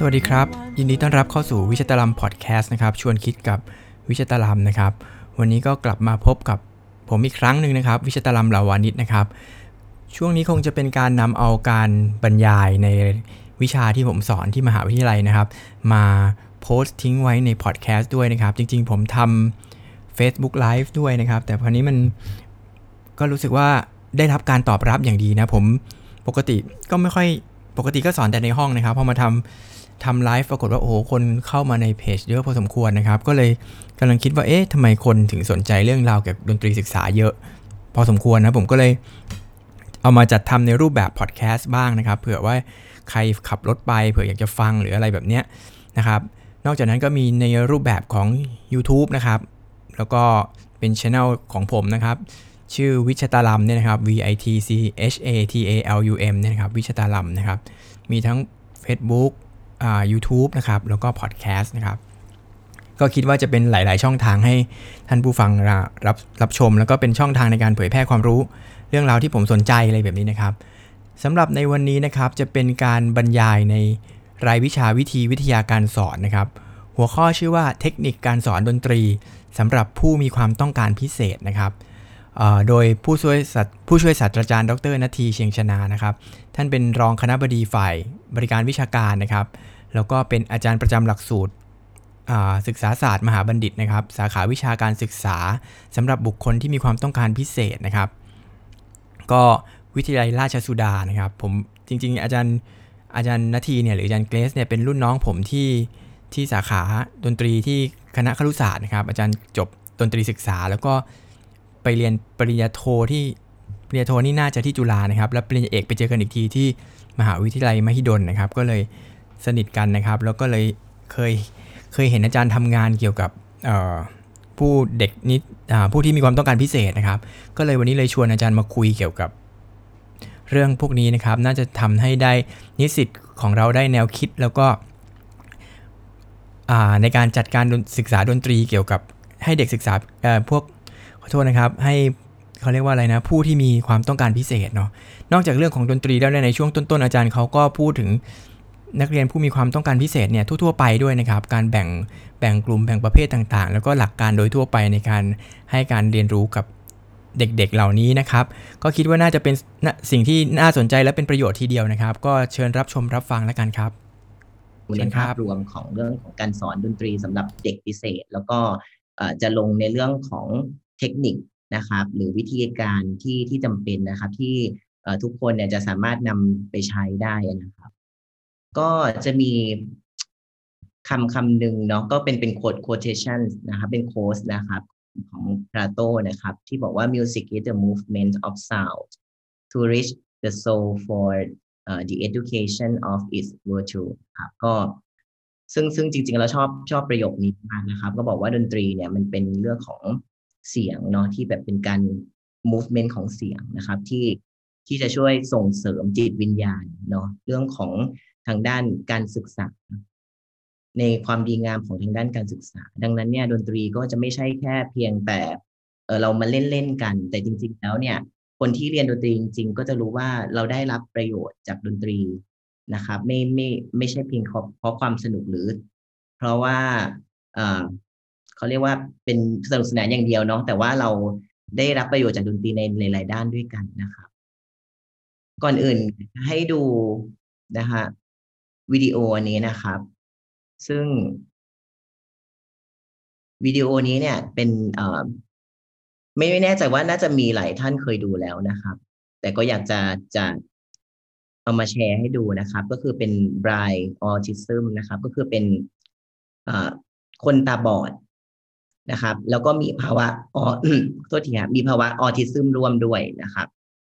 สวัสดีครับ ยินดีต้อนรับเข้าสู่วิชฏาลัมพก์พอดแคสต์นะครับ ชวนคิดกับวิชฏาลัมพก์นะครับ วันนี้ก็กลับมาพบกับผมอีกครั้งหนึ่งนะครับ วิชตาลัมลาวานิดนะครับ ช่วงนี้คงจะเป็นการนำเอาการบรรยายในวิชาที่ผมสอนที่มหาวิทยาลัยนะครับ มาโพสต์ทิ้งไว้ในพอดแคสต์ด้วยนะครับ จริง ๆ ผมทำ Facebook Live ด้วยนะครับ แต่คราวนี้มันก็รู้สึกว่าได้รับการตอบรับอย่างดีนะผมปกติก็ไม่ค่อยปกติก็สอนแต่ในห้องนะครับพอมาทำ ทำไลฟ์ปรากฏว่าโอ้โหคนเข้ามาในเพจเยอะพอสมควรนะครับ ก็เลยกำลังคิดว่าเอ๊ะทำไมคนถึงสนใจเรื่องราวเกี่ยวกับดนตรีศึกษาเยอะ พอสมควรนะผมก็เลยเอามาจัดทำในรูปแบบพอดแคสต์บ้างนะครับเผื่อว่าใครขับรถไปเผื่ออยากจะฟังหรืออะไรแบบเนี้ยนะครับนอกจากนั้นก็มีในรูปแบบของ YouTube นะครับ แล้วก็เป็นช anel ของผมนะครับ ชื่อวิชตาลัมเนี่ยนะครับ V I T C H A T A L U M เนี่ยนะครับวิชตาลัมนะครับ มีทั้ง Facebook อ่า YouTube นะครับแล้วก็พอดแคสต์นะครับก็คิดว่าจะเป็นหลาย ๆ ช่องทางให้ท่านผู้ฟังรับรับชม แล้วก็เป็นช่องทางในการเผยแพร่ความรู้ เรื่องราวที่ผมสนใจอะไรแบบนี้นะครับสำหรับในวันนี้นะครับจะเป็นการบรรยายในรายวิชาวิธีวิทยาการสอนนะครับ หัวข้อชื่อว่าเทคนิคการสอนดนตรีสำหรับผู้มีความต้องการพิเศษนะครับโดยผู้ช่วยผู้ช่วยศาสตราจารย์ ดรนาทีเชียงชนานะครับ ท่านเป็นรองคณะบดีฝ่ายบริการวิชาการนะครับ แล้วก็เป็นอาจารย์ประจำหลักสูตรศึกษาศาสตร์มหาบัณฑิตนะครับ สาขาวิชาการศึกษาสำหรับบุคคลที่มีความต้องการพิเศษนะครับ ก็วิทยาลัยราชสุดานะครับ ผมจริง ๆ อาจารย์อาจารย์นาทีเนี่ยหรืออาจารย์เกรซเนี่ยเป็นรุ่นน้องผมที่ที่สาขาดนตรีที่คณะครุศาสตร์นะครับ อาจารย์จบดนตรีศึกษา แล้วก็ไปเรียนปริญญาโทที่ปริญญาโทนี่น่าจะที่จุฬานะครับ แล้วปริญญาเอกไปเจอกันอีกทีที่มหาวิทยาลัยมหิดลนะครับ ก็เลย สนิทกันนะครับ แล้วก็เลยเคยเคยเห็นอาจารย์ทำงานเกี่ยวกับผู้เด็กนิดผู้ที่มีความต้องการพิเศษนะครับ ก็เลยวันนี้เลยชวนอาจารย์มาคุยเกี่ยวกับเรื่องพวกนี้นะครับ น่าจะทำให้ได้นิสิตของเราได้แนวคิดแล้วก็ในการจัดการศึกษาดนตรีเกี่ยวกับให้เด็กศึกษาพวกขอโทษนะครับ ให้เขาเรียกว่าอะไรนะ ผู้ที่มีความต้องการพิเศษเนาะนอกจากเรื่องของดนตรีแล้วในช่วงต้นๆอาจารย์เขาก็พูดถึง นักเรียนผู้มีความต้องการพิเศษเนี่ยทั่วๆไปด้วยนะครับ การแบ่งแบ่งกลุ่มแบ่งประเภทต่างๆ แล้วก็หลักการโดยทั่วไปในการให้การเรียนรู้กับเด็กๆเหล่านี้นะครับ ก็คิดว่าน่าจะเป็นสิ่งที่น่าสนใจและเป็นประโยชน์ทีเดียวนะครับ ก็เชิญรับชมรับฟังแล้วกันครับในภาพรวมของเรื่องของการสอนดนตรีสำหรับเด็กพิเศษ แล้วก็จะลงในเรื่องของเทคนิคนะครับ หรือวิธีการที่ที่จำเป็นนะครับที่ทุกคนเนี่ยจะสามารถนำไปใช้ได้นะครับ ก็จะมีคำคำหนึ่งเนาะก็เป็นเป็นโคด quotation นะครับเป็นโค้ดนะครับของพลาโตนะครับ ที่บอกว่า music is the movement of sound to reach the soul for uh, the education of its virtue ครับก็ซึ่งซึ่งจริง ๆ แล้วชอบชอบประโยคนี้มากนะครับ ก็บอกว่าดนตรีเนี่ยมันเป็นเรื่องของเสียงเนาะที่แบบเป็นการ movement ของเสียงนะครับที่ที่จะช่วยส่งเสริมจิตวิญญาณเนาะเรื่องของ ทางด้านการศึกษา ในความดีงามของทางด้านการศึกษา ดังนั้นเนี่ยดนตรีก็จะไม่ใช่แค่เพียงแต่เออเรามาเล่นเล่นกัน แต่จริง ๆ แล้วเนี่ย คนที่เรียนดนตรีจริง ๆ ก็จะรู้ว่าเราได้รับประโยชน์จากดนตรีนะครับ ไม่ไม่ไม่ใช่เพียงเพราะความสนุกหรือ เพราะว่าเออเขาเรียกว่าเป็นสนุกสนานอย่างเดียวเนาะแต่ว่าเราได้รับประโยชน์จากดนตรีในหลายๆด้านด้วยกันนะครับ ก่อนอื่นให้ดูนะคะ วิดีโออันนี้นะครับ ซึ่งวิดีโอนี้เนี่ยเป็นเอ่อไม่ไม่แน่ใจว่าน่าจะมีหลายท่านเคยดูแล้วนะครับ แต่ก็อยากจะจะเอามาแชร์ให้ดูนะครับ ก็คือเป็นบรายออทิซึมนะครับ ก็คือเป็นคนตาบอดนะครับ แล้วก็มีภาวะออโทษทีครับมีภาวะออทิซึมร่วมด้วยนะครับ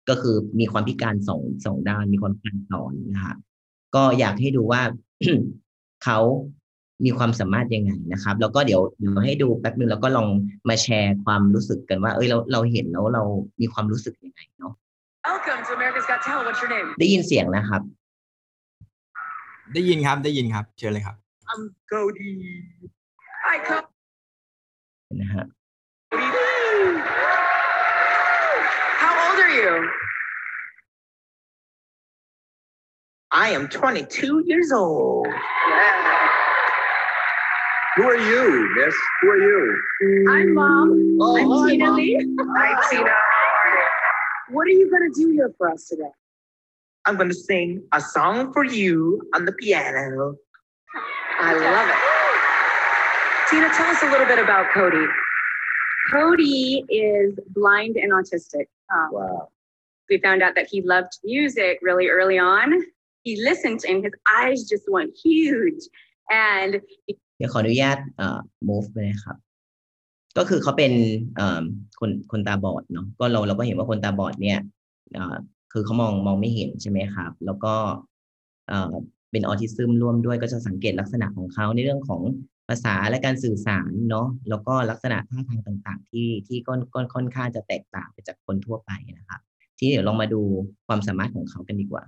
ก็คือมีความพิการสองสองด้านมีความพิการสอนนะครับ ก็อยากให้ดูว่าเขามีความสามารถยังไงนะครับ แล้วก็เดี๋ยวเดี๋ยวให้ดูแป๊บนึงแล้วก็ลองมาแชร์ความรู้สึกกันว่า เอ้ยเราเราเห็นแล้วเรามีความรู้สึกยังไงเนาะ Welcome to America's Got Talent What's your name ได้ยินเสียงนะครับ ได้ยินครับได้ยินครับเชิญเลยครับ I'm Cody Hi Cody นะฮะ How old are you I am 22 years old. Who are you, miss? Who are you? Hi, Mom. Oh, I'm hi, Tina Mom. Lee. Hi, Tina. What are you going to do here for us today? I'm going to sing a song for you on the piano. I love it. Tina, tell us a little bit about Cody. Cody is blind and autistic. Um, Wow. we found out that he loved music really early on. He listened and his eyes just went huge. And เดี๋ยวขออนุญาตเอ่อ move ไปนะครับ ก็คือเขาเป็นเอ่อคนคนตาบอดเนาะก็เราเราก็เห็นว่าคนตาบอดเนี่ยเอ่อคือเขามองมองไม่เห็นใช่ไหมครับ แล้วก็เอ่อเป็นออทิซึมร่วมด้วยก็จะสังเกตลักษณะของเขาในเรื่องของภาษาและการสื่อสารเนาะแล้วก็ลักษณะท่าทางต่าง ๆ ที่ที่ก็ก็ค่อนข้างจะแตกต่างไปจากคนทั่วไปนะครับ ทีนี้เดี๋ยวลองมาดูความสามารถของเขากันดีกว่า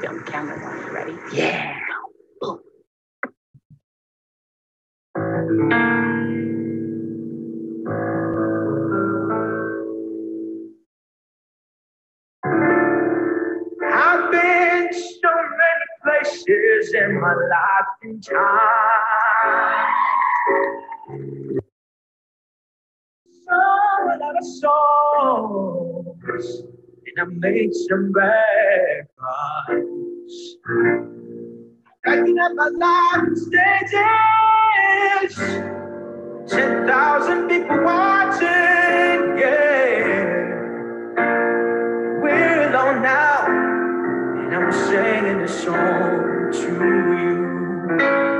film camera on. Ready? Yeah. Boom. I've been so many places in my life and time. Of songs, I made some bad ones. Packing up my life stages, ten thousand people watching, yeah. We're alone now, and I'm singing this song to you.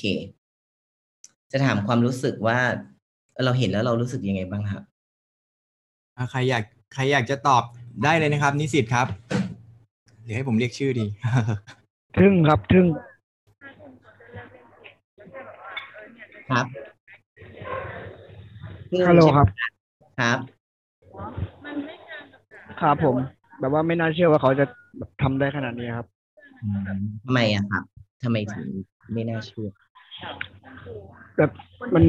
เค จะถามความรู้สึกว่า เราเห็นแล้วเรารู้สึกยังไงบ้างครับอะใครอยากใครอยากจะตอบได้เลยนะครับ นิสิตครับหรือให้ผมเรียกชื่อดี ทึ่งครับทึ่งครับฮัลโหลครับ ครับ ครับผม แบบว่าไม่น่าเชื่อว่าเขาจะแบบทำได้ขนาดนี้ครับอืมทำไมอะครับทำไมถึงไม่น่าเชื่อ แบบมัน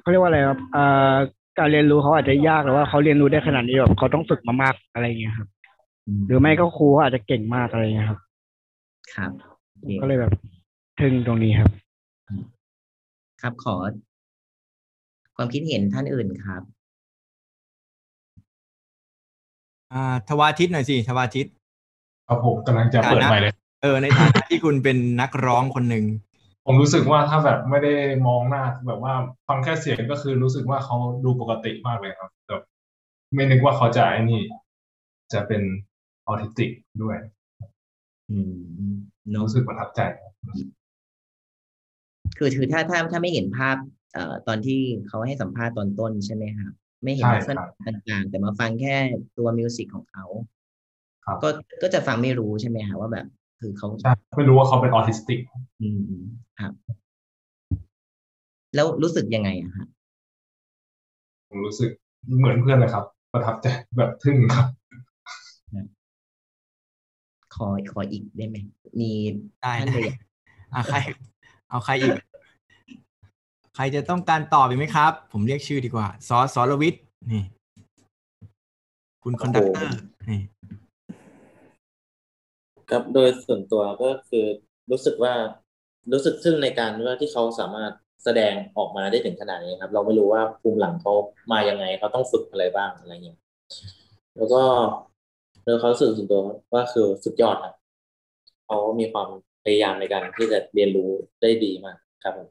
เขาเรียกว่าอะไรครับอ่าการเรียนรู้เขาอาจจะยากแต่ว่าเขาเรียนรู้ได้ขนาดนี้แบบเขาต้องฝึกมามากอะไรอย่างเงี้ยครับ หรือไม่ก็ครูเขาอาจจะเก่งมากอะไรอย่างเงี้ยครับ ครับโอเคก็เลยแบบทึ่งตรงนี้ครับ ครับขอ ความคิดเห็นท่านอื่นครับ อ่าทวาทิตหน่อยสิทวาทิตครับผมกำลังจะเปิดฐานะใหม่เลย เออในฐานะที่คุณเป็นนักร้องคนหนึ่ง ผมรู้สึกว่าถ้าแบบไม่ได้มองหน้าแบบว่าฟังแค่เสียงก็คือรู้สึกว่าเขาดูปกติมากเลยครับแบบไม่นึกว่าเขาจะไอ้นี่ จะเป็นออทิสติกด้วย อืมเนอะรู้สึกประทับใจคือคือถ้าถ้าถ้าไม่เห็นภาพ เอ่อตอนที่เขาให้สัมภาษณ์ตอนต้นใช่ไหมครับไม่เห็นใช่ลักษณะครับต่างๆ แต่มาฟังแค่ตัวมิวสิกของเขาครับก็ก็จะฟังไม่รู้ใช่ไหมครับว่าแบบ คือเขาใช่ไม่รู้ว่าเขาเป็นออทิสติกอืมอืมครับ แล้วรู้สึกยังไงอะฮะผมรู้สึกเหมือนเพื่อนเลยครับ ประทับใจแบบทึ่งครับ ขอขออีกได้ไหม มีได้ท่านได้ใดอะใคร เอาใครอีก ใครจะต้องการตอบอีกไหมครับ ผมเรียกชื่อดีกว่า สอสรวิทย์นี่ คุณ conductor นี่ ครับโดยส่วนตัวก็คือรู้สึกว่ารู้สึกทึ่งในการว่าที่เขาสามารถแสดงออกมาได้ถึงขนาดนี้ครับ เราไม่รู้ว่าภูมิหลังเขามายังไงเขาต้องฝึกอะไรบ้างอะไรเงี้ยแล้วก็โดยเขาสื่อส่วนตัวว่าคือสุดยอดครับเขามีความพยายามในการที่จะเรียนรู้ได้ดีมากครับผม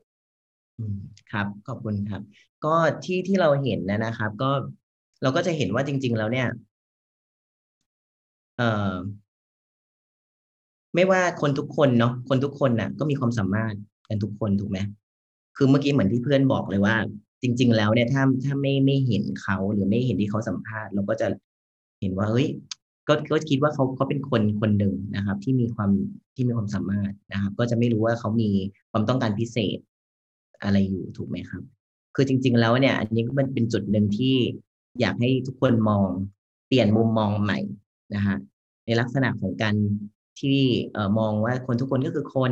อืมครับขอบคุณครับ ก็ที่ที่เราเห็นนะนะครับ ก็เราก็จะเห็นว่าจริง ๆ แล้วเนี่ย เอ่อ ไม่ว่าคนทุกคนเนาะคนทุกคนน่ะ ก็มีความสามารถกันทุกคนถูกไหมคือเมื่อกี้เหมือนที่เพื่อนบอกเลยว่า จริง ๆ แล้วเนี่ยถ้าถ้าไม่ไม่เห็นเขาหรือไม่เห็นที่เขาสัมภาษณ์ เราก็จะเห็นว่าเฮ้ยก็ก็คิดว่าเขาเขาเป็นคนคนหนึ่งนะครับ ที่มีความที่มีความสามารถนะครับ ก็จะไม่รู้ว่าเขามีความต้องการพิเศษอะไรอยู่ถูกไหมครับ คือจริง ๆ แล้วเนี่ย อันนี้มันเป็นจุดหนึ่งที่อยากให้ทุกคนมองเปลี่ยนมุมมองใหม่นะฮะในลักษณะของการ ที่เอมองว่าคนทุกคนก็คือคน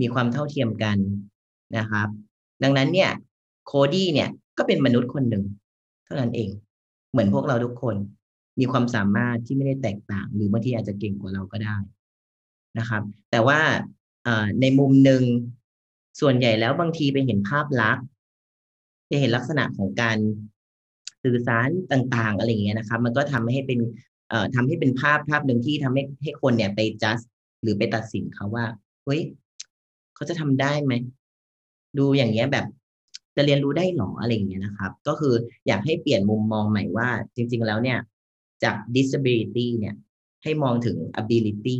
มีความเท่าเทียมกันนะครับ ดังนั้นเนี่ย โคดี้เนี่ยก็เป็นมนุษย์คนหนึ่ง เท่านั้นเอง เหมือนพวกเราทุกคนมีความสามารถที่ไม่ได้แตกต่าง หรือบางทีอาจจะเก่งกว่าเราก็ได้นะครับ แต่ว่าในมุมหนึ่งส่วนใหญ่แล้วบางทีไปเห็นภาพลักษณ์จะเห็นลักษณะของการสื่อสารต่าง ๆ อะไรอย่างเงี้ยนะครับ มันก็ทำให้เป็น เอ่อทำให้เป็นภาพภาพหนึ่งที่ทำให้ให้คนเนี่ยไป just หรือไปตัดสินเขาว่าเฮ้ยเขาจะทำได้ไหมดูอย่างเงี้ยแบบจะเรียนรู้ได้หรออะไรอย่างเงี้ยนะครับ ก็คืออยากให้เปลี่ยนมุมมองใหม่ว่า จริง ๆ แล้วเนี่ย จาก disability เนี่ย ให้มองถึง ability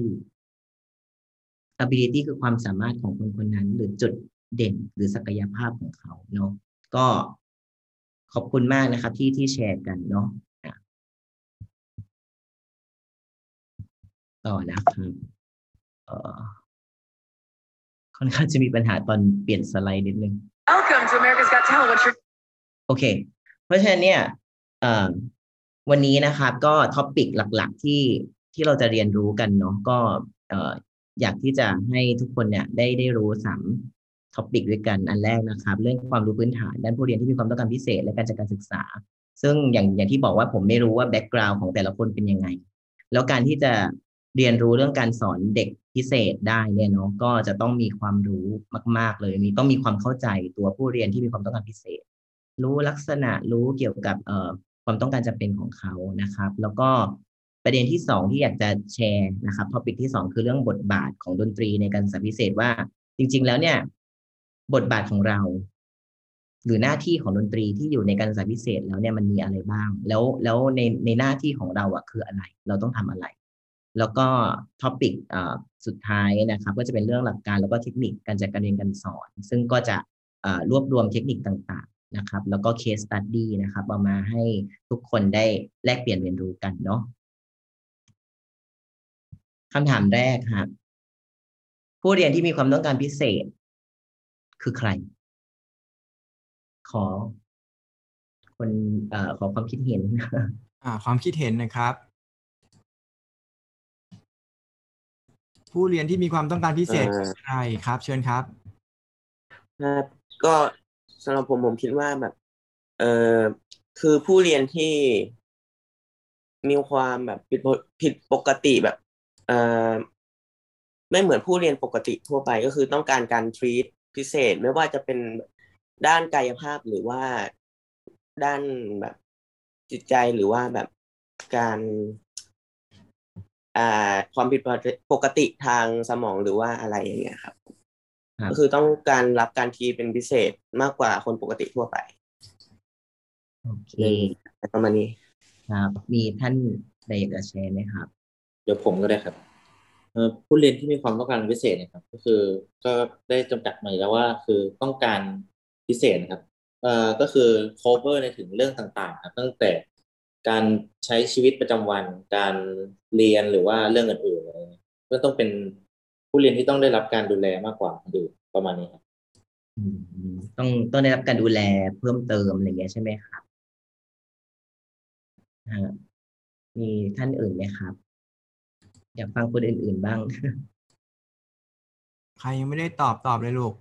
ability คือความสามารถของคนคนนั้น หรือจุดเด่นหรือศักยภาพของเขาเนาะก็ขอบคุณมากนะครับที่ที่แชร์กันเนาะ ต่อนะครับเอ่อค่อนข้างจะมีปัญหาตอนเปลี่ยนสไลด์นิดนึง Welcome to America's Got Talent. What's your โอเค เพราะฉะนั้นเนี่ยเอ่อวันนี้นะครับก็ topic หลักๆที่ที่เราจะเรียนรู้กันเนาะก็เอ่ออยากที่จะให้ทุกคนเนี่ยได้ได้รู้สาม topic ด้วยกันอันแรกนะครับ เรื่องความรู้พื้นฐานด้านผู้เรียนที่มีความต้องการพิเศษและการจัดการศึกษา ซึ่งอย่างอย่างที่บอกว่าผมไม่รู้ว่า background ของแต่ละคนเป็นยังไง แล้วการที่จะ เรียนรู้เรื่องการสอนเด็กพิเศษได้เนี่ยเนาะก็จะต้องมีความรู้มาก ๆ เลยมีต้องมีความเข้าใจตัวผู้เรียนที่มีความต้องการพิเศษ รู้ลักษณะรู้เกี่ยวกับเอ่อความต้องการจำเป็นของเขานะครับ แล้วก็ประเด็นที่สองที่อยากจะแชร์นะครับ topic ที่สองคือเรื่องบทบาทของดนตรีในการศึกษาพิเศษว่า จริง ๆ แล้วเนี่ย บทบาทของเรา หรือหน้าที่ของดนตรีที่อยู่ในการศึกษาพิเศษแล้วเนี่ยมันมีอะไรบ้าง แล้วแล้วในในหน้าที่ของเราอะคืออะไร เราต้องทำอะไร แล้วก็ท็อปิกสุดท้ายนะครับก็จะเป็นเรื่องหลักการแล้วก็เทคนิคการจัดการเรียนการสอน ซึ่งก็จะรวบรวมเทคนิคต่างๆนะครับ แล้วก็ case study นะครับเอามาให้ทุกคนได้แลกเปลี่ยนเรียนรู้กันเนาะคำถามแรกครับผู้เรียนที่มีความต้องการพิเศษ คือใคร ขอ คนอขอความคิดเห็น อ่า ความคิดเห็นนะครับ ผู้เรียนที่มีความต้องการพิเศษเอ่อคือใครครับ เชิญครับครับก็สำหรับผมผมคิดว่าแบบ เออคือผู้เรียนที่มีความแบบผิดปกผิดปกติแบบ เออไม่เหมือนผู้เรียนปกติทั่วไปก็คือต้องการการทรีตพิเศษไม่ว่าจะเป็นด้านกายภาพหรือว่าด้านแบบจิตใจหรือว่าแบบการอ่า ความผิดปกติทางสมองหรือว่าอะไรอย่างเงี้ยครับครับก็คือต้องการรับการทีเป็นพิเศษมากกว่าคนปกติทั่วไปโอเคประมาณนี้ครับมีท่านใดอยากจะแชร์ไหมครับ เดี๋ยวผมก็ได้ครับเอ่อผู้เรียนที่มีความต้องการพิเศษนะครับ ก็คือก็ได้จำกัดมาแล้วว่าคือต้องการพิเศษนะครับเอ่อก็คือ cover ในถึงเรื่องต่างๆ ครับ ตั้งแต่ การใช้ชีวิตประจำวัน การเรียนหรือว่าเรื่องอื่นๆอะไรเงี้ยก็ต้องเป็นผู้เรียนที่ต้องได้รับการดูแลมากกว่าคนอื่นประมาณนี้ครับอืมต้องต้องได้รับการดูแลเพิ่มเติมอะไรอย่างเงี้ยใช่ไหมครับฮะมีท่านอื่นไหมครับ อยากฟังคนอื่น ๆบ้าง ใครยังไม่ได้ตอบตอบเลยลูก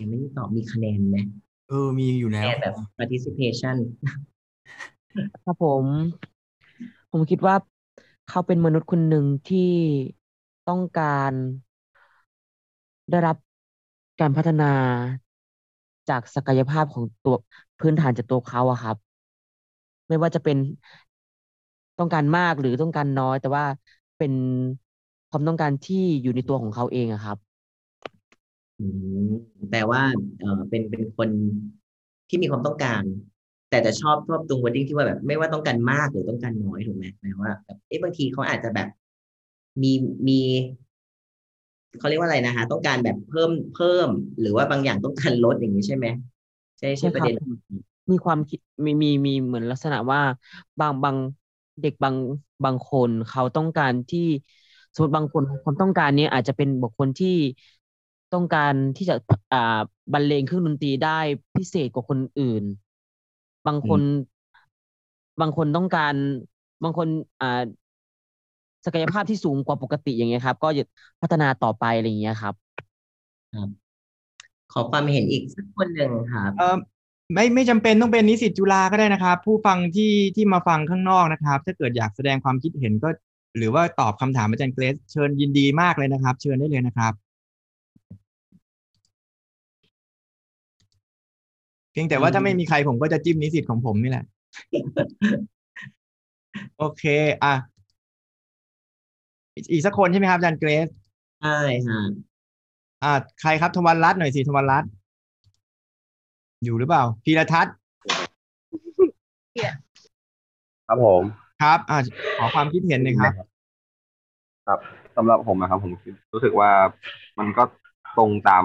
ยังไม่ได้ตอบมีคะแนนไหมเออมีอยู่แล้วแค่แบบ participation ครับผม ผมคิดว่าเขาเป็นมนุษย์คนหนึ่งที่ต้องการได้รับการพัฒนาจากศักยภาพของตัวพื้นฐานจากตัวเขาอะครับ ไม่ว่าจะเป็นต้องการมากหรือต้องการน้อย แต่ว่าเป็นความต้องการที่อยู่ในตัวของเขาเองอะครับแปลว่าเออเป็นเป็นคนที่มีความต้องการ แต่จะชอบชอบตรง wording ที่ว่าแบบ ไม่ว่าต้องการมากหรือต้องการน้อยถูกไหมหมายว่าแบบเอ๊ะบางทีเขาอาจจะแบบมีมีเขาเรียกว่าอะไรนะคะต้องการแบบเพิ่มเพิ่ม หรือว่าบางอย่างต้องการลดอย่างนี้ใช่ไหมใช่ใช่ประเด็นมีความคิดมีมีมีเหมือนลักษณะว่าบางบางเด็กบางบางคนเขาต้องการที่สมมติบางคนความต้องการเนี้อาจจะเป็นบุคคลที่ต้องการที่จะอ่าบรรเลงเครื่องดนตรีได้พิเศษกว่าคนอื่น บางคนบางคนต้องการบางคนอ่าศักยภาพที่สูงกว่าปกติอย่างเงี้ยครับ ก็จะพัฒนาต่อไปอะไรอย่างเงี้ยครับครับขอความเห็นอีกสักคนหนึ่งครับเออไม่ไม่จำเป็นต้องเป็นนิสิตจุฬาก็ได้นะครับ ผู้ฟังที่ที่มาฟังข้างนอกนะครับ ถ้าเกิดอยากแสดงความคิดเห็นก็ หรือว่าตอบคำถามอาจารย์เกรซเชิญยินดีมากเลยนะครับ เชิญได้เลยนะครับ พียงแต่ว่าถ้าไม่มีใครผมก็จะจิ้มนิสิตของผมนี่แหละ โอเค อะ อีกสักคนใช่ไหมครับอาจารย์เกรซใช่ฮะอ่าใครครับทวันรัตน์หน่อยสิทวันรัตน์อยู่หรือเปล่าพีรทัศน์ครับผม ครับ อ่าขอความคิดเห็นหน่อยครับ ครับสำหรับผมนะครับ ผมรู้สึกว่ามันก็ตรงตาม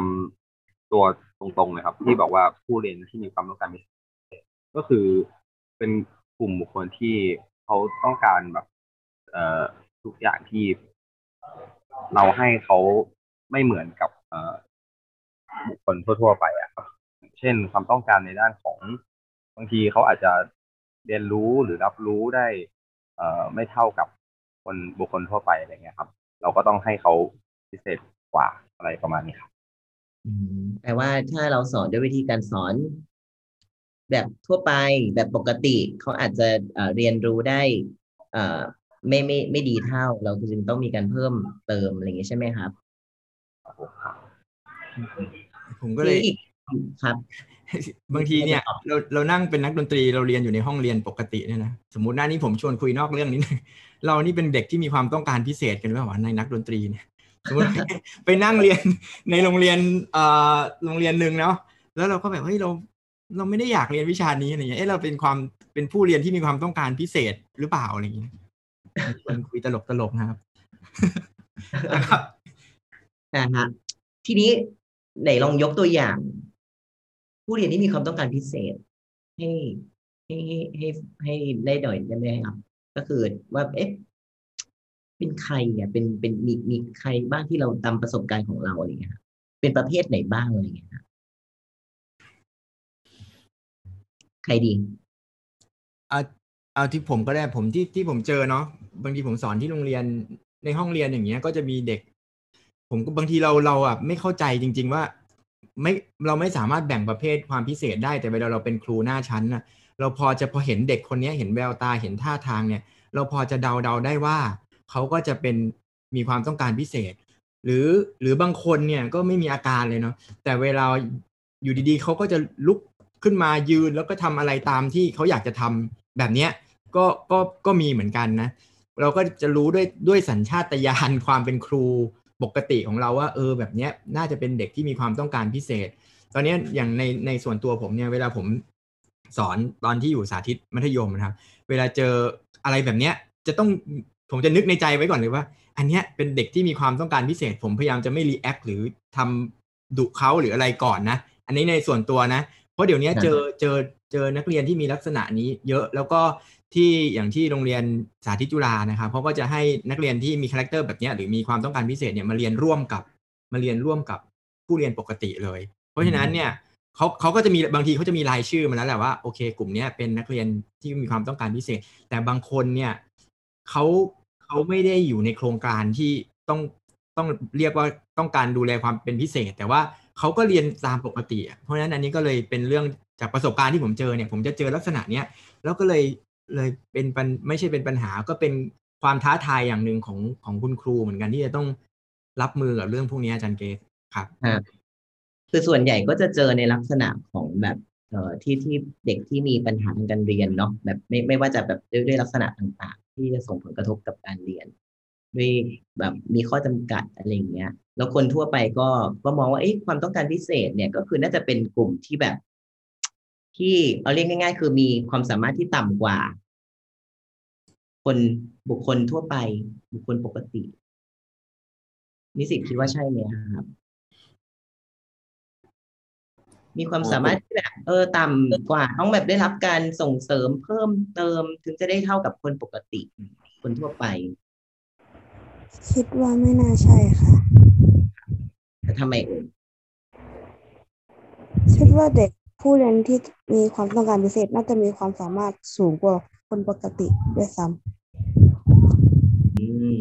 ตัวตรงๆเลยครับ ที่บอกว่าผู้เรียนที่มีความต้องการพิเศษก็คือเป็นกลุ่มบุคคลที่เขาต้องการแบบ เอ่อทุกอย่างที่เราให้เขาไม่เหมือนกับ เอ่อบุคคลทั่ว ๆ ไปอะครับ เช่นความต้องการในด้านของบางทีเขาอาจจะเรียนรู้หรือรับรู้ได้ เอ่อไม่เท่ากับคนบุคคลทั่วไปอะไรเงี้ยครับ เราก็ต้องให้เขาพิเศษกว่าอะไรประมาณนี้ครับอืม แปลว่าถ้าเราสอนด้วยวิธีการสอน แบบทั่วไปแบบปกติเขาอาจจะเอ่อเรียนรู้ได้เอ่อไม่ไม่ไม่ดีเท่า เราจึงต้องมีการเพิ่มเติมอะไรอย่างงี้ใช่ไหมครับ ผมก็เลยมีอีกครับ บางทีเนี่ยเราเรานั่งเป็นนักดนตรีเราเรียนอยู่ในห้องเรียนปกติเนี่ยนะสมมติหน้านี้ผมชวนคุยนอกเรื่องนิดนึงเรานี่เป็นเด็กที่มีความต้องการพิเศษกันหรือเปล่าวะในนักดนตรีเนี่ย สมมติไปนั่งเรียนในโรงเรียนเอ่อโรงเรียนหนึ่งเนาะแล้วเราก็แบบเฮ้ยเราเราไม่ได้อยากเรียนวิชานี้อะไรเงี้ยเอ้เราเป็นความเป็นผู้เรียนที่มีความต้องการพิเศษหรือเปล่าอะไรเงี้ยคนคุยตลกตลกนะครับนะครับนะฮะทีนี้ไหนลองยกตัวอย่าง ผู้เรียนที่มีความต้องการพิเศษ ให้ให้ให้ให้ให้ได้หน่อยได้ไหมครับ ก็คือว่าเอ๊ะ เป็นใครอะเป็นเป็นมีมีใครบ้างที่เราตามประสบการณ์ของเราอะไรเงี้ยครับเป็นประเภทไหนบ้างอะไรเงี้ยครับใครดีเอาเอาที่ผมก็ได้ผมที่ที่ผมเจอเนาะบางทีผมสอนที่โรงเรียนในห้องเรียนอย่างเงี้ย ก็จะมีเด็ก ผมก็บางทีเราเราอะไม่เข้าใจจริง ๆ ว่าไม่เราไม่สามารถแบ่งประเภทความพิเศษได้แต่เวลาเราเป็นครูหน้าชั้นน่ะ เราพอจะพอเห็นเด็กคนเนี้ยเห็นแววตาเห็นท่าทางเนี่ย เราพอจะเดาเดาได้ว่า เขาก็จะเป็นมีความต้องการพิเศษ หรือหรือบางคนเนี่ยก็ไม่มีอาการเลยเนาะแต่เวลาอยู่ดีๆเขาก็จะลุกขึ้นมายืนแล้วก็ทำอะไรตามที่เขาอยากจะทำแบบเนี้ยก็ก็ก็มีเหมือนกันนะ เราก็จะรู้ด้วยด้วยสัญชาตญาณความเป็นครูปกติของเราว่า เออแบบเนี้ยน่าจะเป็นเด็กที่มีความต้องการพิเศษ ตอนนี้อย่างในในส่วนตัวผมเนี่ยเวลาผมสอนตอนที่อยู่สาธิตมัธยมนะครับ เวลาเจออะไรแบบเนี้ยจะต้อง ผมจะนึกในใจไว้ก่อนเลยว่า อันเนี้ยเป็นเด็กที่มีความต้องการพิเศษ ผมพยายามจะไม่ react หรือทำดุเขาหรืออะไรก่อนนะ อันนี้ในส่วนตัวนะ เพราะเดี๋ยวนี้เจอเจอเจอนักเรียนที่มีลักษณะนี้เยอะแล้วก็ที่อย่างที่โรงเรียนสาธิตจุฬานะครับเขาก็จะให้นักเรียนที่มี character แบบเนี้ยหรือมีความต้องการพิเศษเนี่ยมาเรียนร่วมกับมาเรียนร่วมกับผู้เรียนปกติเลย เพราะฉะนั้นเนี่ยเขาเขาก็จะมีบางทีเขาจะมีรายชื่อมาแล้วแหละว่าโอเค กลุ่มเนี้ยเป็นนักเรียนที่มีความต้องการพิเศษ แต่บางคนเนี่ยเขา เขาไม่ได้อยู่ในโครงการที่ต้องต้องเรียกว่าต้องการดูแลความเป็นพิเศษ แต่ว่าเขาก็เรียนตามปกติ เพราะฉะนั้นอันนี้ก็เลยเป็นเรื่องจากประสบการณ์ที่ผมเจอเนี่ย ผมจะเจอลักษณะเนี้ยแล้วก็เลยเลยเป็นปัญไม่ใช่เป็นปัญหาก็เป็นความท้าทายอย่างหนึ่งของของคุณครูเหมือนกันที่จะต้องรับมือกับเรื่องพวกนี้อาจารย์เกศครับครับคือส่วนใหญ่ก็จะเจอในลักษณะของแบบ เอ่อที่ที่เด็กที่มีปัญหาทางการเรียนเนาะแบบไม่ไม่ว่าจะแบบด้วยด้วยลักษณะต่างๆ ที่จะส่งผลกระทบกับการเรียน ด้วยแบบมีข้อจำกัดอะไรอย่างเงี้ย แล้วคนทั่วไปก็ก็มองว่าเอ๊ะความต้องการพิเศษเนี่ยก็คือน่าจะเป็นกลุ่มที่แบบ ที่เอาเรียกง่าย ๆ คือมีความสามารถที่ต่ำกว่า คนบุคคลทั่วไป บุคคลปกตินิสิตคิดว่าใช่ไหมครับ มีความสามารถที่แบบเออต่ำกว่าต้องแบบได้รับการส่งเสริมเพิ่มเติมถึงจะได้เท่ากับคนปกติ คนทั่วไป คิดว่าไม่น่าใช่ค่ะแต่ทำไมเอ่ยคิดว่าเด็กผู้เรียนที่มีความต้องการพิเศษน่าจะมีความสามารถสูงกว่าคนปกติด้วยซ้อืม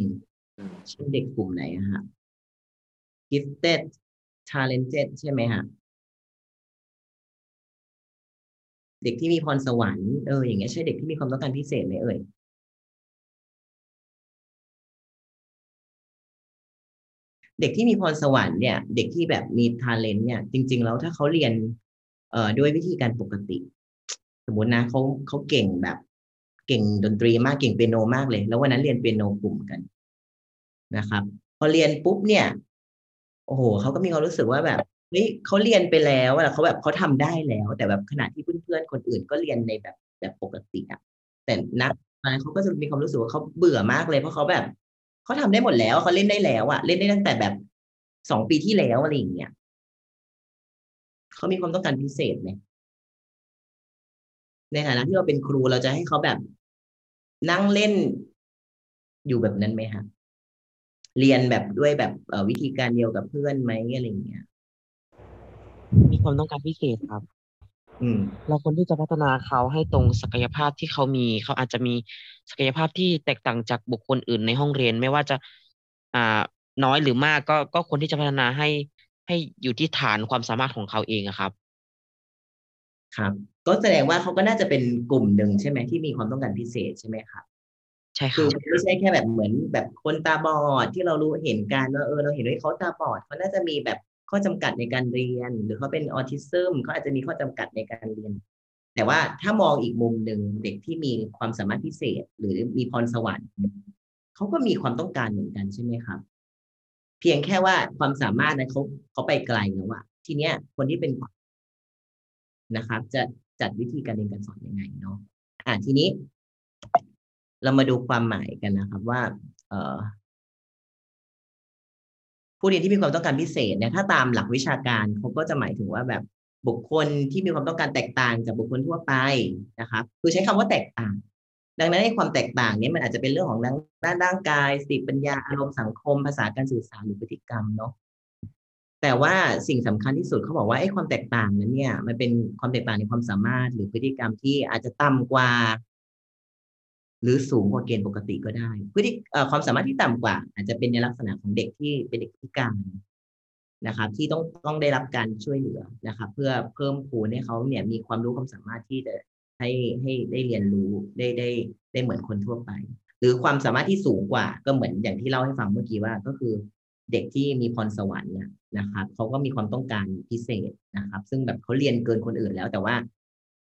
เช่นเด็กกลุ่มไหนอะฮะ gifted talented ใช่ไหมฮะ เด็กที่มีพรสวรรค์เอออย่างเงี้ยใช่เด็กที่มีความต้องการพิเศษไหมเอ่ยเด็กที่มีพรสวรรค์เนี่ย เด็กที่แบบมีทาเลนต์เนี่ย จริง ๆ แล้วถ้าเขาเรียน เอ่อด้วยวิธีการปกติ สมมตินะเขาเขาเก่งแบบ เก่งดนตรีมากเก่งเปียโนมากเลย แล้ววันนั้นเรียนเปียโนกลุ่มกันนะครับ พอเรียนปุ๊บเนี่ย โอ้โหเขาก็มีความรู้สึกว่าแบบ เฮ้ยเขาเรียนไปแล้วอะเขาแบบเขาทำได้แล้ว แต่แบบขณะที่เพื่อนๆคนอื่นก็เรียนในแบบแบบปกติอะแต่นักตอนนั้นเขาก็จะมีความรู้สึกว่าเขาเบื่อมากเลยเพราะเขาแบบเขาทำได้หมดแล้วเขาเล่นได้แล้วอะเล่นได้ตั้งแต่แบบสองปีที่แล้วอะไรอย่างเงี้ยเขามีความต้องการพิเศษไหมในฐานะที่เราเป็นครูเราจะให้เขาแบบนั่งเล่นอยู่แบบนั้นไหมฮะเรียนแบบด้วยแบบวิธีการเดียวกับเพื่อนไหมอะไรอย่างเงี้ย ความต้องการพิเศษครับ อืม เราควรที่จะพัฒนาเขาให้ตรงศักยภาพที่เขามี เขาอาจจะมีศักยภาพที่แตกต่างจากบุคคลอื่นในห้องเรียน ไม่ว่าจะ อ่า น้อยหรือมากก็ก็ควรที่จะพัฒนาให้ให้อยู่ที่ฐานความสามารถของเขาเองอะครับครับ ก็แสดงว่าเขาก็น่าจะเป็นกลุ่มหนึ่งใช่ไหมที่มีความต้องการพิเศษใช่ไหมครับใช่คคืรัอบไม่ใช่แค่แบบเหมือนแบบคนตาบอดที่เรารู้เห็นกันว่าเออเราเห็นว่าเขาตาบอดเขาน่าจะมีแบบ ข้อจำกัดในการเรียน หรือเขาเป็นออทิซึมเขาอาจจะมีข้อจำกัดในการเรียน แต่ว่าถ้ามองอีกมุมหนึ่งเด็กที่มีความสามารถพิเศษ หรือมีพรสวรรค์เขาก็มีความต้องการเหมือนกันใช่ไหมครับ เพียงแค่ว่าความสามารถนั้นเขาเขาไปไกลแล้วอะทีเนี้ยคนที่เป็นนะครับ จะจัดวิธีการเรียนการสอนยังไงเนาะอ่าทีนี้ เรามาดูความหมายกันนะครับ ว่า เอ่อ ผู้เรียนที่มีความต้องการพิเศษเนี่ยถ้าตามหลักวิชาการเขาก็จะหมายถึงว่าแบบบุคคลที่มีความต้องการแตกต่างจากบุคคลทั่วไปนะครับคือใช้คำว่าแตกต่าง ดังนั้นในความแตกต่างนี้มันอาจจะเป็นเรื่องของด้านดานร่างกายสติปัญญาอารมณ์สังคม ภาษาการสื่อสารหรือพฤติกรรมเนาะแต่ว่าสิ่งสำคัญที่สุดเขาบอกว่าไอ้ความแตกต่างนั้นเนี่ยมันเป็นความแตกต่างในความสามารถหรือพฤติกรรมที่อาจจะต่ำกว่า หรือสูงกว่าเกณฑ์ปกติก็ได้พฤติเอ่ความสามารถที่ต่ำกว่า อาจจะเป็นในลักษณะของเด็กที่เป็นเด็กพิการนะครับ ที่ต้องต้องได้รับการช่วยเหลือนะครับ เพื่อเพิ่มพูนให้เขาเนี่ยมีความรู้ความสามารถที่จะให้ให้ได้เรียนรู้ได้ได้ได้เหมือนคนทั่วไป หรือความสามารถที่สูงกว่าก็เหมือนอย่างที่เล่าให้ฟังเมื่อกี้ว่าก็คือเด็กที่มีพรสวรรค์นะนะครับเขาก็มีความต้องการพิเศษนะครับ ซึ่งแบบเขาเรียนเกินคนอื่นแล้วแต่ว่า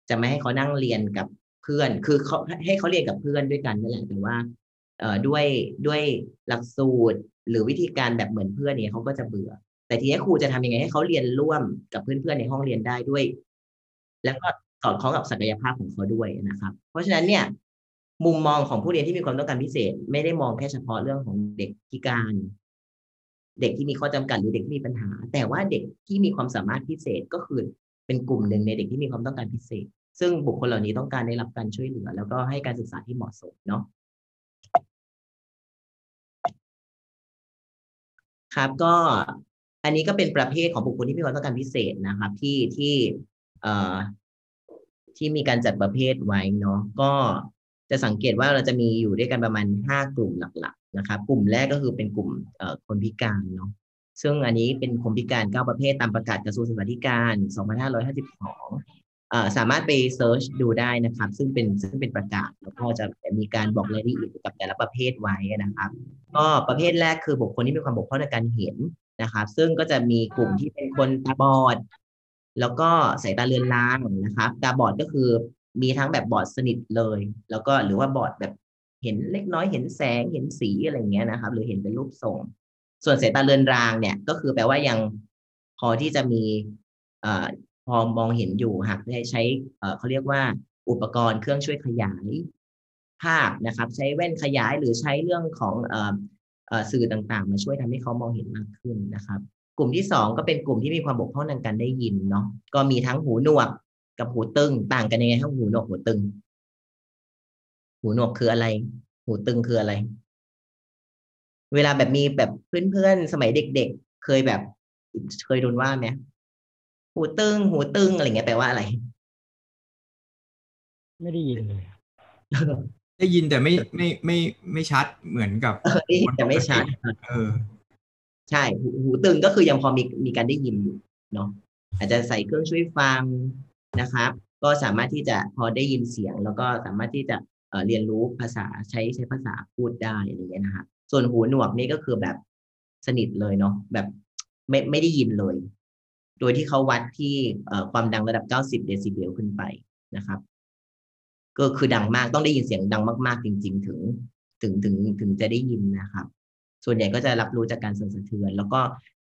จะไม่ให้เขานั่งเรียนกับ พื่อน คือเขาให้เขาเรียนกับเพื่อนด้วยกันนั่นแหละแต่ว่าเอ่อด้วยด้วยหลักสูตรหรือวิธีการแบบเหมือนเพื่อนเนี่ยเขาก็จะเบื่อ แต่ทีนี้ครูจะทำยังไงให้เขาเรียนร่วมกับเพื่อนๆในห้องเรียนได้ด้วย แล้วก็สอดคล้องกับศักยภาพของเขาด้วยนะครับ เพราะฉะนั้นเนี่ย มุมมองของผู้เรียนที่มีความต้องการพิเศษ ไม่ได้มองแค่เฉพาะเรื่องของเด็กพิการ เด็กที่มีข้อจำกัดหรือเด็กที่มีปัญหา แต่ว่าเด็กที่มีความสามารถพิเศษก็คือเป็นกลุ่มหนึ่งในเด็กที่มีความต้องการพิเศษ ซึ่งบุคคลเหล่านี้ต้องการได้รับการช่วยเหลือ แล้วก็ให้การศึกษาที่เหมาะสมเนาะครับก็อันนี้ก็เป็นประเภทของบุคคลที่มีความต้องการพิเศษนะครับ ที่ที่เอ่อที่มีการจัดประเภทไว้เนาะก็จะสังเกตว่าเราจะมีอยู่ด้วยกันประมาณห้ากลุ่มหลักๆนะครับ กลุ่มแรกก็คือเป็นกลุ่มเอ่อคนพิการเนาะซึ่งอันนี้เป็นคนพิการเก้าประเภทตามประกาศกระทรวงศึกษาธิการ 2552อ่า สามารถไปเซิร์ชดูได้นะครับ ซึ่งเป็นซึ่งเป็นประกาศ แล้วก็จะมีการบอกรายละเอียดกับแต่ละประเภทไว้นะครับ ก็ประเภทแรกคือบุคคลที่มีความบกพร่องในการเห็นนะครับ ซึ่งก็จะมีกลุ่มที่เป็นคนตาบอด แล้วก็สายตาเลือนลางนะครับตาบอดก็คือมีทั้งแบบบอดสนิทเลย แล้วก็หรือว่าบอดแบบเห็นเล็กน้อยเห็นแสงเห็นสีอะไรเงี้ยนะครับ หรือเห็นเป็นรูปทรง ส่วนสายตาเลือนรางเนี่ยก็คือแปลว่ายังพอที่จะมีเอ่อ พอมองเห็นอยู่หากได้ใช้เขาเรียกว่าอุปกรณ์เครื่องช่วยขยายภาพนะครับ ใช้แว่นขยายหรือใช้เรื่องของออสื่อต่างๆ มาช่วยทำให้เขามองเห็นมากขึ้นนะครับ กลุ่มที่สองก็เป็นกลุ่มที่มีความบกพร่องทางการได้ยินเนาะก็มีทั้งหูหนวกกับหูตึงต่างกันยังไงครับหูหนวกหูตึง หูหนวกคืออะไร หูตึงคืออะไร เวลาแบบมีแบบเพื่อนๆสมัยเด็ก ๆ เคยแบบเคยโดนว่าไหม หูตึง หูตึงอะไรเงี้ยแปลว่าอะไร ไม่ได้ยินเลยได้ยินแต่ไม่ไม่ไม่ไม่ชัดเหมือนกับเออได้ยินแต่ไม่ชัด เออ ใช่หูหูตึงก็คือยังพอมีมีการได้ยินอยู่เนาะอาจจะใส่เครื่องช่วยฟังนะครับ ก็สามารถที่จะพอได้ยินเสียง แล้วก็สามารถที่จะเอ่อเรียนรู้ภาษาใช้ใช้ภาษาพูดได้อะไรอย่างเงี้ยนะครับส่วนหูหนวกนี่ก็คือแบบสนิทเลยเนาะแบบไม่ไม่ได้ยินเลย โดยที่เขาวัดที่ความดังระดับ 90 เดซิเบลขึ้นไปนะครับ ก็คือดังมากต้องได้ยินเสียงดังมาก ๆ จริง ๆ ถึงถึงถึงถึงจะได้ยินนะครับ ส่วนใหญ่ก็จะรับรู้จากการสั่นสะเทือน แล้วก็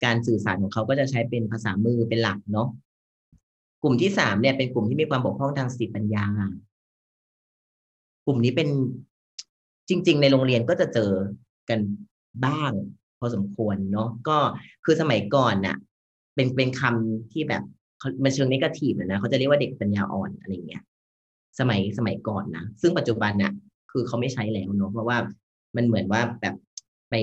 การสื่อสารของเขาก็จะใช้เป็นภาษามือเป็นหลักเนาะกลุ่มที่สามเนี่ยเป็นกลุ่มที่มีความบกพร่องทางสติปัญญา กลุ่มนี้เป็นจริง ๆ ในโรงเรียนก็จะเจอกันบ้าง พอสมควรเนาะก็คือสมัยก่อนน่ะ เป็นเป็นคำที่แบบมันเชิงนิเกทีฟนะเขาจะเรียกว่าเด็กปัญญาอ่อนอะไรเงี้ยสมัยสมัยก่อนนะซึ่งปัจจุบันน่ะ คือเขาไม่ใช้แล้วเนาะเพราะว่ามันเหมือนว่าแบบไป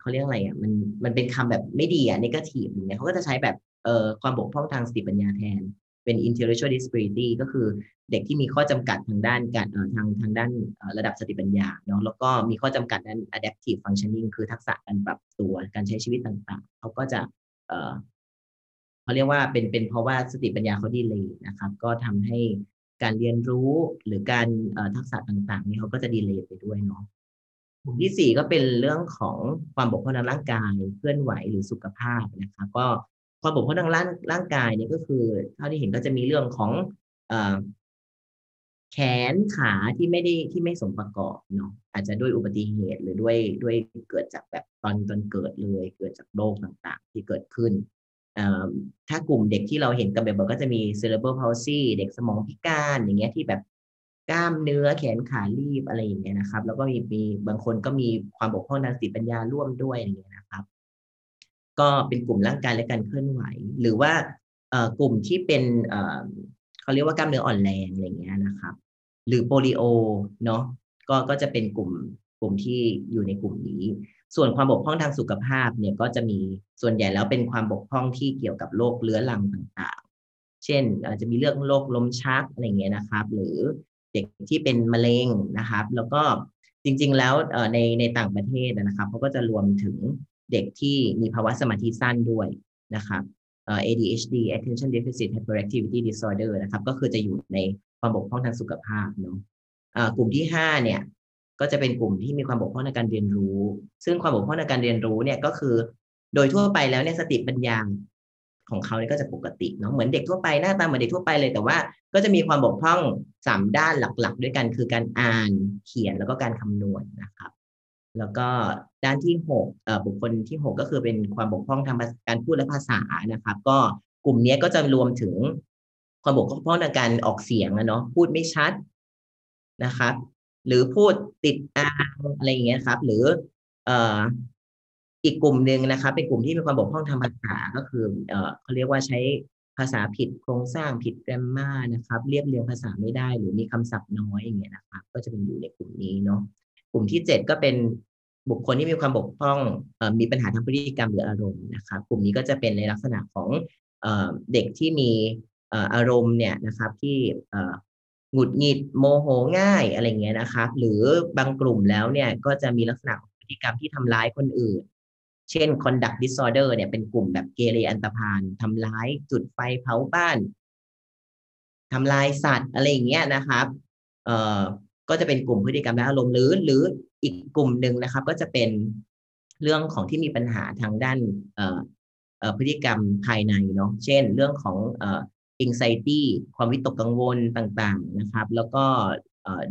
เขาเรียกอะไรอะมันมันเป็นคำแบบไม่ดีอะนิเกทีฟอย่างเงี้ยเขาก็จะใช้แบบเอ่อความบกพร่องทางสติปัญญาแทน เป็น intellectual disability ก็คือเด็กที่มีข้อจำกัดทางด้านการเอ่อทางทางด้านระดับสติปัญญาเนาะแล้วก็มีข้อจำกัดด้าน adaptive functioning คือทักษะการปรับตัวการใช้ชีวิตต่างๆเขาก็จะเอ่อ เขาเรียกว่าเป็นเป็นเพราะว่าสติปัญญาเขาดีเลยนะครับ ก็ทำให้การเรียนรู้หรือการทักษะต่างๆ นี่เขาก็จะดีเลยไปด้วยเนาะกลุ่มที่สี่ก็เป็นเรื่องของความบกพร่องทางร่างกายเคลื่อนไหวหรือสุขภาพนะคะก็ความบกพร่องทางร่างร่างกายเนี่ยก็คือเท่าที่เห็นก็จะมีเรื่องของอแขนขาที่ไม่ได้ที่ไม่สมประกอบเนาะอาจจะด้วยอุบัติเหตุหรือด้วยด้วยเกิดจากแบบตอนตอนเกิดเลย เกิดจากโรคต่างๆ ที่เกิดขึ้น ถ้ากลุ่มเด็กที่เราเห็นกันบ่อยๆก็จะมี cerebral palsy เด็กสมองพิการอย่างเงี้ยที่แบบกล้ามเนื้อแขนขาลีบอะไรอย่างเงี้ยนะครับ แล้วก็มีมีบางคนก็มีความบกพร่องทางสติปัญญาร่วมด้วยอย่างเงี้ยนะครับ ก็เป็นกลุ่มร่างกายและการเคลื่อนไหว หรือว่ากลุ่มที่เป็นเขาเรียกว่ากล้ามเนื้ออ่อนแรงอะไรอย่างเงี้ยนะครับ หรือโปลิโอเนาะก็ก็จะเป็นกลุ่มกลุ่มที่อยู่ในกลุ่มนี้ ส่วนความบกพร่องทางสุขภาพเนี่ยก็จะมีส่วนใหญ่แล้วเป็นความบกพร่องที่เกี่ยวกับโรคเรื้อรังต่างๆ เช่นอาจจะมีเรื่องโรคลมชักอะไรเงี้ยนะครับ หรือเด็กที่เป็นมะเร็งนะครับ แล้วก็จริง ๆ แล้วในในต่างประเทศนะครับเขาก็จะรวมถึงเด็กที่มีภาวะสมาธิสั้นด้วยนะครับ ADHD Attention Deficit Hyperactivity Disorder นะครับ ก็คือจะอยู่ในความบกพร่องทางสุขภาพเนาะกลุ่มที่ห้าเนี่ย ก็จะเป็นกลุ่มที่มีความบกพร่องในการเรียนรู้ ซึ่งความบกพร่องในการเรียนรู้เนี่ยก็คือ โดยทั่วไปแล้วเนี่ยสติปัญญาของเขาเนี่ยก็จะปกติเนาะเหมือนเด็กทั่วไปหน้าตาเหมือนเด็กทั่วไปเลยแต่ว่า ก็จะมีความบกพร่องสามด้านหลักๆ ด้วยกันคือการอ่านเขียนแล้วก็การคำนวณนะครับ แล้วก็ด้านที่หกเอ่อบุคคลที่หกก็คือเป็นความบกพร่องทางการพูดและภาษานะครับ ก็กลุ่มนี้ก็จะรวมถึงความบกพร่องทางการออกเสียงอะเนาะพูดไม่ชัดนะครับ หรือพูดติดอ่างอะไรอย่างเงี้ยครับ หรือ เอ่ออีกกลุ่มหนึ่งนะครับ เป็นกลุ่มที่มีความบกพร่องทางภาษาก็คือ เอ่อเขาเรียกว่าใช้ภาษาผิดโครงสร้างผิดแกรมมานะครับ เรียบเรียงภาษาไม่ได้ หรือมีคำศัพท์น้อยอย่างเงี้ยนะครับ ก็จะเป็นอยู่ในกลุ่มนี้เนาะกลุ่มที่เจ็ดก็เป็นบุคคลที่มีความบกพร่องอมีปัญหาทางพฤติกรรมหรืออารมณ์นะครับ กลุ่มนี้ก็จะเป็นในลักษณะของเอเด็กที่มีอารมณ์เนี่ยนะครับ ที่เหงุดหงิดโมโหง่ายอะไรเงี้ยนะครับหรือบางกลุ่มแล้วเนี่ยก็จะมีลักษณะพฤติกรรมที่ทำร้ายคนอื่น เช่น conduct disorder เนี่ยเป็นกลุ่มแบบเกเรอันตพาลทำร้ายจุดไฟเผาบ้านทำลายสัตว์อะไรอย่างเงี้ยนะครับเอ่อก็จะเป็นกลุ่มพฤติกรรมและอารมณ์หรือหรืออีกกลุ่มหนึ่งนะครับ ก็จะเป็นเรื่องของที่มีปัญหาทางด้านเอ่อพฤติกรรมภายในเนาะเช่น เรื่องของเอ่อ anxiety ความวิตกกังวลต่างๆนะครับ แล้วก็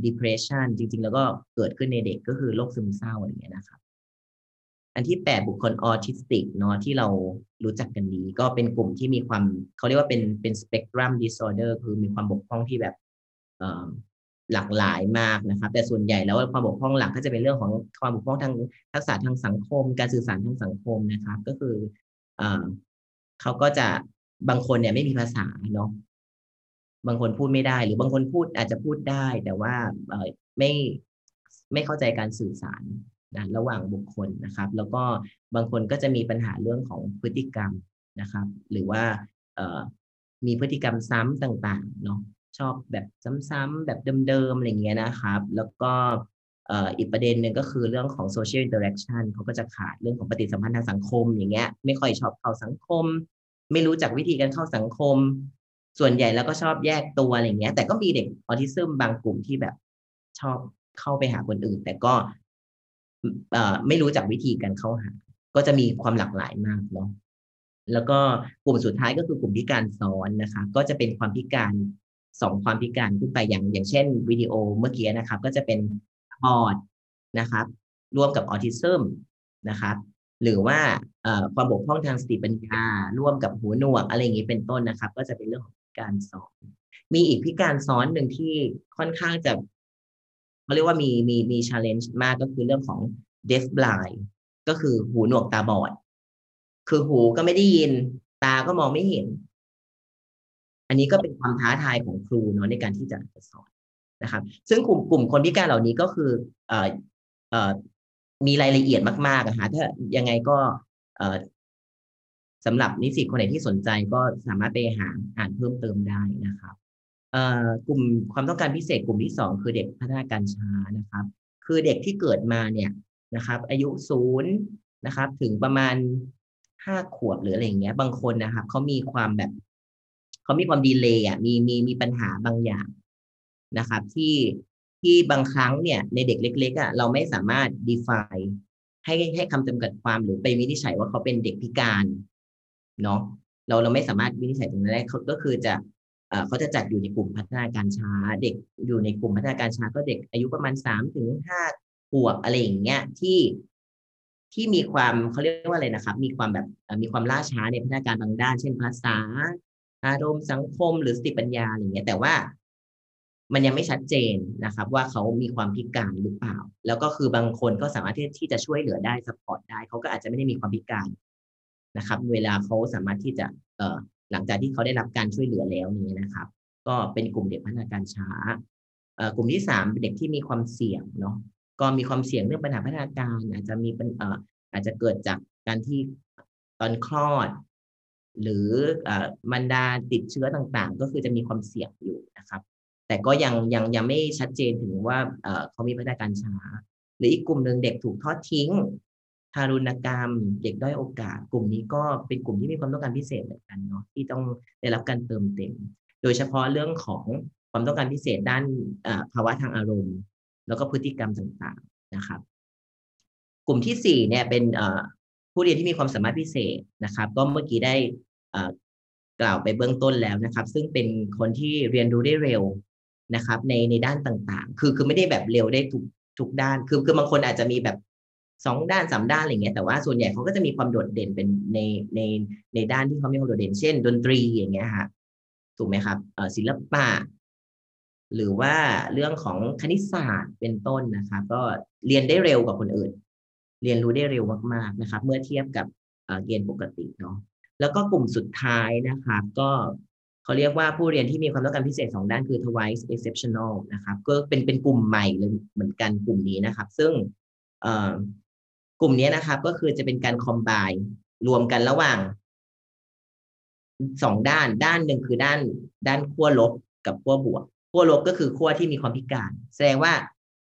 depression จริง ๆ แล้วก็เกิดขึ้นในเด็กก็คือโรคซึมเศร้าอะไรเงี้ยนะครับ อันที่แปดบุคคลออทิสติกเนาะที่เรารู้จักกันดี ก็เป็นกลุ่มที่มีความเขาเรียกว่าเป็นเป็นสเปกตรัมดิสออเดอร์คือมีความบกพร่องที่แบบหลากหลายมากนะครับ แต่ส่วนใหญ่แล้วความบกพร่องหลักก็จะเป็นเรื่องของความบกพร่องทางทักษะทางสังคม การสื่อสารทางสังคมนะครับ ก็คือเอเขาก็จะ บางคนเนี่ยไม่มีภาษาเนาะบางคนพูดไม่ได้ หรือบางคนพูดอาจจะพูดได้ แต่ว่าไม่ไม่เข้าใจการสื่อสารนะระหว่างบุคคลนะครับ แล้วก็บางคนก็จะมีปัญหาเรื่องของพฤติกรรมนะครับ หรือว่ามีพฤติกรรมซ้ำต่างๆเนาะชอบแบบซ้ำๆแบบเดิมๆอะไรเงี้ยนะครับ แล้วก็อีกประเด็นหนึ่งก็คือเรื่องของ social interaction เขาก็จะขาดเรื่องของปฏิสัมพันธ์ทางสังคมอย่างเงี้ยไม่ค่อยชอบเข้าสังคม ไม่รู้จักวิธีการเข้าสังคม ส่วนใหญ่แล้วก็ชอบแยกตัวอะไรเงี้ย แต่ก็มีเด็กออทิซึมบางกลุ่มที่แบบ ชอบเข้าไปหาคนอื่น แต่ก็ไม่รู้จักวิธีการเข้าหา ก็จะมีความหลากหลายมากเนาะแล้วก็กลุ่มสุดท้ายก็คือกลุ่มพิการซ้อนนะคะ ก็จะเป็นความพิการสองความพิการขึ้นไปอย่างอย่างเช่นวิดีโอเมื่อกี้นะครับ ก็จะเป็นบอดนะครับ ร่วมกับออทิซึมนะครับ หรือว่าความบกพร่องทางสติปัญญา ร่วมกับหูหนวกอะไรอย่างนี้เป็นต้นนะครับ ก็จะเป็นเรื่องของการสอน มีอีกพิการซ้อนหนึ่งที่ค่อนข้างจะเขาเรียกว่ามีมีมี challenge มากก็คือเรื่องของ deaf blind ก็คือหูหนวกตาบอด คือหูก็ไม่ได้ยิน ตาก็มองไม่เห็น อันนี้ก็เป็นความท้าทายของครูเนาะในการที่จะสอนนะครับ ซึ่งกลุ่มกลุ่มคนพิการเหล่านี้ก็คือเอ่อเอ่อ มีรายละเอียดมากๆอะฮะถ้ายังไงก็เอ่อสำหรับนิสิตคนไหนที่สนใจก็สามารถไปหาอ่านเพิ่มเติมได้นะครับเอ่อกลุ่มความต้องการพิเศษกลุ่มที่สองคือเด็กพัฒนาการช้านะครับ คือเด็กที่เกิดมาเนี่ยนะครับ อายุศูนย์นะครับ ถึงประมาณห้าขวบหรืออะไรอย่างเงี้ย บางคนนะครับเขามีความแบบเขามีความดีเลย์อะมีมีมีปัญหาบางอย่างนะครับ ที่ ที่บางครั้งเนี่ยในเด็กเล็กๆอะเราไม่สามารถ define ให้ให้คำจำกัดความหรือไปวินิจฉัยว่าเขาเป็นเด็กพิการเนาะเราเราไม่สามารถวินิจฉัยตรงนั้นได้ก็คือจะเขาจะจัดอยู่ในกลุ่มพัฒนาการช้า เด็กอยู่ในกลุ่มพัฒนาการช้าก็เด็กอายุประมาณสามถึงห้าขวบอะไรอย่างเงี้ยที่ที่มีความเขาเรียกว่าอะไรนะครับ มีความแบบมีความล่าช้าในพัฒนาการบางด้าน เช่นภาษา อารมณ์สังคมหรือสติปัญญาอะไรเงี้ยแต่ว่า มันยังไม่ชัดเจนนะครับ ว่าเขามีความพิการหรือเปล่า แล้วก็คือบางคนก็สามารถที่ที่จะช่วยเหลือได้สปอร์ตได้เขาก็อาจจะไม่ได้มีความพิการนะครับ เวลาเขาสามารถที่จะเอ่อหลังจากที่เขาได้รับการช่วยเหลือแล้วนี้นะครับ ก็เป็นกลุ่มเด็กพัฒนาการช้าอ่ากลุ่มที่สามเป็นเด็กที่มีความเสี่ยงเนาะก็มีความเสี่ยงเรื่องปัญหาพัฒนาการ อาจจะมีเป็นเอ่ออาจจะเกิดจากการที่ตอนคลอด หรือมันดาติดเชื้อต่างๆ ก็คือจะมีความเสี่ยงอยู่นะครับ แต่ก็ยังยังยังไม่ชัดเจนถึงว่าเเขามีพัฒนาการช้า หรืออีกกลุ่มหนึ่งเด็กถูกทอดทิ้ง ทารุณกรรม เด็กด้อยโอกาส กลุ่มนี้ก็เป็นกลุ่มที่มีความต้องการพิเศษเหมือนกันเนาะที่ต้องได้รับการเติมเต็ม โดยเฉพาะเรื่องของความต้องการพิเศษด้านภาวะทางอารมณ์ แล้วก็พฤติกรรมต่างๆนะครับ กลุ่มที่สี่เนี่ยเป็นผู้เรียนที่มีความสามารถพิเศษนะครับ ก็เมื่อกี้ได้กล่าวไปเบื้องต้นแล้วนะครับ ซึ่งเป็นคนที่เรียนรู้ได้เร็ว นะครับในในด้านต่างๆ คือคือไม่ได้แบบเร็วได้ทุกทุกด้าน คือคือบางคนอาจจะมีแบบสองด้านสามด้านอะไรเงี้ย แต่ว่าส่วนใหญ่เขาก็จะมีความโดดเด่นเป็นในในในด้านที่เขามีความโดดเด่น เช่น ดนตรีอย่างเงี้ยฮะ ถูกไหมครับศิลปะ หรือว่าเรื่องของคณิตศาสตร์เป็นต้นนะครับ ก็เรียนได้เร็วกว่าคนอื่น เรียนรู้ได้เร็วมากๆนะครับ เมื่อเทียบกับเกณฑ์ปกติเนาะ แล้วก็กลุ่มสุดท้ายนะครับ ก็ เขาเรียกว่าผู้เรียนที่มีความต้องการพิเศษสองด้านคือ twice exceptional นะครับก็เป็นเป็นกลุ่มใหม่เลยเหมือนกันกลุ่มนี้นะครับ ซึ่งกลุ่มนี้นะครับ ก็คือจะเป็นการคอมไบรวมกันระหว่างสองด้านด้านหนึ่งคือด้านด้านขั้วลบกับขั้วบวกขั้วลบก็คือขั้วที่มีความพิการ แสดงว่า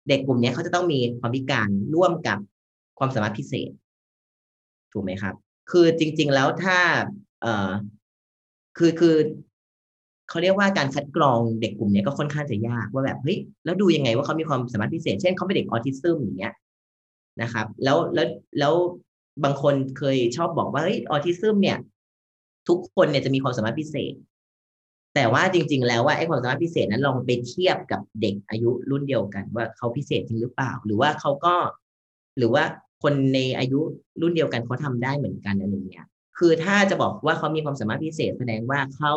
เด็กกลุ่มนี้เขาจะต้องมีความพิการร่วมกับความสามารถพิเศษ ถูกไหมครับ คือจริง ๆ แล้วถ้า เอ่อคือคือ เขาเรียกว่าการคัดกรองเด็กกลุ่มนี้ก็ค่อนข้างจะยากว่าแบบเฮ้ยแล้วดูยังไงว่าเขามีความสามารถพิเศษ เช่นเขาเป็นเด็กออทิซึมอย่างเงี้ยนะครับ แล้วแล้วแล้วบางคนเคยชอบบอกว่าเฮ้ยออทิซึมเนี่ย ทุกคนเนี่ยจะมีความสามารถพิเศษ แต่ว่าจริง ๆ แล้วว่าไอ้ความสามารถพิเศษนั้นลองไปเทียบกับเด็กอายุรุ่นเดียวกัน ว่าเขาพิเศษจริงหรือเปล่า หรือว่าเขาก็ หรือว่าคนในอายุรุ่นเดียวกันเขาทำได้เหมือนกันอะไรเงี้ยคือถ้าจะบอกว่าเขามีความสามารถพิเศษแสดงว่าเขา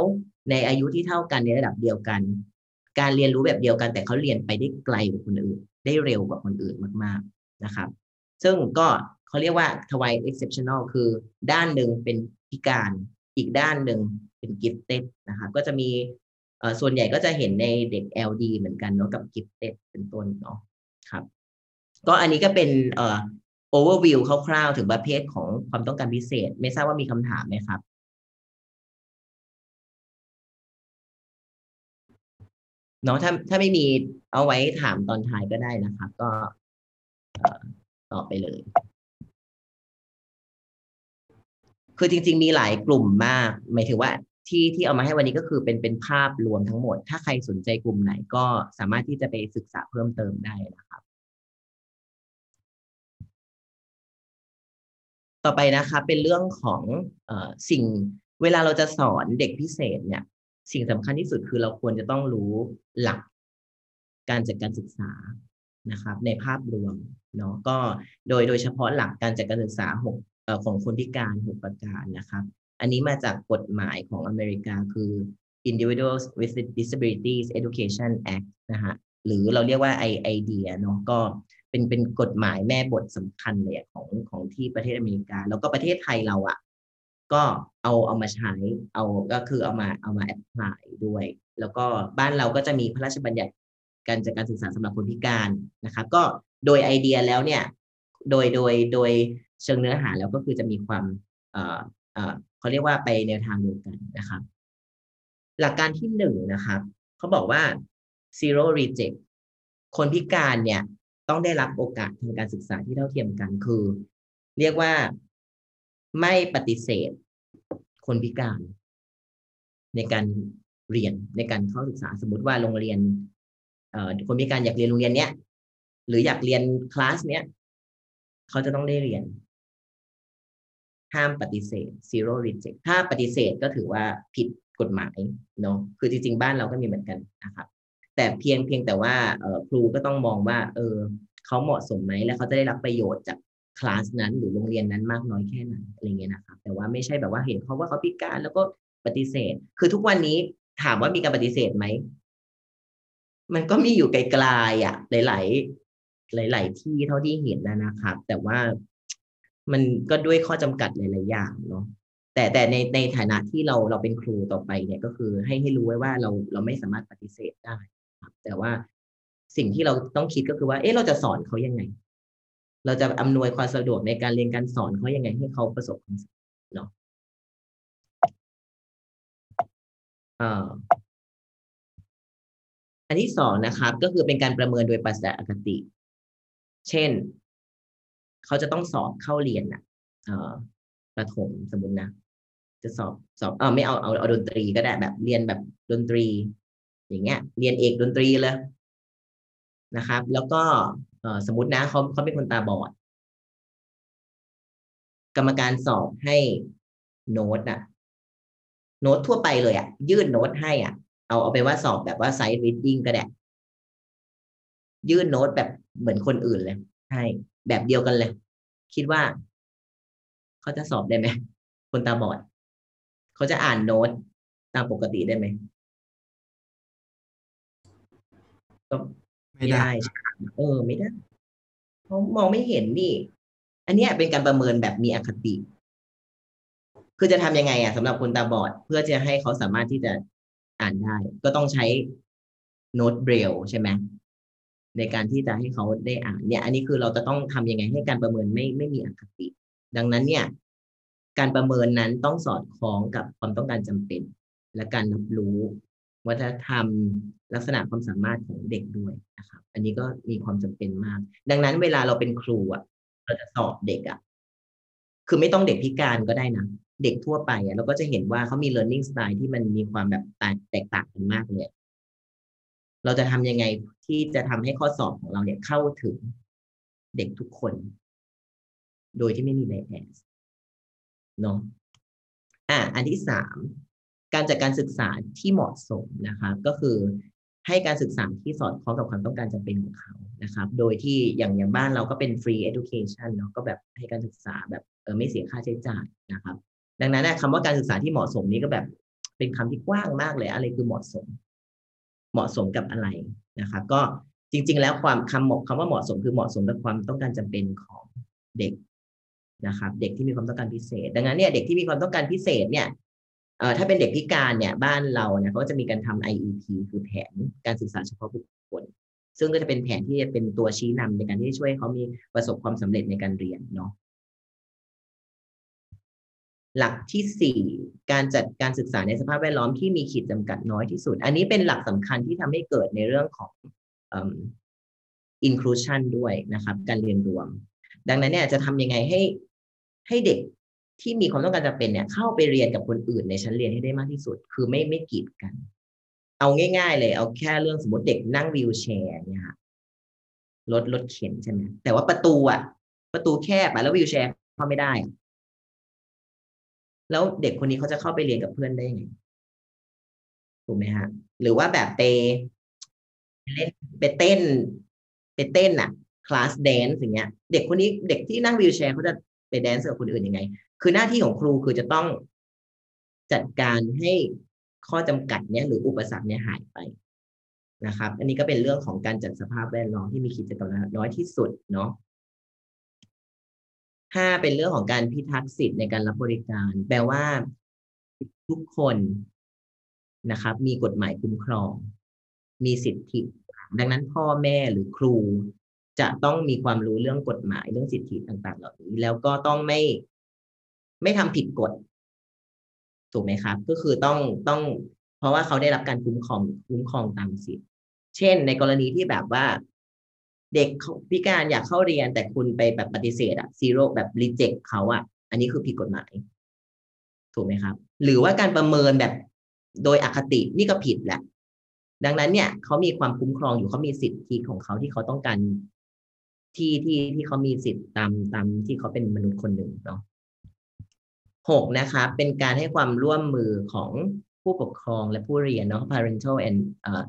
ในอายุที่เท่ากันในระดับเดียวกัน การเรียนรู้แบบเดียวกัน แต่เขาเรียนไปได้ไกลกว่าคนอื่น ได้เร็วกว่าคนอื่นมากๆนะครับ ซึ่งก็เขาเรียกว่าทวาย exceptional คือด้านหนึ่งเป็นพิการอีกด้านหนึ่งเป็น gifted นะครับก็จะมีส่วนใหญ่ก็จะเห็นในเด็ก LD เหมือนกันเนาะกับ gifted เป็นต้นเนาะครับก็อันนี้ก็เป็นเอ่อ overview คร่าวๆ ถึงประเภทของความต้องการพิเศษ ไม่ทราบว่ามีคำถามไหมครับ เนาะถ้าถ้าไม่มีเอาไว้ถามตอนท้ายก็ได้นะครับ ก็ตอบไปเลย คือจริง ๆ มีหลายกลุ่มมาก หมายถึงว่าที่ที่เอามาให้วันนี้ก็คือเป็นเป็นภาพรวมทั้งหมด ถ้าใครสนใจกลุ่มไหนก็สามารถที่จะไปศึกษาเพิ่มเติมได้นะครับ ต่อไปนะคะเป็นเรื่องของอสิ่งเวลาเราจะสอนเด็กพิเศษเนี่ย สิ่งสำคัญที่สุดคือเราควรจะต้องรู้หลักการจัดการศึกษานะครับ ในภาพรวมเนาะก็โดยโดยเฉพาะหลักการจัดการศึกษาหกของคนพิการหกประการนะครับ อันนี้มาจากกฎหมายของอเมริกาคือ Individuals with Disabilities Education Act นะฮะหรือเราเรียกว่า IIDEA เนาะก็เป็นเป็นกฎหมายแม่บทสำคัญเลยของของที่ประเทศอเมริกา แล้วก็ประเทศไทยเราอะ ก็เอาเอามาใช้เอาก็คือเอามาเอามาแอพพลายด้วย แล้วก็บ้านเราก็จะมีพระราชบัญญัติการจัดการศึกษาสำหรับคนพิการนะครับ ก็โดยไอเดียแล้วเนี่ยโดยโดยโดยเชิงเนื้อหาแล้วก็คือจะมีความเอ่อเอ่อเขาเรียกว่าไปแนวทางเดียวกันนะครับ หลักการที่หนึ่งนะครับเขาบอกว่า zero reject คนพิการเนี่ยต้องได้รับโอกาสทางการศึกษาที่เท่าเทียมกันคือ เรียกว่าไม่ปฏิเสธ คนพิการ ในการเรียนในการเข้าศึกษาสมมติว่าโรงเรียนคนพิการอยากเรียนโรงเรียนเนี้ยหรืออยากเรียนคลาสเนี้ยเขาจะต้องได้เรียน ห้ามปฏิเสธ zero reject ถ้าปฏิเสธก็ถือว่าผิดกฎหมายเนาะคือจริง ๆ บ้านเราก็มีเหมือนกันนะครับ แต่เพียงเพียงแต่ว่าครูก็ต้องมองว่า เออเขาเหมาะสมไหมและเขาจะได้รับประโยชน์จาก คลาสนั้นหรือโรงเรียนนั้นมากน้อยแค่ไหนอะไรเงี้ยนะครับแต่ว่าไม่ใช่แบบว่าเห็นเขาว่าเขาพิการแล้วก็ปฏิเสธ คือทุกวันนี้ถามว่ามีการปฏิเสธไหมมันก็มีอยู่ไกลๆอะ หลาย ๆ หลาย ๆ ที่เท่าที่เห็นนะนะครับ แต่ว่ามันก็ด้วยข้อจำกัดหลายๆอย่างเนาะแต่แต่ในในฐานะที่เราเราเป็นครูต่อไปเนี่ยก็คือให้ให้รู้ไว้ว่าเราเราไม่สามารถปฏิเสธได้ครับ แต่ว่าสิ่งที่เราต้องคิดก็คือว่า เอ๊ะเราจะสอนเขายังไง เราจะอำนวยความสะดวกในการเรียนการสอนเขายังไงให้เขาประสบความสำเร็จเนาะอันที่สองนะครับ ก็คือเป็นการประเมินโดยปัสสาวะอคติ เช่น เขาจะต้องสอบเข้าเรียนอะประถมสมมตินะจะสอบสอบเออไม่เอาเอาเอาดนตรีก็ได้แบบเรียนแบบดนตรี อย่างเงี้ย เรียนเอกดนตรีเลยนะครับ แล้วก็สมมตินะเขาเขาเป็นคนตาบอด กรรมการสอบให้โน้ตอะโน้ตทั่วไปเลยอะยื่นโน้ตให้อะ เอาเอาไปว่าสอบแบบว่า sight reading ก็ได้ยื่นโน้ตแบบเหมือนคนอื่นเลยใช่แบบเดียวกันเลย คิดว่า เขาจะสอบได้ไหมคนตาบอด เขาจะอ่านโน้ตตามปกติได้ไหม ไม่ได้ เออ ไม่ได้เขามองไม่เห็นนี่อันนี้เป็นการประเมินแบบมีอคติ คือจะทำยังไงอะสำหรับคนตาบอด เพื่อจะให้เขาสามารถที่จะอ่านได้ ก็ต้องใช้โน้ตเบรลใช่ไหมในการที่จะให้เขาได้อ่านเนี่ย อันนี้คือเราจะต้องทำยังไงให้การประเมินไม่ไม่มีอคติ ดังนั้นเนี่ย การประเมินนั้นต้องสอดคล้องกับความต้องการจำเป็น และการรับรู้ วัฒนธรรม ลักษณะความสามารถของเด็กด้วยนะครับ อันนี้ก็มีความจำเป็นมาก ดังนั้นเวลาเราเป็นครูอะ เราจะสอบเด็กอะ คือไม่ต้องเด็กพิการก็ได้นะเด็กทั่วไปอะเราก็จะเห็นว่าเขามี learning style ที่มันมีความแบบแตกต่างกันมากเลยเราจะทำยังไงที่จะทำให้ข้อสอบของเราเนี่ยเข้าถึงเด็กทุกคน โดยที่ไม่มีไบแอสเนาะอะอันที่สาม การจัดการศึกษาที่เหมาะสมนะครับก็คือให้การศึกษาที่สอดคล้องกับความต้องการจำเป็นของเขานะครับ โดยที่อย่างอย่างบ้านเราก็เป็น free education เนาะก็แบบให้การศึกษาแบบเออไม่เสียค่าใช้จ่ายนะครับ ดังนั้นนะคำว่าการศึกษาที่เหมาะสมนี้ก็แบบเป็นคำที่กว้างมากเลยอะไรคือเหมาะสม เหมาะสมกับอะไรนะครับ ก็จริง ๆ แล้วความคำเหมาะคำว่าเหมาะสมคือเหมาะสมกับความต้องการจำเป็นของเด็กนะครับ เด็กที่มีความต้องการพิเศษ ดังนั้นเนี่ยเด็กที่มีความต้องการพิเศษเนี่ย ถ้าเป็นเด็กพิการเนี่ยบ้านเราเนี่ยเขาก็จะมีการทำ IEP คือแผนการศึกษาเฉพาะบุคคล ซึ่งก็จะเป็นแผนที่จะเป็นตัวชี้นำในการที่จะช่วยเขามีประสบความสำเร็จในการเรียนเนาะหลักที่สี่การจัดการศึกษาในสภาพแวดล้อมที่มีขีดจำกัดน้อยที่สุด อันนี้เป็นหลักสำคัญที่ทำให้เกิดในเรื่องของอิ่ม inclusion ด้วยนะครับ การเรียนรวม ดังนั้นเนี่ยจะทำยังไงให้ให้เด็ก ที่มีความต้องการจะเป็นเนี่ย เข้าไปเรียนกับคนอื่นในชั้นเรียนให้ได้มากที่สุด คือไม่ไม่กีดกัน เอาง่าย ๆ เลย เอาแค่เรื่องสมมติเด็กนั่งวีลแชร์เนี่ยค่ะรถรถเข็นใช่ไหมแต่ว่าประตูอะ ประตูแคบอะแล้ว wheelchair เข้าไม่ได้ แล้วเด็กคนนี้เขาจะเข้าไปเรียนกับเพื่อนได้ยังไงถูกไหมฮะ หรือว่าแบบไปเล่นไปเต้นไปเต้นอะ class dance อย่างเงี้ย เด็กคนนี้เด็กที่นั่ง wheelchair เขาจะไป dance กับคนอื่นยังไง คือหน้าที่ของครูคือจะต้องจัดการให้ข้อจำกัดเนี้ยหรืออุปสรรคเนี้ยหายไปนะครับ อันนี้ก็เป็นเรื่องของการจัดสภาพแวดล้อมที่มีขีดจำกัดน้อยที่สุดเนาะห้าเป็นเรื่องของการพิทักษ์สิทธิ์ในการรับบริการ แปลว่าทุกคนนะครับ มีกฎหมายคุ้มครอง มีสิทธิ ดังนั้นพ่อแม่หรือครูจะต้องมีความรู้เรื่องกฎหมายเรื่องสิทธิต่าง ๆ เหล่านี้ แล้วก็ต้องไม่ ไม่ทำผิดกฎถูกไหมครับ ก็คือต้องต้อง เพราะว่าเขาได้รับการคุ้มครองคุ้มครองตามสิทธิ์เช่น ในกรณีที่แบบว่าเด็กพิการอยากเข้าเรียนแต่คุณไปแบบปฏิเสธอะซีโร่แบบรีเจ็คเขาอะอันนี้คือผิดกฎหมาย ถูกไหมครับ หรือว่าการประเมินแบบโดยอคตินี่ก็ผิดแหละ ดังนั้นเนี่ยเขามีความคุ้มครองอยู่เขามีสิทธิของเขาที่เขาต้องการที่ที่ที่เขามีสิทธิ์ตามตามที่เขาเป็นมนุษย์คนหนึ่งเนาะ หกนะคะเป็นการให้ความร่วมมือของผู้ปกครองและผู้เรียนเนาะ parental and uh,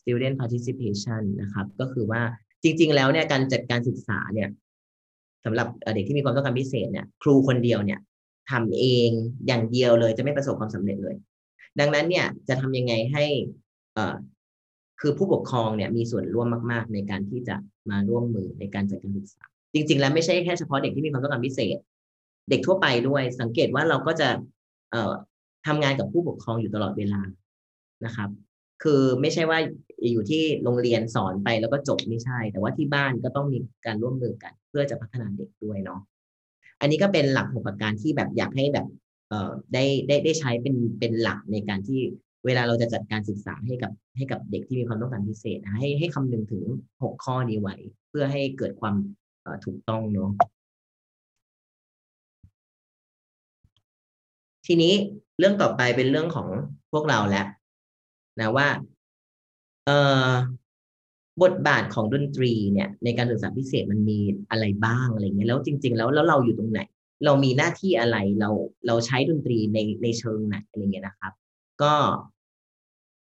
student participation นะครับ ก็คือว่าจริง ๆ แล้วเนี่ยการจัดการศึกษาเนี่ยสำหรับเด็กที่มีความต้องการพิเศษเนี่ย ครูคนเดียวเนี่ยทำเองอย่างเดียวเลยจะไม่ประสบความสำเร็จเลย ดังนั้นเนี่ยจะทำยังไงให้คือผู้ปกครองเนี่ยมีส่วนร่วมมากๆ ในการที่จะมาร่วมมือในการจัดการศึกษา จริง ๆ แล้วไม่ใช่แค่เฉพาะเด็กที่มีความต้องการพิเศษ เด็กทั่วไปด้วย สังเกตว่าเราก็จะเอ่อทำงานกับผู้ปกครองอยู่ตลอดเวลานะครับ คือไม่ใช่ว่าอยู่ที่โรงเรียนสอนไปแล้วก็จบไม่ใช่ แต่ว่าที่บ้านก็ต้องมีการร่วมมือกัน เพื่อจะพัฒนาเด็กด้วยเนาะอันนี้ก็เป็นหลักหกประการที่แบบอยากให้แบบเอ่อได้ได้ได้ใช้เป็นเป็นหลักในการที่เวลาเราจะจัดการศึกษาให้กับให้กับเด็กที่มีความต้องการพิเศษนะให้ให้คำนึงถึงหกข้อนี้ไว้ เพื่อให้เกิดความถูกต้องเนาะ ทีนี้เรื่องต่อไปเป็นเรื่องของพวกเราแล้วนะว่าเออบทบาทของดนตรีเนี่ย ในการศึกษาพิเศษมันมีอะไรบ้างอะไรเงี้ยแล้วจริง ๆ แล้วแล้วเราอยู่ตรงไหน เรามีหน้าที่อะไรเราเราใช้ดนตรีในในเชิงไหนอะไรเงี้ยนะครับ ก็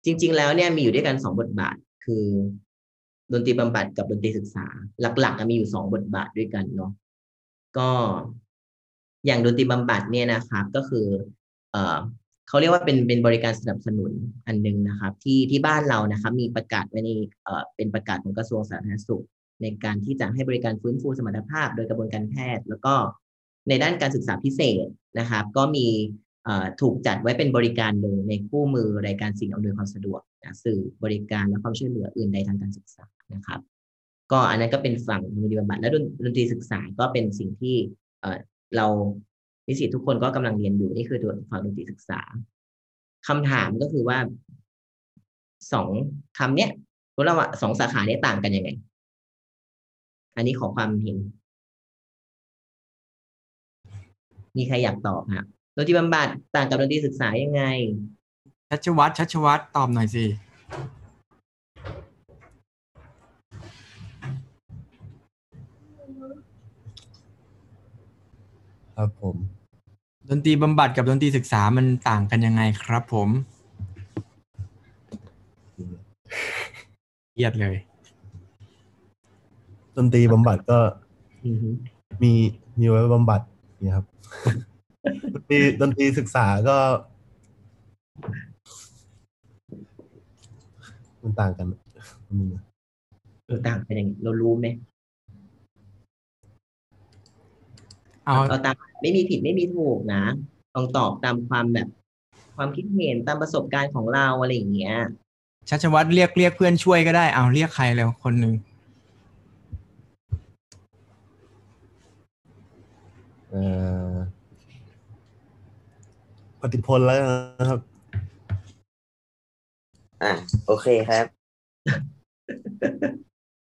จริง ๆ แล้วเนี่ยมีอยู่ด้วยกันสองบทบาทคือดนตรีบำบัดกับดนตรีศึกษา หลักๆมีอยู่สองบทบาทด้วยกันเนาะก็ อย่างดนตรีบำบัดเนี่ยนะครับ ก็คือเอ่อเขาเรียกว่าเป็นเป็นบริการสนับสนุนอันหนึงนะครับ ที่ที่บ้านเรานะครับ มีประกาศไว้ในเอ่อเป็นประกาศของกระทรวงสาธารณสุข ในการที่จะให้บริการฟื้นฟูสมรรถภาพ โดยกระบวนการแพทย์ แล้วก็ในด้านการศึกษาพิเศษนะครับ ก็มีถูกจัดไว้เป็นบริการหนึ่งในคู่มือรายการสิ่งอำนวยความสะดวกนะสื่อบริการและความช่วยเหลืออื่นใดทางการศึกษานะครับ ก็อันนั้นก็เป็นฝั่งดนตรีบำบัดและดนดนตรีศึกษาก็เป็นสิ่งที่ เรานิสิตทุกคนก็กำลังเรียนอยู่นี่คือตัวฝั่งดนตรีศึกษาคำถามก็คือว่าสองคำเนี้ยระหว่างสองสาขาเนี้ยต่างกันยังไง อันนี้ขอความเห็น มีใครอยากตอบฮะดนตรีบำบัดต่างกับดนตรีศึกษายังไงชัชวัตรชัชวัตรตอบหน่อยสิ ครับผม ดนตรีบำบัดกับดนตรีศึกษามันต่างกันยังไงครับผมเครียดเลย ดนตรีบำบัดก็อือฮึมีมีไว้บำบัดเนี่ยครับ ดนตรีดนตรีศึกษาก็มันต่างกันอืมเออต่างกันยังไงเรารู้ไหม เอาเอาตามไม่มีผิดไม่มีถูกนะต้องตอบตามความแบบ ความคิดเห็นตามประสบการณ์ของเราอะไรอย่างเงี้ยชัชวัตรเรียกเรียกเพื่อนช่วยก็ได้เอาเรียกใครแล้วคนหนึ่งเอ่อปฏิพลแล้วนะครับ อ่าโอเคครับ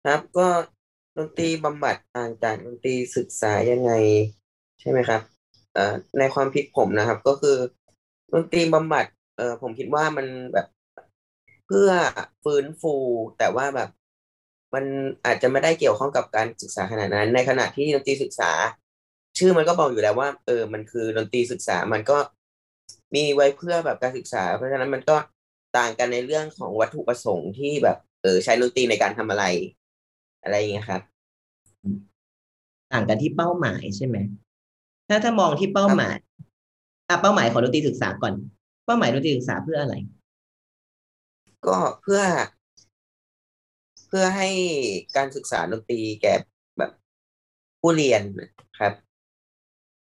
ครับก็ดนตรีบำบัดต่างจากดนตรีศึกษายังไง ใช่ไหมครับเอในความคิดผมนะครับ ก็คือดนตรีบำบัดเออผมคิดว่ามันแบบเพื่อฟื้นฟู แต่ว่าแบบ มันอาจจะไม่ได้เกี่ยวข้องกับการศึกษาขนาดนั้น ในขณะที่ดนตรีศึกษา ชื่อมันก็บอกอยู่แล้วว่า เออ มันคือดนตรีศึกษามันก็มีไว้เพื่อแบบการศึกษา เพราะฉะนั้นมันก็ต่างกันในเรื่องของวัตถุประสงค์ที่แบบเออใช้ดนตรีในการทำอะไร อะไรอย่างเงี้ยครับ ต่างกันที่เป้าหมายใช่ไหม ถ้าถ้ามองที่เป้าหมายอะเป้าหมายของดนตรีศึกษาก่อน เป้าหมายดนตรีศึกษาเพื่ออะไร ก็เพื่อ เพื่อให้การศึกษาดนตรีแก่แบบผู้เรียนครับ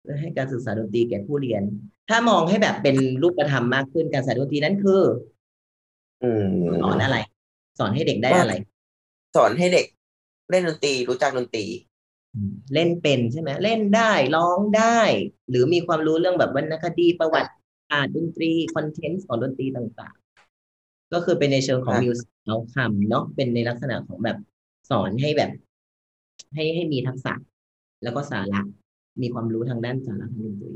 เพื่อให้การศึกษาดนตรีแก่ผู้เรียน ถ้ามองให้แบบเป็นรูปธรรมมากขึ้นการศึกษาดนตรีนั้นคือ อืมสอนอะไร สอนให้เด็กได้อะไร สอนให้เด็กเล่นดนตรีรู้จักดนตรี เล่นเป็นใช่ไหมเล่นได้ร้องได้ หรือมีความรู้เรื่องแบบวรรณคดีประวัติศาสตร์ดนตรี content ของดนตรีต่างๆ ก็คือเป็นในเชิงของครับ music เอาคำเนาะเป็นในลักษณะของแบบสอนให้แบบ ให้ให้มีทักษะ แล้วก็สาระมีความรู้ทางด้านสาระทางดนตรี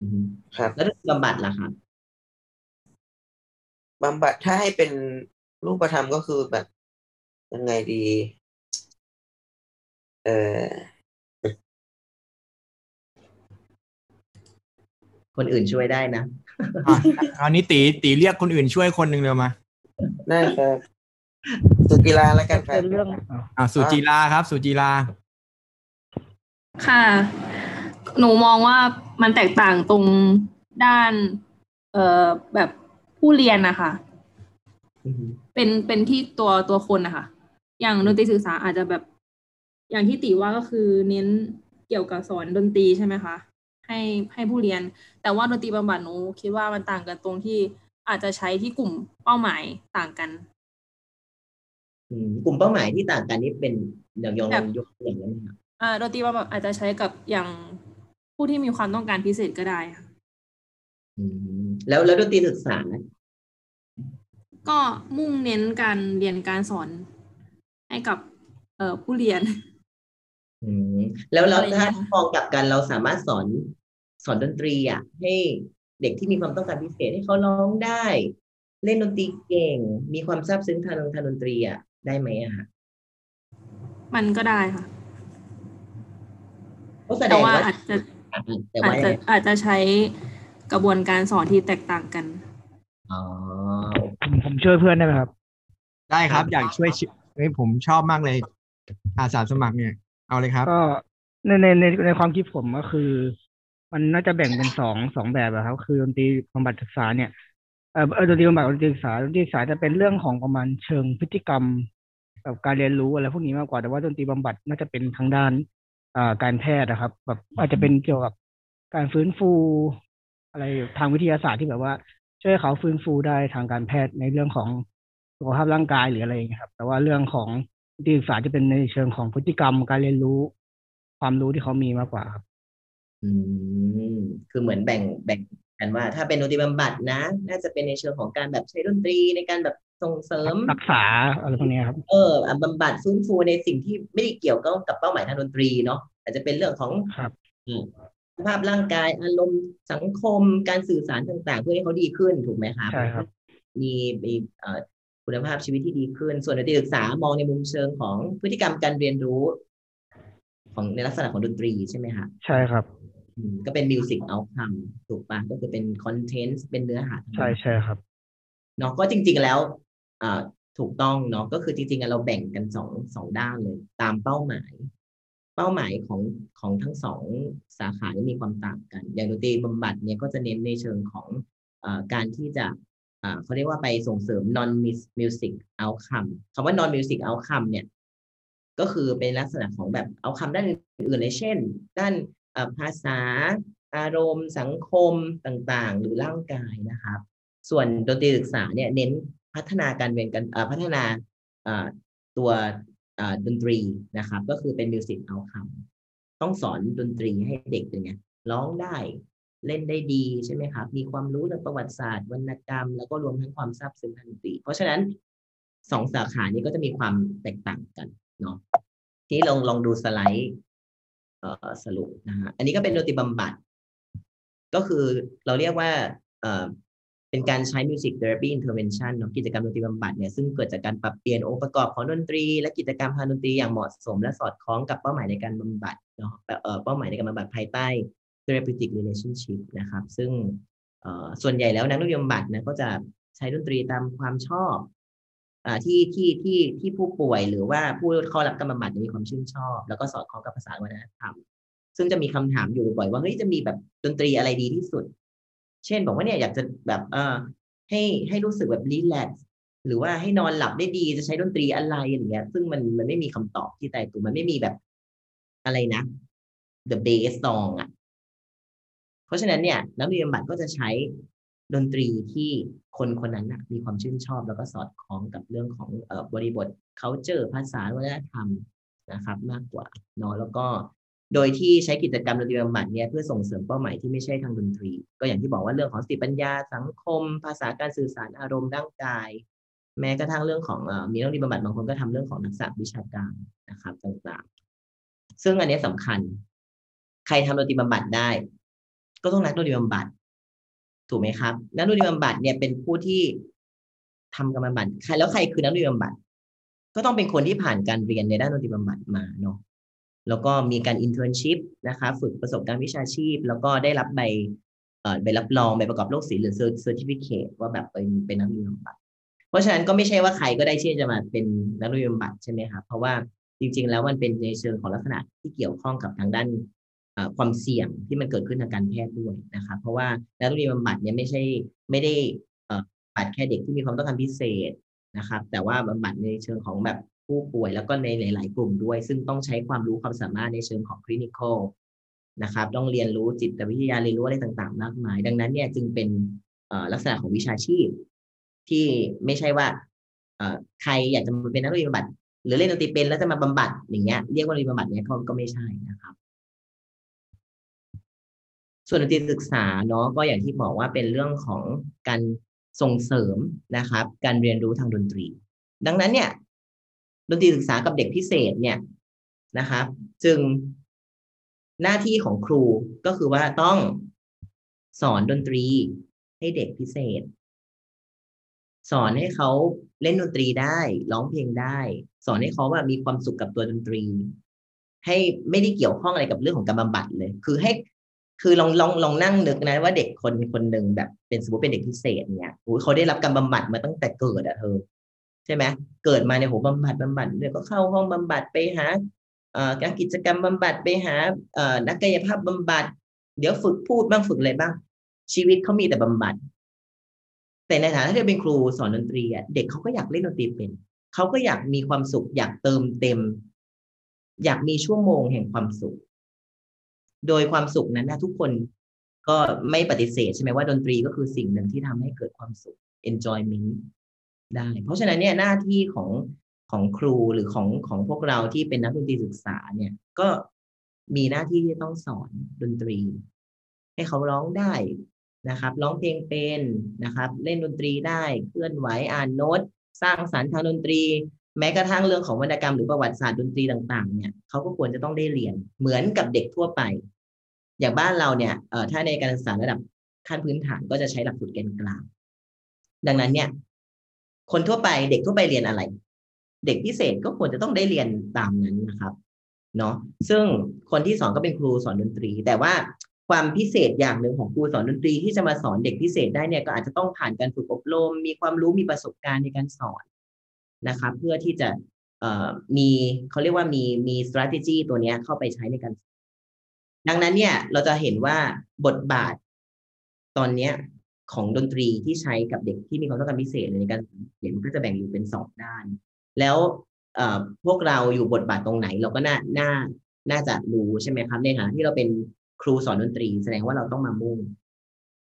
อือฮึครับแล้วดนตรีบำบัดล่ะครับบำบัดถ้าให้เป็นรูปธรรมก็คือแบบยังไงดีเออ คนอื่นช่วยได้นะอะคราวนี้ตีตีเรียกคนอื่นช่วยคนหนึ่งเร็วมาได้ครับสุกีฬาแล้วกันครับเป็นเรื่องอ่าสุจีราครับ สุจีราค่ะ หนูมองว่ามันแตกต่างตรงด้าน เอ่อแบบผู้เรียนนะคะ เป็นเป็นที่ตัวตัวคนนะคะ อย่างดนตรีศึกษาอาจจะแบบ อย่างที่ติว่าก็คือเน้นเกี่ยวกับสอนดนตรีใช่ไหมคะ ให้ให้ผู้เรียน แต่ว่าดนตรีบำบัดหนูคิดว่ามันต่างกันตรงที่อาจจะใช้ที่กลุ่มเป้าหมายต่างกันอืมกลุ่มเป้าหมายที่ต่างกันนี่เป็นอย่างยองแบบยกตัวอย่างได้ไหมครับอ่าดนตรีบำบัดอาจจะใช้กับอย่างผู้ที่มีความต้องการพิเศษก็ได้ค่ะอืมแล้วแล้วดนตรีศึกษา ก็มุ่งเน้นการเรียนการสอนให้กับ เอ่อผู้เรียน อืมแล้วแล้วอะไรถ้าเงี้ยมองกลับกันเราสามารถสอนสอนดนตรีอะให้เด็กที่มีความต้องการพิเศษให้เขาร้องได้ เล่นดนตรีเก่ง มีความซาบซึ้งทางทางดนตรีอะได้ไหมอะคะมันก็ได้ค่ะก็แสดแต่งว่าว่าอาจจะแต่อาว่าจจะอาจจะใช้กระบวนการสอนที่แตกต่างกันอ๋อผมผมช่วยเพื่อนได้ไหมครับ ได้ครับ อยากช่วยชิเฮ้ยผมชอบมากเลยอาสาสมัครเนี่ย เอาเลยครับ ก็ในในในในความคิดผมก็คือ มันน่าจะแบ่งเป็นสองสองแบบอะครับ คือดนตรีบำบัดศึกษาเนี่ยเออเอดนตรีบำบัดดนตรีศึกษาดนตรีศึกษาจะเป็นเรื่องของประมาณเชิงพฤติกรรมกับการเรียนรู้อะไรพวกนี้มากกว่าแต่ว่าดนตรีบำบัดน่าจะเป็นทางด้านอ่าการแพทย์นะครับ แบบอาจจะเป็นเกี่ยวกับการฟื้นฟู อะไรทางวิทยาศาสตร์ที่แบบว่า ช่วยเขาฟื้นฟูได้ทางการแพทย์ในเรื่องของสุขภาพร่างกายหรืออะไรอย่างเงี้ยครับ แต่ว่าเรื่องของ ดนตรีศึกษาจะเป็นในเชิงของพฤติกรรมการเรียนรู้ ความรู้ที่เขามีมากกว่าครับ อืมคือเหมือนแบ่งแบ่งกันว่า ถ้าเป็นดนตรีบำบัดนะ น่าจะเป็นในเชิงของการแบบใช้ดนตรีในการแบบส่งเสริมรักษาอะไรพวกเนี้ยครับ เอออะบำบัดฟื้นฟูในสิ่งที่ไม่ได้เกี่ยวกับกับเป้าหมายทางดนตรีเนาะอาจจะเป็นเรื่องของครับอืมสภาพร่างกายอารมณ์สังคมการสื่อสารต่าง ๆ เพื่อให้เขาดีขึ้นถูกไหมครับใช่ครับ มีมีเอ่อ คุณภาพชีวิตที่ดีขึ้น ส่วนดนตรีศึกษามองในมุมเชิงของพฤติกรรมการเรียนรู้ ของในลักษณะของดนตรีใช่ไหมคะใช่ครับออืมก็เป็นมิวสิกเอาคัมถูกปะก็คือเป็นคอนเทนต์เป็นเนื้อหาทั้งหมดใช่ใช่ครับเนาะก็จริง ๆแล้วอ่าถูกต้องเนาะก็คือจริงๆอะเราแบ่งกันสองสองด้านเลย ตามเป้าหมาย เป้าหมายของของทั้งสองสาขาเนี่ยมีความต่างกัน อย่างดนตรีบำบัดเนี่ยก็จะเน้นในเชิงของอาการที่จะอ่า เขาเรียกว่าไปส่งเสริม non music outcome คำว่า non music outcome เนี่ย ก็คือเป็นลักษณะของแบบเอาคำด้านอื่นๆเลยเช่น ด้านภาษาอารมณ์ สังคมต่างๆ หรือร่างกายนะครับ ส่วนดนตรีศึกษาเนี่ยเน้นพัฒนาการเรียนกันพัฒนาตัวดนตรีนะครับ ก็คือเป็นมิวสิกเอาคำต้องสอนดนตรีให้เด็กเป็นไงร้องได้ เล่นได้ดีใช่ไหมครับ มีความรู้ทางประวัติศาสตร์วรรณกรรม แล้วก็รวมทั้งความซาบซึ้งทางดนตรี เพราะฉะนั้นสองสาขานี้ก็จะมีความแตกต่างกันเนาะทีนี้ลองลองดูสไลด์เอ่อสรุปนะฮะอันนี้ก็เป็นดนตรีบำบัด ก็คือเราเรียกว่าเอ่อเป็นการใช้ Music Therapy Intervention เนาะกิจกรรมดนตรีบำบัดเนี่ยซึ่งเกิดจากการปรับเปลี่ยนองค์ประกอบของดนตรี และกิจกรรมทางดนตรีอย่างเหมาะสม และสอดคล้องกับเป้าหมายในการบำบัดเนาะเอ่อเป้าหมายในการบำบัดภายใต้ therapeutic relationship นะครับ ซึ่งส่วนใหญ่แล้วนักดนตรีบำบัดนะก็จะใช้ดนตรีตามความชอบอที่ที่ที่ที่ผู้ป่วยหรือว่าผู้เข้ารับการบำบัดมีความชื่นชอบ แล้วก็สอดคล้องกับภาษาวัฒนธรรมซึ่งจะมีคำถามอยู่บ่อยว่าเฮ้ยจะมีแบบดนตรีอะไรดีที่สุด เช่นบอกว่าเนี่ยอยากจะแบบเอ่อให้ให้รู้สึกแบบรีแลกซ์หรือว่าให้นอนหลับได้ดีจะใช้ดนตรีอะไรอย่างเงี้ย ซึ่งมันมันไม่มีคำตอบที่ตายตัวมันไม่มีแบบอะไรนะ the best song อะ เพราะฉะนั้นเนี่ยนักดนตรีบำบัดก็จะใช้ดนตรีที่คนคนนั้นนะมีความชื่นชอบ แล้วก็สอดคล้องกับเรื่องของบริบท culture ภาษาวัฒนธรรมนะครับ มากกว่าเนาะแล้วก็โดยที่ใช้กิจกรรมดนตรีบำบัดเนี่ยเพื่อส่งเสริมเป้าหมายที่ไม่ใช่ทางดนตรี ก็อย่างที่บอกว่าเรื่องของสติปัญญาสังคม ภาษาการสื่อสารอารมณ์ร่างกาย แม้กระทั่งเรื่องของมีนักดนตรีบำบัดบางคนก็ทำเรื่องของทักษะวิชาการนะครับต่างๆ ซึ่งอันนี้ยสำคัญ ใครทำดนตรีบำบัดได้ ก็ต้องนักดนตรีบำบัด ถูกไหมครับ นักดนตรีบำบัดเนี่ยเป็นผู้ที่ทำการบำบัดใครแล้วใครคือนักดนตรีบำบัด ก็ต้องเป็นคนที่ผ่านการเรียนในด้านดนตรีบำบัดมาเนาะแล้วก็มีการ internship นะคะฝึกประสบการณ์วิชาชีพ แล้วก็ได้รับใบเอ่อใบรับรองใบประกอบโรคศิลป์หรือ certificate ว่าแบบเป็นเป็นนักดนตรีบำบัดเพราะฉะนั้นก็ไม่ใช่ว่าใครก็ได้ที่จะมาเป็นนักดนตรีบำบัดใช่ไหมครับเพราะว่าจริง ๆ แล้วมันเป็นในเชิงของลักษณะที่เกี่ยวข้องกับทางด้าน ความเสี่ยงที่มันเกิดขึ้นทางการแพทย์ด้วยนะครับเพราะว่านักดนตรีบำบัดเนี่ยไม่ใช่ไม่ได้บัดแค่เด็กที่มีความต้องการพิเศษนะครับ แต่ว่าบำบัดในเชิงของแบบผู้ป่วยแล้วก็ในหลาย ๆ กลุ่มด้วย ซึ่งต้องใช้ความรู้ความสามารถในเชิงของคลินิคอลนะครับ ต้องเรียนรู้จิตวิทยาเรียนรู้อะไรต่าง ๆ มากมาย ดังนั้นเนี่ยจึงเป็นลักษณะของวิชาชีพ ที่ไม่ใช่ว่าใครอยากจะมาเป็นนักดนตรีบำบัดหรือเล่นดนตรีเป็นแล้วจะมาบำบัดอย่างเงี้ยเรียกว่าดนตรีบำบัดเนี่ยก็ไม่ใช่นะครับ ส่วนดนตรีศึกษาเนาะก็อย่างที่บอกว่าเป็นเรื่องของการส่งเสริมนะครับ การเรียนรู้ทางดนตรี ดังนั้นเนี่ยดนตรีศึกษากับเด็กพิเศษเนี่ยนะครับ จึงหน้าที่ของครูก็คือว่าต้องสอนดนตรีให้เด็กพิเศษ สอนให้เขาเล่นดนตรีได้ร้องเพลงได้ สอนให้เขาว่ามีความสุขกับตัวดนตรี ให้ไม่ได้เกี่ยวข้องอะไรกับเรื่องของการบำบัดเลย คือให้ คือลองลองลองนั่งนึกนะว่าเด็กคนคนหนึ่งแบบเป็นสมมติเป็นเด็กพิเศษเนี่ยโอ้ยเขาได้รับการบำบัดมาตั้งแต่เกิดอะเธอใช่ไหมเกิดมาเนี่ยโหบำบัดบำบัดเดี๋ยวก็เข้าห้องบำบัดไปหาการกิจกรรมบำบัดไปหานักกายภาพบำบัด เดี๋ยวฝึกพูดบ้างฝึกอะไรบ้าง ชีวิตเขามีแต่บำบัด แต่ในฐานะที่เป็นครูสอนดนตรีอะเด็กเขาก็อยากเล่นดนตรีเป็นเขาก็อยากมีความสุข อยากเติมเต็ม อยากมีชั่วโมงแห่งความสุข โดยความสุขนั้นนะทุกคนก็ไม่ปฏิเสธใช่ไหมว่าดนตรีก็คือสิ่งหนึ่งที่ทำให้เกิดความสุข enjoyment ได้ เพราะฉะนั้นเนี่ยหน้าที่ของของครูหรือของของพวกเราที่เป็นนักดนตรีศึกษาเนี่ยก็มีหน้าที่ที่ต้องสอนดนตรี ให้เขาร้องได้นะครับ ร้องเพลงเป็นนะครับ เล่นดนตรีได้เคลื่อนไหวอ่านโน้ต สร้างสรรค์ทางดนตรี แม้กระทั่งเรื่องของวรรณกรรมหรือประวัติศาสตร์ดนตรีต่าง ๆ เนี่ยเขาก็ควรจะต้องได้เรียนเหมือนกับเด็กทั่วไป อย่างบ้านเราเนี่ยเอ่อถ้าในการศึกษาระดับขั้นพื้นฐานก็จะใช้หลักสูตรแกนกลาง ดังนั้นเนี่ย คนทั่วไปเด็กทั่วไปเรียนอะไร เด็กพิเศษก็ควรจะต้องได้เรียนตามนั้นนะครับเนาะซึ่งคนที่สอนก็เป็นครูสอนดนตรี แต่ว่าความพิเศษอย่างหนึ่งของครูสอนดนตรีที่จะมาสอนเด็กพิเศษได้เนี่ยก็อาจจะต้องผ่านการฝึกอบรม มีความรู้มีประสบการณ์ในการสอน นะคะเพื่อที่จะมีเขาเรียกว่ามีมี strategy ตัวนี้เข้าไปใช้ในการ ดังนั้นเนี่ยเราจะเห็นว่าบทบาทตอนเนี้ยของดนตรีที่ใช้กับเด็กที่มีความต้องการพิเศษในการเรียนก็จะแบ่งอยู่เป็นสองด้าน แล้วพวกเราอยู่บทบาทตรงไหน เราก็น่าน่าน่าจะรู้ใช่ไหมครับในฐานะที่เราเป็นครูสอนดนตรี แสดงว่าเราต้องมามุ่ง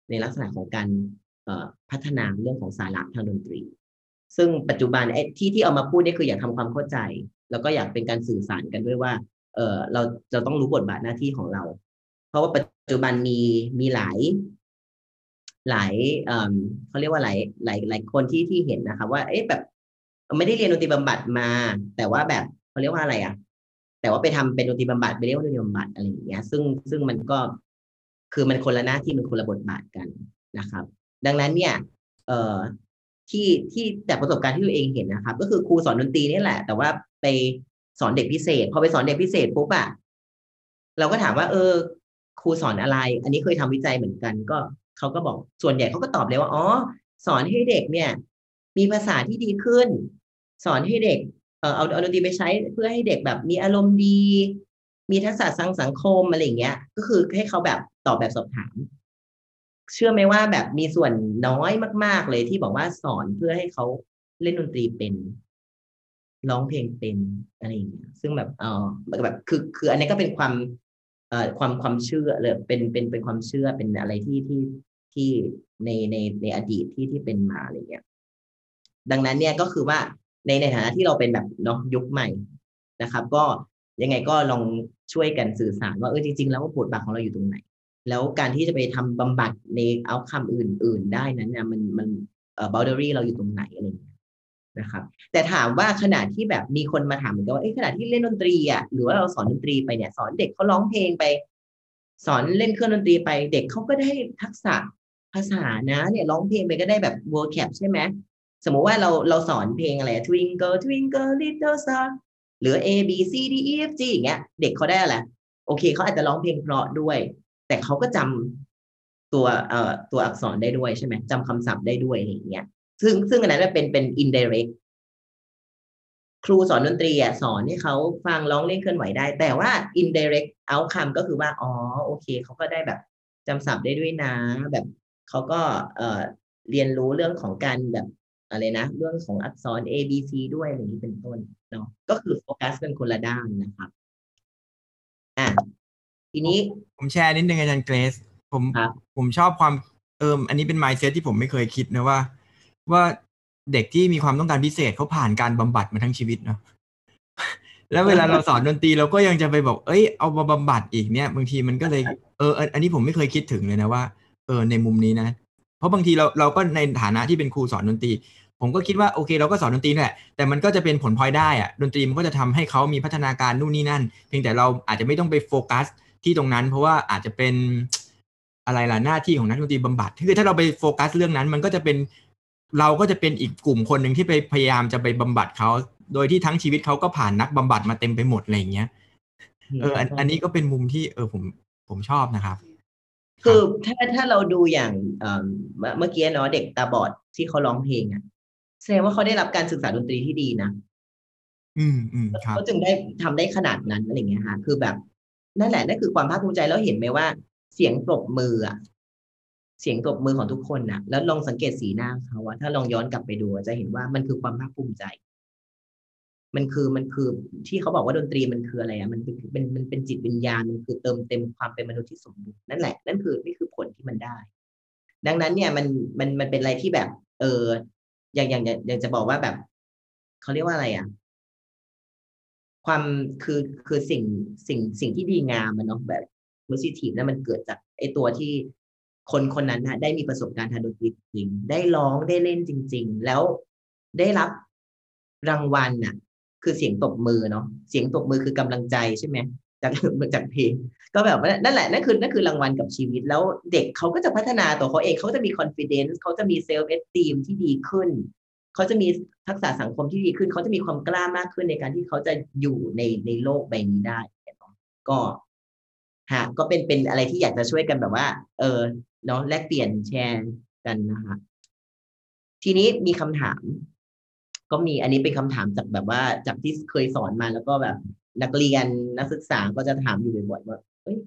ในลักษณะของการพัฒนาเรื่องของสาระทางดนตรี ซึ่งปัจจุบันไอ้ที่ที่เอามาพูดนี่คืออยากทำความเข้าใจ แล้วก็อยากเป็นการสื่อสารกันด้วยว่า เออเราเราต้องรู้บทบาทหน้าที่ของเรา เพราะว่าปัจจุบันมีมีหลายหลายเอ่อเขาเรียกว่าหลายหลายหลายคนที่ที่เห็นนะครับว่าเอ๊ะแบบ ไม่ได้เรียนดนตรีบำบัดมา แต่ว่าแบบเขาเรียกว่าอะไรอะ แต่ว่าไปทำเป็นดนตรีบำบัดไปเรียกว่าดนตรีบำบัดอะไรอย่างเงี้ย ซึ่งซึ่งมันก็คือมันคนละหน้าที่มันคนละบทบาทกันนะครับ ดังนั้นเนี่ย เอ่อ ที่ที่แต่ประสบการณ์ที่ตัวเองเห็นนะครับ ก็คือครูสอนดนตรีนี่แหละ แต่ว่าไปสอนเด็กพิเศษ พอไปสอนเด็กพิเศษปุ๊บอะเราก็ถามว่า เออ ครูสอนอะไร อันนี้เคยทำวิจัยเหมือนกัน ก็เขาก็บอกส่วนใหญ่เขาก็ตอบเลยว่าอ๋อสอนให้เด็กเนี่ย มีภาษาที่ดีขึ้น สอนให้เด็กเออเอาเอาดนตรีไปใช้เพื่อให้เด็กแบบมีอารมณ์ดี มีทักษะสังสังคมอะไรอย่างเงี้ย ก็คือให้เขาแบบตอบแบบสอบถาม เชื่อไหมว่าแบบมีส่วนน้อยมาก ๆ เลยที่บอกว่าสอนเพื่อให้เขาเล่นดนตรีเป็นร้องเพลงเป็นอะไรอย่างเงี้ยซึ่งแบบเออแบบคือ คือ อันนี้ก็เป็นความ เอ่อความความเชื่อเลยเป็นเป็นเป็นความเชื่อเป็นอะไรที่ที่ที่ในในในอดีตที่ที่เป็นมาอะไรเงี้ยดังนั้นเนี่ยก็คือว่าในในฐานะที่เราเป็นแบบเนาะยุคใหม่นะครับ ก็ยังไงก็ลองช่วยกันสื่อสารว่าเออจริง ๆ แล้วบทบาทของเราอยู่ตรงไหน แล้วการที่จะไปทำบำบัดในเอาคำอื่น ๆ ได้นั้นเนี่ยมันมันเอ่อ boundary เราอยู่ตรงไหนอะไรอย่างเงี้ยนะครับ แต่ถามว่าขณะที่แบบมีคนมาถามเหมือนกันว่าเอ้ขณะที่เล่นดนตรีอะหรือว่าเราสอนดนตรีไปเนี่ยสอนเด็กเขาร้องเพลงไป สอนเล่นเครื่องดนตรีไป เด็กเขาก็ได้ทักษะภาษานะเนี่ยร้องเพลงไปก็ได้แบบ vocab ใช่ไหมสมมุติว่าเราเราสอนเพลงอะไร twinkle twinkle little star หรือ A B C D E F G อย่างเงี้ย เด็กเขาได้อะไรโอเคเขาอาจจะร้องเพลงเพราะด้วย แต่เขาก็จำตัวเอ่อตัวอักษรได้ด้วยใช่ไหมจำคำศัพท์ได้ด้วยอะไรอย่างเงี้ย ซึ่งซึ่งอันนั้นเป็นเป็น indirect ครูสอนดนตรีอะสอนให้เขาฟังร้องเล่นเคลื่อนไหวได้ แต่ว่า indirect outcome ก็คือว่า อ๋อ โอเค เขาก็ได้แบบจำศัพท์ได้ด้วยนะ แบบเขาก็เอ่อเรียนรู้เรื่องของการแบบอะไรนะ เรื่องของอักษร A B C ด้วยอะไรอย่างนี้เป็นต้นเนาะก็คือโฟกัสกันคนละด้านนะครับ อะ ทีนี้ ผมแชร์นิดนึงอาจารย์เกรซผมผมชอบความเอิมอันนี้เป็น mindset ที่ผมไม่เคยคิดนะว่า ว่าเด็กที่มีความต้องการพิเศษเขาผ่านการบำบัดมาทั้งชีวิตเนาะแล้วเวลาเราสอนดนตรีเราก็ยังจะไปบอก เอ้ยเอามาบำบัดอีกเนี่ย บางทีมันก็เลยเอออันนี้ผมไม่เคยคิดถึงเลยนะว่าเออในมุมนี้นะ เพราะบางทีเราเราก็ในฐานะที่เป็นครูสอนดนตรี ผมก็คิดว่าโอเคเราก็สอนดนตรีแหละแต่มันก็จะเป็นผลพลอยได้อะดนตรีมันก็จะทำให้เขามีพัฒนาการนู่นนี่นั่น เพียงแต่เราอาจจะไม่ต้องไปโฟกัส ที่ตรงนั้น เพราะว่าอาจจะเป็นอะไรล่ะหน้าที่ของนักดนตรีบำบัดคือถ้าเราไปโฟกัสเรื่องนั้น มันก็จะเป็นเราก็จะเป็นอีกกลุ่มคนหนึ่งที่ไปพยายามจะไปบำบัดเขาโดยที่ทั้งชีวิตเขาก็ผ่านนักบำบัดมาเต็มไปหมดอะไรอย่างเงี้ยเอออันอันนี้ก็เป็นมุมที่เออผมผมชอบนะครับ คือถ้าถ้าเราดูอย่างเอ่อเมื่อกี้เนาะเด็กตาบอดที่เขาร้องเพลงอะแสดงว่าเขาได้รับการศึกษาดนตรีที่ดีนะอืมอืมครับเขาจึงได้ทำได้ขนาดนั้นอะไรเงี้ยค่ะ คือแบบ นั่นแหละนั่นคือความภาคภูมิใจแล้วเห็นไหมว่า เสียงปรบมืออะเสียงปรบมือของทุกคนน่ะแล้วลองสังเกตสีหน้าเขาว่าถ้าลองย้อนกลับไปดูจะเห็นว่ามันคือความภาคภูมิใจ มันคือมันคือที่เขาบอกว่าดนตรีมันคืออะไรอะมันเป็นเป็นมันเป็นจิตวิญญาณมันคือเติมเต็มความเป็นมนุษย์ที่สมบูรณ์นั่นแหละนั่นคือนี่คือผลที่มันได้ ดังนั้นเนี่ยมันมันมันเป็นอะไรที่แบบ เอออย่างอย่างอย่างอย่างจะบอกว่าแบบเขาเรียกว่าอะไรอะ ความคือคือสิ่งสิ่งสิ่งที่ดีงามมันเนาะแบบ positive นั้นมันเกิดจากไอตัวที่คนคนนั้นนะได้มีประสบการณ์ทางดนตรีจริง ได้ร้องได้เล่นจริง ๆ แล้วได้รับรางวัลน่ะ คือเสียงตบมือเนาะเสียงตบมือคือกำลังใจใช่ไหมจากจากเพลงก็แบบนั่นแหละนั่นคือนั่นคือรางวัลกับชีวิต แล้วเด็กเขาก็จะพัฒนาตัวเขาเองเขาจะมี confidence เขาจะมี self esteem ที่ดีขึ้น เขาจะมีทักษะสังคมที่ดีขึ้น เขาจะมีความกล้ามากขึ้นในการที่เขาจะอยู่ในในโลกใบนี้ได้ก็ฮะก็เป็นเป็นอะไรที่อยากจะช่วยกันแบบว่า เออเนาะแลกเปลี่ยนแชร์กันนะคะทีนี้มีคำถาม ก็มีอันนี้เป็นคำถามจากแบบว่าจากที่เคยสอนมาแล้วก็แบบ นักเรียนนักศึกษาก็จะถามอยู่บ่อยๆว่าเอ้ย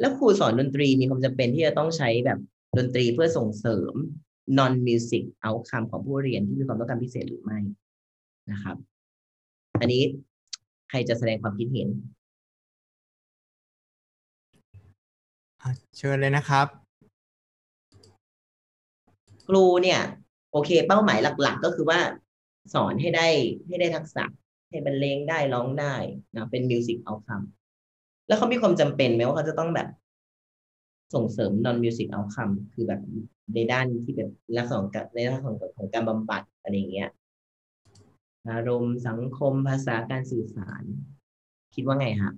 แล้วครูสอนดนตรีมีความจำเป็นที่จะต้องใช้แบบดนตรีเพื่อส่งเสริม non music outcome ของผู้เรียนที่มีความต้องการพิเศษหรือไม่นะครับ อันนี้ใครจะแสดงความคิดเห็นอะเชิญเลยนะครับ ครูเนี่ย โอเค เป้าหมายหลัก ๆ ก็คือว่าสอนให้ได้ให้ได้ทักษะ ให้บรรเลงได้ร้องได้นะเป็นมิวสิกเอาคำแล้วเขามีความจำเป็นไหมว่าเขาจะต้องแบบ ส่งเสริม non music outcome คือแบบในด้านที่แบบลักษณะของในด้านของของการบำบัดอะไรอย่างเงี้ยอารมณ์สังคมภาษาการสื่อสาร คิดว่าไงฮะ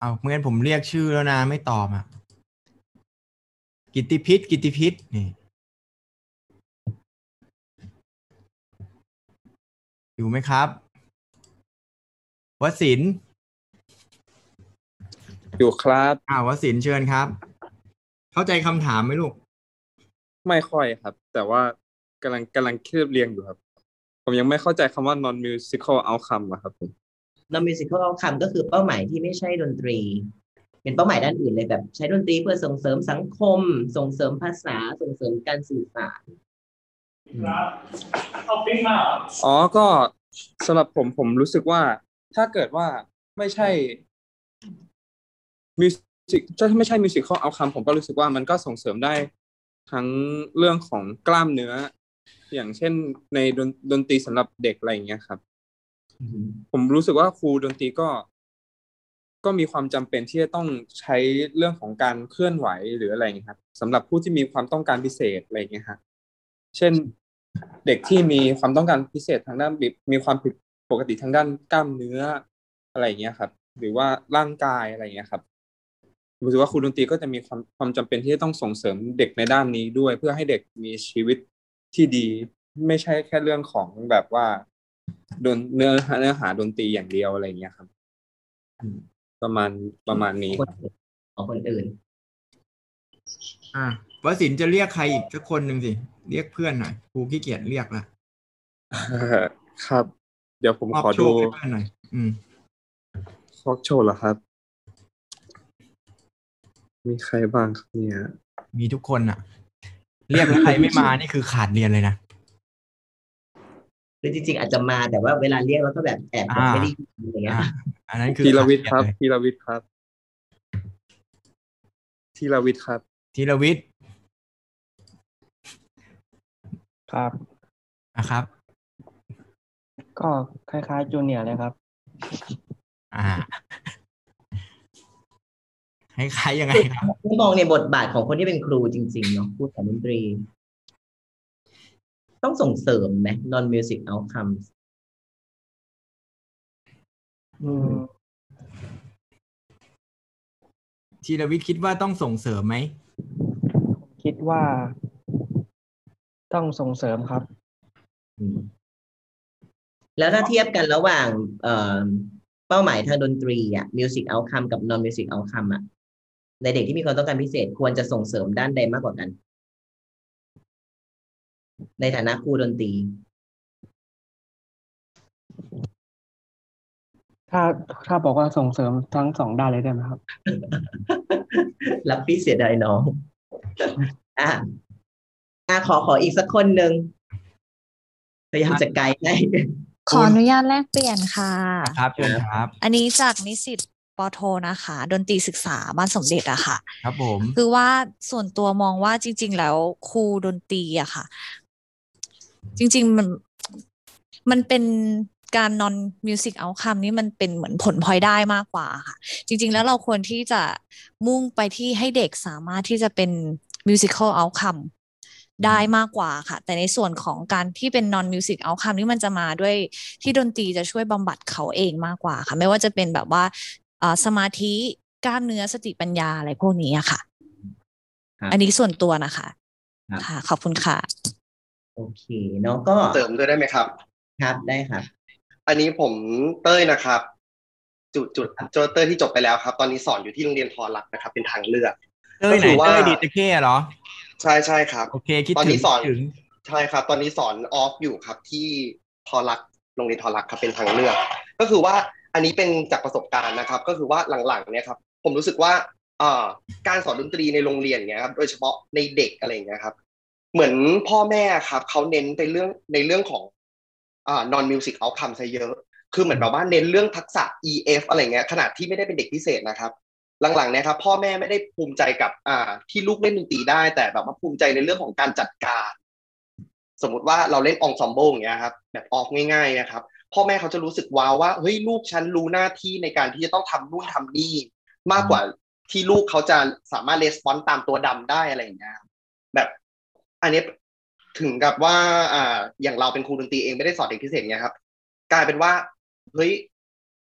เอาเมื่อนผมเรียกชื่อแล้วนะไม่ตอบอะกิตติพิษกิตติพิษนี่อยู่ไหมครับวสิน อยู่ครับอ่าวสินทร์เชิญครับ เข้าใจคำถามไหมลูก ไม่ค่อยครับ แต่ว่ากำลังกำลังเคียบเรียงอยู่ครับ ผมยังไม่เข้าใจคำว่า non musical outcome อะครับผม non musical outcome ก็คือเป้าหมายที่ไม่ใช่ดนตรี เป็นเป้าหมายด้านอื่นเลยแบบ ใช้ดนตรีเพื่อส่งเสริมสังคม ส่งเสริมภาษา ส่งเสริมการสื่อสารอ๋อก็สำหรับผมผมรู้สึกว่าถ้าเกิดว่าไม่ใช่ มิวสิกถ้าไม่ใช่มิวสิคอลเอาคำผมก็รู้สึกว่ามันก็ส่งเสริมได้ทั้งเรื่องของกล้ามเนื้อ อย่างเช่นในดนดนตรีสำหรับเด็กอะไรอย่างเงี้ยครับ ผมรู้สึกว่าครูดนตรีก็ ก็มีความจำเป็นที่จะต้องใช้เรื่องของการเคลื่อนไหวหรืออะไรอย่างเงี้ยครับสำหรับผู้ที่มีความต้องการพิเศษอะไรอย่างเงี้ยครับเช่นเด็กที่มีความต้องการพิเศษทางด้านบิมีความผิดปกติทางด้านกล้ามเนื้ออะไรอย่างเงี้ยครับ หรือว่าร่างกายอะไรอย่างเงี้ยครับ รู้สึกว่าครูดนตรีก็จะมีความความจำเป็นที่จะต้องส่งเสริมเด็กในด้านนี้ด้วย เพื่อให้เด็กมีชีวิตที่ดี ไม่ใช่แค่เรื่องของแบบว่าดนเนื้อเนื้อหาดนตรีอย่างเดียวอะไรอย่างเงี้ยครับอืมประมาณประมาณนี้ครับของคนอื่น อ่าวสินทร์จะเรียกใครอีกสักคนหนึ่งสิ เรียกเพื่อนหน่อยครูขี้เกียจเรียกละครับ เดี๋ยวผมมอบขอโชดูคให้เพื่อนหน่อย อืมฟอกโชว์เหรอครับ มีใครบ้างครับเนี่ย มีทุกคนอะ เรียกแล้วใครไม่มานี่คือขาดเรียนเลยนะคือจริงๆอาจจะมาแต่ว่าเวลาเรียกแล้วก็แบบแอบแบบอ่าไม่ได้ยินอย่างเงี้ยอ่าอันนั้นคือธีรวิทย์ครับขาดเยนเลยธีรวิทย์ครับธีรวิทย์ครับธีรวิทย์ครับนะครับ ก็คล้ายๆจูเนียร์เลยครับ อ่า คล้ายๆยังไงครับมองในบทบาทของคนที่เป็นครูจริง ๆ เนาะครูสอนดนตรี ต้องส่งเสริมไหม non music outcomes อืมธีรวิทย์คิดว่าต้องส่งเสริมไหม คิดว่าต้องส่งเสริมครับ แล้วถ้าเทียบกันระหว่างเอ่อเป้าหมายทางดนตรีอะ music outcome กับ non music outcome อะ ในเด็กที่มีความต้องการพิเศษควรจะส่งเสริมด้านใดมากกว่ากัน ในฐานะครูดนตรี ถ้าถ้าบอกว่าส่งเสริมทั้งสองด้านเลยได้ไหมครับ รับพี่เสียดายน้อง อะอะขอขออีกสักคนหนึ่งพยายามจะไกลให้ขออนุญาตแลกเปลี่ยนค่ะ ครับเชิญครับ อันนี้จากนิสิต ปอโทนะคะ ดนตรีศึกษาบ้านสมเด็จอะค่ะ ครับผมคือว่าส่วนตัวมองว่าจริง ๆ แล้วครูดนตรีอะค่ะ จริง ๆ มันมันเป็นการ non music outcome นี่มันเป็นเหมือนผลพลอยได้มากกว่าค่ะ จริง ๆ แล้วเราควรที่จะมุ่งไปที่ให้เด็กสามารถที่จะเป็น musical outcome ได้มากกว่าค่ะ แต่ในส่วนของการที่เป็น non music outcome นี่มันจะมาด้วยที่ดนตรีจะช่วยบำบัดเขาเองมากกว่าค่ะ ไม่ว่าจะเป็นแบบว่าเอ่อ สมาธิกล้ามเนื้อสติปัญญาอะไรพวกนี้อะค่ะครับอันนี้ส่วนตัวนะคะครับค่ะ ขอบคุณค่ะ โอเคเนาะก็เสริมด้วยได้ไหมครับ ครับได้ครับ อันนี้ผมเต้ยนะครับจจุดจุดโจเตอร์ที่จบไปแล้วครับ ตอนนี้สอนอยู่ที่โรงเรียนทอรักนะครับ เป็นทางเลือกเต้ยไหนเต้ยดีตะเข้เหรอ ใช่ใช่ครับโอเคคิดตอนถึงนี้สอนคิดถึงใช่ครับ ตอนนี้สอนออฟอยู่ครับที่ทอรักโรงเรียนทอรักครับเป็นทางเลือก ก็คือว่า อันนี้เป็นจากประสบการณ์นะครับ ก็คือว่าหลังๆเนี่ยครับผมรู้สึกว่าการสอนดนตรีในโรงเรียนเนี่ยครับโดยเฉพาะในเด็กอะไรเงี้ยครับ เหมือนพ่อแม่ครับเขาเน้นไปเรื่องในเรื่องของอ่า non music outcome ซะเยอะ คือเหมือนแบบว่าเน้นเรื่องทักษะ EF อะไรเงี้ยขนาดที่ไม่ได้เป็นเด็กพิเศษนะครับ หลังๆเนี่ยครับพ่อแม่ไม่ได้ภูมิใจกับอ่าที่ลูกเล่นดนตรีได้ แต่แบบว่าภูมิใจในเรื่องของการจัดการ สมมติว่าเราเล่นองซอมโบอย่างเงี้ยครับแบบออกง่ายๆนะครับ พ่อแม่เขาจะรู้สึกว้าวว่าเฮ้ยลูกฉันรู้หน้าที่ในการที่จะต้องทำนู่นทำนี่ มากกว่าที่ลูกเขาจะสามารถレスปอนตามตัวดำได้อะไรอย่างเงี้ยครับแบบอันนี้ถึงกับว่าอ่าอย่างเราเป็นครูดนตรีเองไม่ได้สอนเด็กพิเศษเงี้ยครับ กลายเป็นว่าเฮ้ย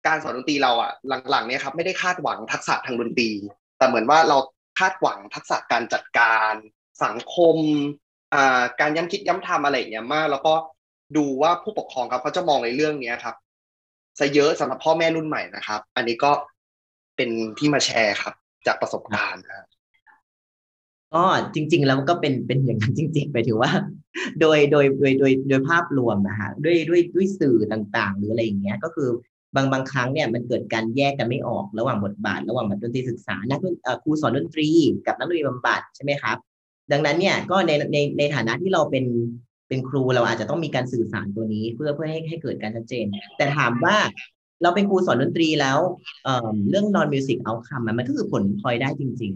การสอนดนตรีเราอะหลังๆเนี่ยครับไม่ได้คาดหวังทักษะทางดนตรี แต่เหมือนว่าเราคาดหวังทักษะการจัดการ สังคมอ่าการย้ำคิดย้ำทำอะไรอย่างเงี้ยมาก แล้วก็ ดูว่าผู้ปกครองครับเขาจะมองในเรื่องเนี้ยครับซะเยอะสำหรับพ่อแม่รุ่นใหม่นะครับ อันนี้ก็เป็นที่มาแชร์ครับ จากประสบการณ์นะครับก็จริง ๆ แล้วก็เป็นเป็นอย่างนั้นจริงๆไปถือว่า โดยโดยโดยโดยโดยภาพรวมนะฮะด้วยด้วยด้วยสื่อต่างๆ หรืออะไรอย่างเงี้ย ก็คือบางบางครั้งเนี่ยมันเกิดการแยกกันไม่ออกระหว่างบทบาท ระหว่างแบบดนตรีศึกษานักดนเอ่อครูสอนดนตรี กับนักดนตรีบำบัดใช่ไหมครับ ดังนั้นเนี่ยก็ในในในฐานะที่เราเป็น เป็นครูเราอาจจะต้องมีการสื่อสารตัวนี้ เพื่อเพื่อให้ให้เกิดการชัดเจน แต่ถามว่าเราเป็นครูสอนดนตรีแล้วเอ่อเรื่อง non music outcome อะมันก็คือผลพลอยได้จริง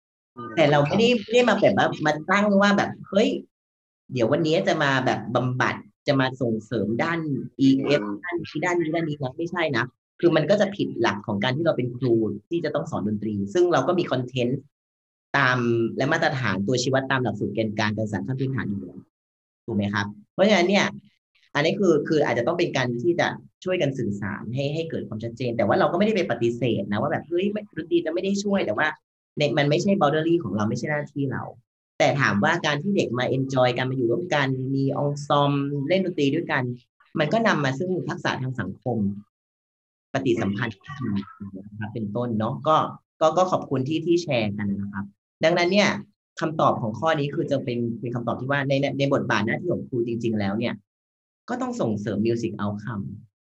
ๆ แต่เราไม่ได้ไม่ได้มาแบบว่ามาตั้งว่าแบบเฮ้ย เดี๋ยววันนี้จะมาแบบบำบัดจะมาส่งเสริมด้าน EF ด้านนี้ด้านนี้ด้านนี้นะไม่ใช่นะคือมันก็จะผิดหลักของการที่เราเป็นครูที่จะต้องสอนดนตรี ซึ่งเราก็มีคอนเทนต์ตามและมาตรฐานตัวชี้วัดตามหลักสูตรเกณฑ์การการศึกษาขั้นพื้นฐานอยู่แล้ว ถูกไหมครับ เพราะฉะนั้นเนี่ย อันนี้คือคืออาจจะต้องเป็นการที่จะช่วยกันสื่อสารให้ให้เกิดความชัดเจน แต่ว่าเราก็ไม่ได้ไปปฏิเสธนะว่าแบบเฮ้ยไม่ดนตรีจะไม่ได้ช่วยแต่ว่าในมันไม่ใช่ boundary ของเราไม่ใช่หน้าที่เรา แต่ถามว่าการที่เด็กมา enjoy กันมาอยู่ร่วมกันมีองซอมเล่นดนตรีด้วยกัน มันก็นำมาซึ่งทักษะทางสังคม ปฏิสัมพันธ์นะครับเป็นต้นเนาะก็ก็ก็ขอบคุณที่ที่แชร์กันนะครับ ดังนั้นเนี่ย คำตอบของข้อนี้คือจะเป็นเป็นคำตอบที่ว่าในในในบทบาทหน้าที่ของครูจริง ๆ แล้วเนี่ย ก็ต้องส่งเสริม music outcome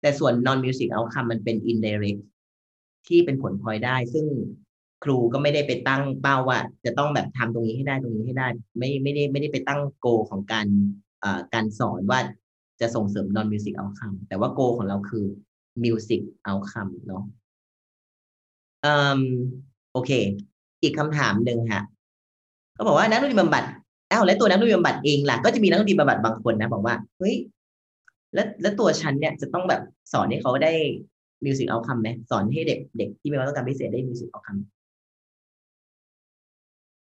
แต่ส่วน non music outcome มันเป็น indirect ที่เป็นผลพลอยได้ ซึ่งครูก็ไม่ได้ไปตั้งเป้าว่า จะต้องแบบทำตรงนี้ให้ได้ตรงนี้ให้ได้ ไม่ไม่ได้ไม่ได้ไปตั้งโกของการอ่อการสอนว่าจะส่งเสริม non music outcome แต่ว่าโกของเราคือ music outcome เนาะอืมโอเค อีกคำถามหนึ่งค่ะ ก็บอกว่านักดนตรีบำบัดอ้าวแล้วตัวนักดนตรีบำบัดเองล่ะก็จะมีนักดนตรีบำบัดบางคนนะ บอกว่าเฮ้ยแล้วแล้วตัวฉันเนี่ยจะต้องแบบสอนให้เขาได้ music outcome ไหมสอนให้เด็กเด็กที่มีความต้องการพิเศษได้ music outcome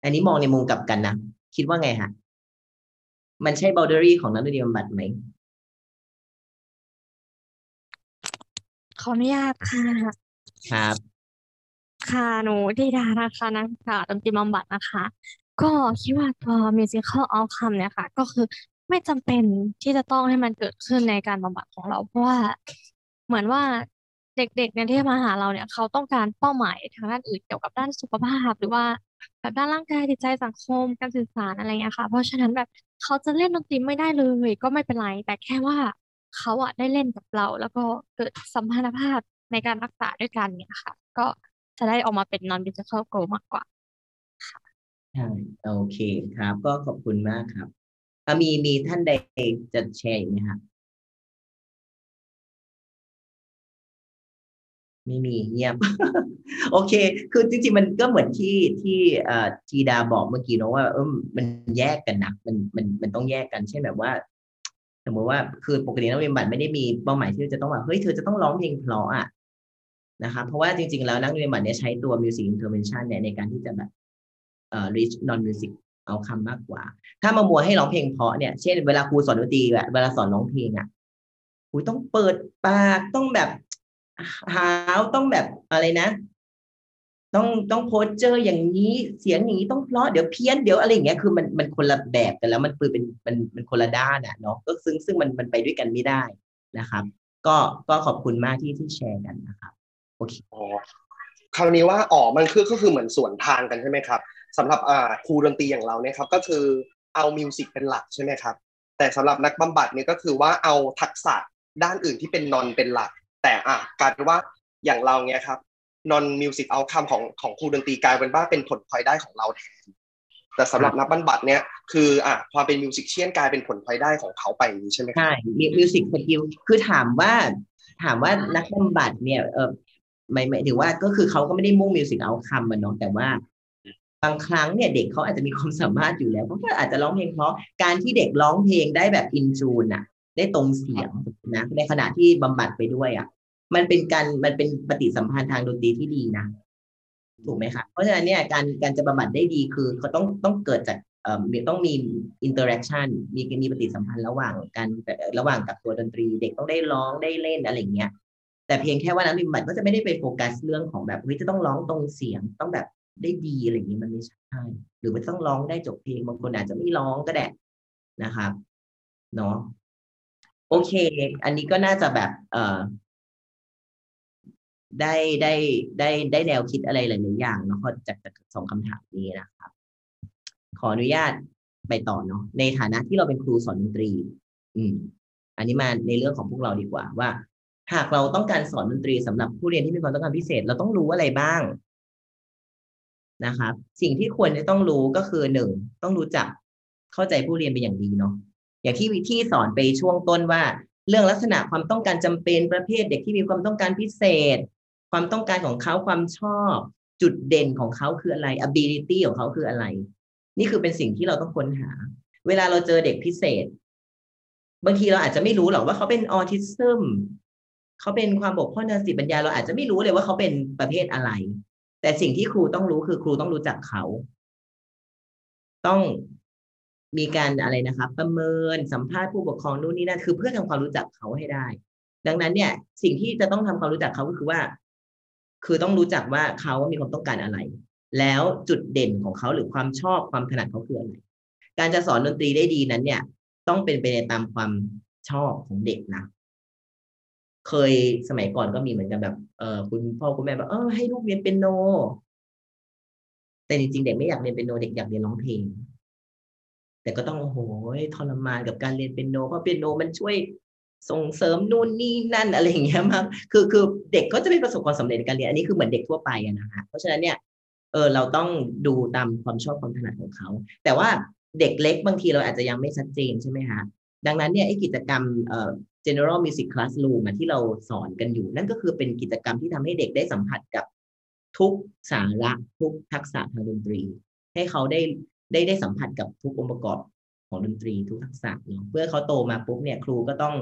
อันนี้มองในมุมกลับกันนะคิดว่าไงฮะมันใช่ boundary ของนักดนตรีบำบัดไหมขออนุญาตค่ะครับค่ะหนูดีดานะคะนักศึกษาดนตรีบำบัดนะคะ ก็คิดว่าตัว musical outcome เนี่ยค่ะ ก็คือไม่จำเป็นที่จะต้องให้มันเกิดขึ้นในการบำบัดของเรา เพราะว่าเหมือนว่าเด็กๆเนี่ยที่มาหาเราเนี่ย เขาต้องการเป้าหมายทางด้านอื่นเกี่ยวกับด้านสุขภาพ หรือว่าแบบด้านร่างกายจิตใจสังคมการสื่อสารอะไรเงี้ยค่ะ เพราะฉะนั้นแบบเขาจะเล่นดนตรีไม่ได้เลยก็ไม่เป็นไร แต่แค่ว่าเขาอะได้เล่นกับเรา แล้วก็เกิดสัมพันธภาพในการรักษาด้วยกันเนี่ยค่ะ ก็จะได้ออกมาเป็น non musical goal มากกว่า ใช่โอเคครับ ก็ขอบคุณมากครับอะมีมีท่านใดจะแชร์อีกไหมครับไม่มีเงียบ โอเค คือจริงๆมันก็เหมือนที่ที่เอ่อจีดาบอกเมื่อกี้เนอะว่าเออมันแยกกันนะมันมันมันต้องแยกกันเช่นแบบว่า สมมติว่าคือปกตินักเรียนบัตรไม่ได้มีเป้าหมายที่จะต้องว่าเฮ้ยเธอจะต้องร้องเพลงเพราะอะนะคะเพราะว่าจริงๆแล้วนักเรียนบัตรเนี่ยใช้ตัว music intervention เนี่ยในการที่จะแบบ เออ reach non music เอาคำมากกว่า ถ้ามามัวให้ร้องเพลงเพาะเนี่ย เช่นเวลาครูสอนดนตรีแบบเวลาสอนร้องเพลงอะครูต้องเปิดปากต้องแบบหาวต้องแบบอะไรนะ ต้องต้อง posture อย่างนี้เสียงอย่างนี้ต้องเพราะเดี๋ยวเพี้ยนเดี๋ยวอะไรอย่างเงี้ยคือมันมันคนละแบบกันแล้วมันคือเป็นมันมันคนละด้านอะเนาะก็ซึ่งซึ่งมันมันไปด้วยกันไม่ได้นะครับ ก็ก็ขอบคุณมากที่ที่แชร์กันนะครับโอเคอ๋อคราวนี้ว่าอ๋อมันคือก็คือเหมือนสวนทางกันใช่ไหมครับ สำหรับครูดนตรีอย่างเราเนี่ยครับก็คือเอา music เป็นหลักใช่ไหมครับแต่สำหรับนักบำบัดเนี่ยก็คือว่าเอาทักษะด้านอื่นที่เป็น non เป็นหลัก แต่อะกลายเป็นว่าอย่างเราเนี่ยครับ non-music outcome ของของครูดนตรีกลายเป็นว่าเป็นผลพลอยได้ของเราแทนแต่สำหรับนักบำบัดเนี่ยคืออะความเป็น musician กลายเป็นผลพลอยได้ของเขาไปนี้ใช่ไหมครับใช่มิวสิกสกิลคือถามว่า ถามว่านักบำบัดเนี่ยเออหมายหมายถึงว่าก็คือเขาก็ไม่ได้มุ่ง music outcome มันเนาะแต่ว่า บางครั้งเนี่ยเด็กเขาอาจจะมีความสามารถอยู่แล้วเขาก็อาจจะร้องเพลงเพราะการที่เด็กร้องเพลงได้แบบ in tune อะได้ตรงเสียงนะในขณะที่บำบัดไปด้วยอะมันเป็นการมันเป็นปฏิสัมพันธ์ทางดนตรีที่ดีนะถูกไหมคะเพราะฉะนั้นเนี่ยการการจะบำบัดได้ดีคือเขาต้องต้องเกิดจากเอ่อต้องมี interaction มีมีปฏิสัมพันธ์ระหว่างกันระหว่างกับตัวดนตรี เด็กต้องได้ร้องได้เล่นอะไรอย่างเงี้ยแต่เพียงแค่ว่านักบำบัดก็จะไม่ได้ไปโฟกัสเรื่องของแบบเฮ้ยจะต้องร้องตรงเสียงต้องแบบ ได้ดีอะไรอย่างนี้มันไม่ใช่ หรือว่ต้องร้องได้จบเพลงบางคนอาจจะไม่ร้องก็ได้นะครับเนาะโอเค อันนี้ก็น่าจะแบบ เอ่อ ได้ได้ได้ได้แนวคิดอะไรหลายๆอย่างเนาะจากจากสองคำถามนี้นะครับ ขออนุญาตไปต่อเนาะในฐานะที่เราเป็นครูสอนดนตรี อืม อันนี้มาในเรื่องของพวกเราดีกว่าว่า หากเราต้องการสอนดนตรีสำหรับผู้เรียนที่มีความต้องการพิเศษ เราต้องรู้อะไรบ้าง นะครับ สิ่งที่ควรจะต้องรู้ก็คือหนึ่งต้องรู้จักเข้าใจผู้เรียนเป็นอย่างดีเนาะอย่างที่วิธีสอนไปช่วงต้นว่า เรื่องลักษณะความต้องการจำเป็นประเภทเด็กที่มีความต้องการพิเศษ ความต้องการของเขาความชอบ จุดเด่นของเขาคืออะไร ability ของเขาคืออะไร นี่คือเป็นสิ่งที่เราต้องค้นหา เวลาเราเจอเด็กพิเศษ บางทีเราอาจจะไม่รู้หรอกว่าเขาเป็นออทิซึมเขาเป็นความบกพร่องทางสติปัญญาเราอาจจะไม่รู้เลยว่าเขาเป็นประเภทอะไร แต่สิ่งที่ครูต้องรู้คือครูต้องรู้จักเขา ต้องมีการอะไรนะครับประเมินสัมภาษณ์ผู้ปกครองนู่นนี่นั่นคือเพื่อทำความรู้จักเขาให้ได้ ดังนั้นเนี่ย สิ่งที่จะต้องทำความรู้จักเขาก็คือว่า คือต้องรู้จักว่าเขามีความต้องการอะไร แล้วจุดเด่นของเขาหรือความชอบความถนัดเขาคืออะไรการจะสอนดนตรีได้ดีนั้นเนี่ย ต้องเป็นไปในตามความชอบของเด็กนะ เคยสมัยก่อนก็มีเหมือนกันแบบเออคุณพ่อคุณแม่แบบเออให้ลูกเรียนเป็นโน แต่จริงๆเด็กไม่อยากเรียนเป็นโนเด็กอยากเรียนร้องเพลง แต่ก็ต้องโอ้โหทรมานกับการเรียนเป็นโนเพราะเป็นโนมันช่วยส่งเสริมนู่นนี่นั่นอะไรอย่างเงี้ยมากคือคือเด็กก็จะไม่ประสบความสำเร็จในการเรียนอันนี้คือเหมือนเด็กทั่วไปอะนะคะเพราะฉะนั้นเนี่ยเออเราต้องดูตามความชอบความถนัดของเขา แต่ว่าเด็กเล็กบางทีเราอาจจะยังไม่ชัดเจนใช่ไหมคะดังนั้นเนี่ยไอ้กิจกรรมเอ่อ general music classroom ที่เราสอนกันอยู่ นั่นก็คือเป็นกิจกรรมที่ทำให้เด็กได้สัมผัสกับทุกสาระทุกทักษะทางดนตรี ให้เขาได้ได้ได้สัมผัสกับทุกองค์ประกอบของดนตรีทุกทักษะเนาะเพื่อเขาโตมาปุ๊บเนี่ยครูก็ต้อง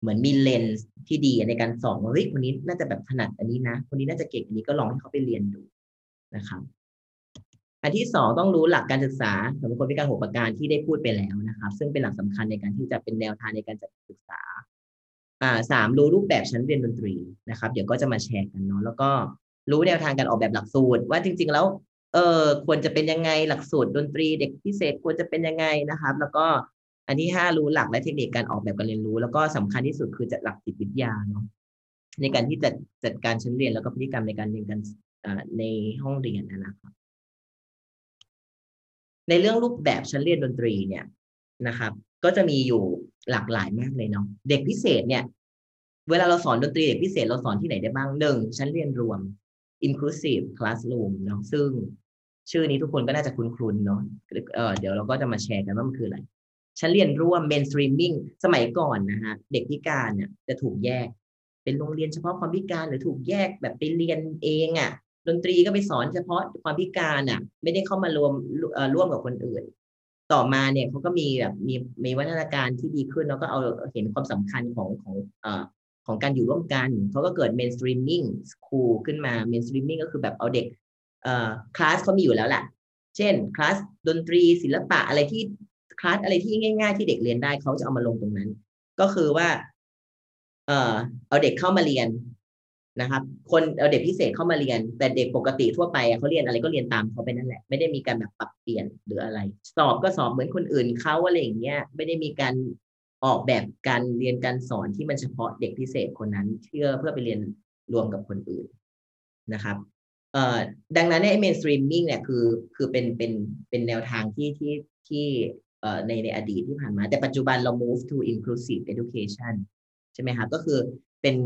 เหมือนมีเลนส์ที่ดีในการสอนว่าเฮ้ยคนนี้น่าจะแบบถนัดอันนี้นะคนนี้น่าจะเก่งอันนี้ก็ลองให้เขาไปเรียนดูนะครับอันที่สองต้องรู้หลักการศึกษาสำหรับคนพิการหกประการที่ได้พูดไปแล้วนะครับ ซึ่งเป็นหลักสำคัญในการที่จะเป็นแนวทางในการจัดศึกษา สามรู้รูปแบบชั้นเรียนดนตรีนะครับ เดี๋ยวก็จะมาแชร์กันเนาะแล้วก็รู้แนวทางการออกแบบหลักสูตร ว่าจริง ๆ แล้วเออควรจะเป็นยังไงหลักสูตรดนตรี เด็กพิเศษควรจะเป็นยังไงนะครับ แล้วก็อันที่ห้ารู้หลักและเทคนิคการออกแบบการเรียนรู้ แล้วก็สำคัญที่สุดคือจัดหลักจิตวิทยาเนาะในการที่จะจัดการชั้นเรียนแล้วก็พฤติกรรมในการเรียนกันในห้องเรียนนะครับในเรื่องรูปแบบชั้นเรียนดนตรีเนี่ยนะครับ ก็จะมีอยู่ หลากหลายมากเลยเนาะเด็กพิเศษเนี่ย เวลาเราสอนดนตรีเด็กพิเศษเราสอนที่ไหนได้บ้างหนึ่งชั้นเรียนรวม inclusive classroom เนาะซึ่งชื่อนี้ทุกคนก็น่าจะคุ้นๆเนาะเออเดี๋ยวเราก็จะมาแชร์กันว่ามันคืออะไรชั้นเรียนร่วม mainstreaming สมัยก่อนนะฮะเด็กพิการเนี่ยจะถูกแยก เป็นโรงเรียนเฉพาะความพิการหรือถูกแยกแบบไปเรียนเองอะ่ะดนตรีก็ไปสอนเฉพาะความพิการอะ ไม่ได้เข้ามารวมร่วมกับคนอื่น ต่อมาเนี่ยเขาก็มีแบบมีมีวัฒนาการที่ดีขึ้น แล้วก็เอาเห็นความสำคัญของของเอ่อของการอยู่ร่วมกันเขาก็เกิด mainstreaming school ขึ้นมา mainstreaming ก็คือแบบเอาเด็กเอ่อคลาสเขามีอยู่แล้วแหละเช่นคลาสดนตรีศิลปะอะไรที่คลาสอะไรที่ง่าย ๆ ที่เด็กเรียนได้เขาจะเอามาลงตรงนั้น ก็คือว่า เอ่อเอาเด็กเข้ามาเรียน นะครับ คนเอาเด็กพิเศษเข้ามาเรียน แต่เด็กปกติทั่วไปเขาเรียนอะไรก็เรียนตามเขาไปนั่นแหละ ไม่ได้มีการแบบปรับเปลี่ยนหรืออะไร สอบก็สอบเหมือนคนอื่นเขาอะไรอย่างเงี้ย ไม่ได้มีการออกแบบการเรียนการสอนที่มันเฉพาะเด็กพิเศษคนนั้นเพื่อเพื่อไปเรียนรวมกับคนอื่นนะครับเอ่อดังนั้นไอ้ mainstreaming เนี่ยคือคือเป็นเป็นเป็นแนวทางที่ที่ที่เอ่อในในอดีตที่ผ่านมา แต่ปัจจุบันเรา move to inclusive education ใช่ไหมคะก็คือ เป็น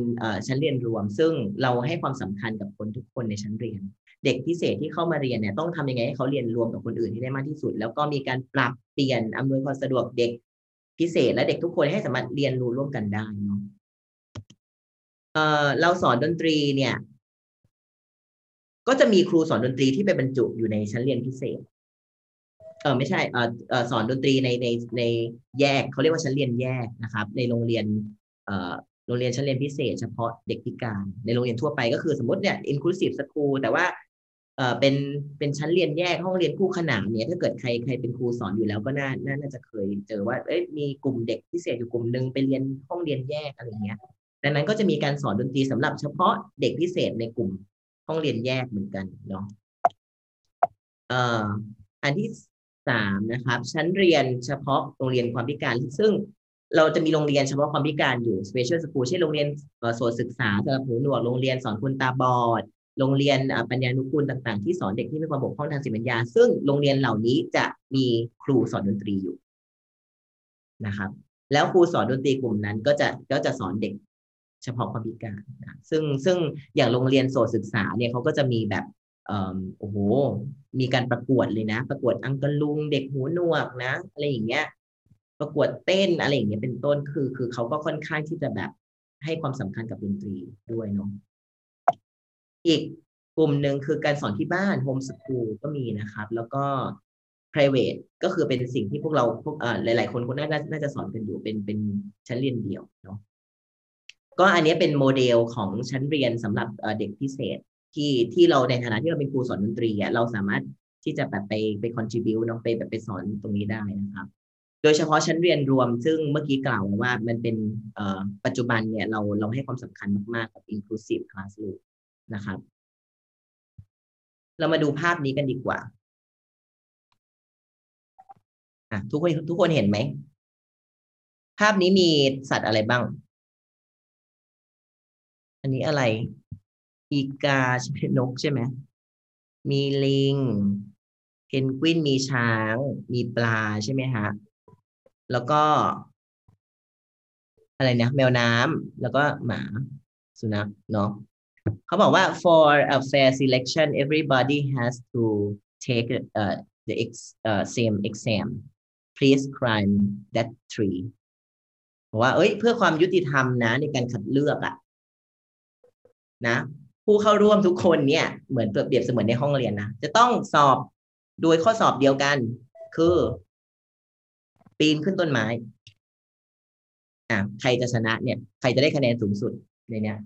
ชั้นเรียนรวม ซึ่งเราให้ความสำคัญกับคนทุกคนในชั้นเรียน เด็กพิเศษที่เข้ามาเรียนเนี่ยต้องทำยังไงให้เขาเรียนรวมกับคนอื่นที่ได้มากที่สุด แล้วก็มีการปรับเปลี่ยนอำนวยความสะดวกเด็กพิเศษ และเด็กทุกคนให้สามารถเรียนรู้ร่วมกันได้เนาะเราสอนดนตรีเนี่ย ก็จะมีครูสอนดนตรีที่ไปบรรจุอยู่ในชั้นเรียนพิเศษ เออไม่ใช่เออสอนดนตรีในในในแยกเขาเรียกว่าชั้นเรียนแยกนะครับ ในโรงเรียนเโรงเรียนชั้นเรียนพิเศษ เฉพาะเด็กพิการ ในโรงเรียนทั่วไปก็คือสมมติเนี่ย inclusive school แต่ว่าเออเป็นเป็นชั้นเรียนแยกห้องเรียนคู่ขนานเนี่ยถ้าเกิดใครใครเป็นครูสอนอยู่แล้วก็น่าน่าจะเคยเจอว่าเอ้ยมีกลุ่มเด็กพิเศษอยู่กลุ่มหนึ่งไปเรียนห้องเรียนแยกอะไรเงี้ยดังนั้นก็จะมีการสอนดนตรีสำหรับเฉพาะเด็กพิเศษในกลุ่มห้องเรียนแยกเหมือนกันเนาะเอ่ออันที่สามนะครับ ชั้นเรียนเฉพาะโรงเรียนความพิการซึ่ง เราจะมีโรงเรียนเฉพาะความพิการอยู่ special school เช่นโรงเรียนเอ่อโสตศึกษาสำหรับหูหนวกโรงเรียนสอนคนตาบอด โรงเรียนปัญญานุกูลต่าง ๆ ที่สอนเด็กที่มีความบกพร่องทางสติปัญญา ซึ่งโรงเรียนเหล่านี้จะมีครูสอนดนตรีอยู่นะครับ แล้วครูสอนดนตรีกลุ่มนั้นก็จะก็จะสอนเด็กเฉพาะความพิการนะซึ่งซึ่งอย่างโรงเรียนโสตศึกษาเนี่ยเขาก็จะมีแบบโอ้โห มีการประกวดเลยนะ ประกวดอังกะลุงเด็กหูหนวกนะ อะไรอย่างเงี้ย ประกวดเต้นอะไรอย่างเงี้ยเป็นต้นคือ คือเขาก็ค่อนข้างที่จะแบบให้ความสำคัญกับดนตรีด้วยเนาะอีกกลุ่มหนึ่งคือการสอนที่บ้านโฮมสกูลก็มีนะครับ แล้วก็ private ก็คือเป็นสิ่งที่พวกเราพวกเอ่อหลาย ๆ คนก็น่าน่าจะสอนกันอยู่เป็นเป็นชั้นเรียนเดี่ยวเนาะก็อันนี้เป็นโมเดลของชั้นเรียนสำหรับเด็กพิเศษที่ที่เราในฐานะที่เราเป็นครูสอนดนตรีเราสามารถที่จะแบบไปไป contribute เนาะไปแบบไปสอนตรงนี้ได้นะครับ โดยเฉพาะชั้นเรียนรวม ซึ่งเมื่อกี้กล่าวไว้ว่ามันเป็นปัจจุบันเนี่ยเราเราให้ความสำคัญมากๆกับ inclusive classroom นะครับ เรามาดูภาพนี้กันดีกว่าทุกคนทุกคนเห็นไหม ภาพนี้มีสัตว์อะไรบ้าง อันนี้อะไร อีกาใช่ไหมนกใช่ไหม มีลิง เพนกวิน มีช้าง มีปลาใช่ไหมฮะ แล้วก็ อะไรนะแมวน้ำแล้วก็หมาสุนัขเนาะเขาบอกว่า for a fair selection everybody has to take uh, the ex, uh, same exam please climb that tree บอกว่า เอ้ย เพื่อความยุติธรรมนะ ในการคัดเลือกอะนะ ผู้เข้าร่วมทุกคนเนี่ย เหมือนเปรียบเสมือนในห้องเรียนนะ จะต้องสอบโดยข้อสอบเดียวกัน คือ ปีนขึ้นต้นไม้ อะใครจะชนะเนี่ย ใครจะได้คะแนนสูงสุดในเนี้ย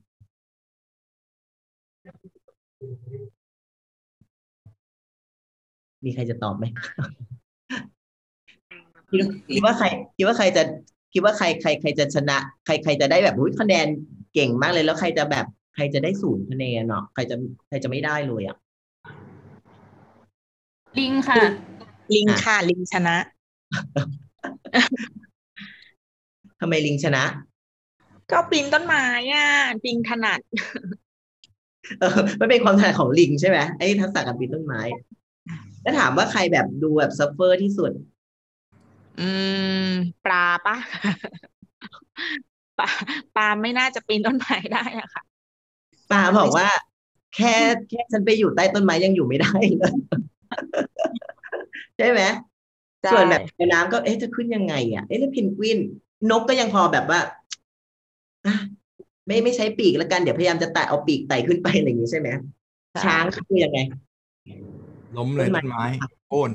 มีใครจะตอบไหมคิดคิดว่าใคร คิดว่าใครจะ คิดว่าใครใคร ใครจะชนะ ใครใครจะได้แบบอุ๊ยคะแนนเก่งมากเลยแล้วใครจะแบบใครจะได้ศูนย์คะแนนเนาะใครจะใครจะไม่ได้เลยอะลิงค่ะ ลิงค่ะ ลิงชนะ ทำไมลิงชนะ ก็ปีนต้นไม้อะลิงถนัด เออมันเป็นความถนัดของลิงใช่ไหมไอ้ทักษะการปีนต้นไม้ แล้วถามว่าใครแบบดูแบบ suffer ที่สุด อืม ปลาป่ะปลาปลาไม่น่าจะปีนต้นไม้ได้อะค่ะปลาบอกว่า แค่แค่ฉันไปอยู่ใต้ต้นไม้ยังอยู่ไม่ได้เลยใช่ไหมใช่ ส่วนแบบในน้ำก็เอ๊ะจะขึ้นยังไงอะเอ๊ะแล้วเพนกวิน นกก็ยังพอแบบว่าอะไม่ไม่ใช้ปีกแล้วกันเดี๋ยวพยายามจะไต่เอาปีกไต่ขึ้นไปอะไรอย่างนี้ใช่ไหมช้างคือยังไง ล้มเลยต้นไม้โค่น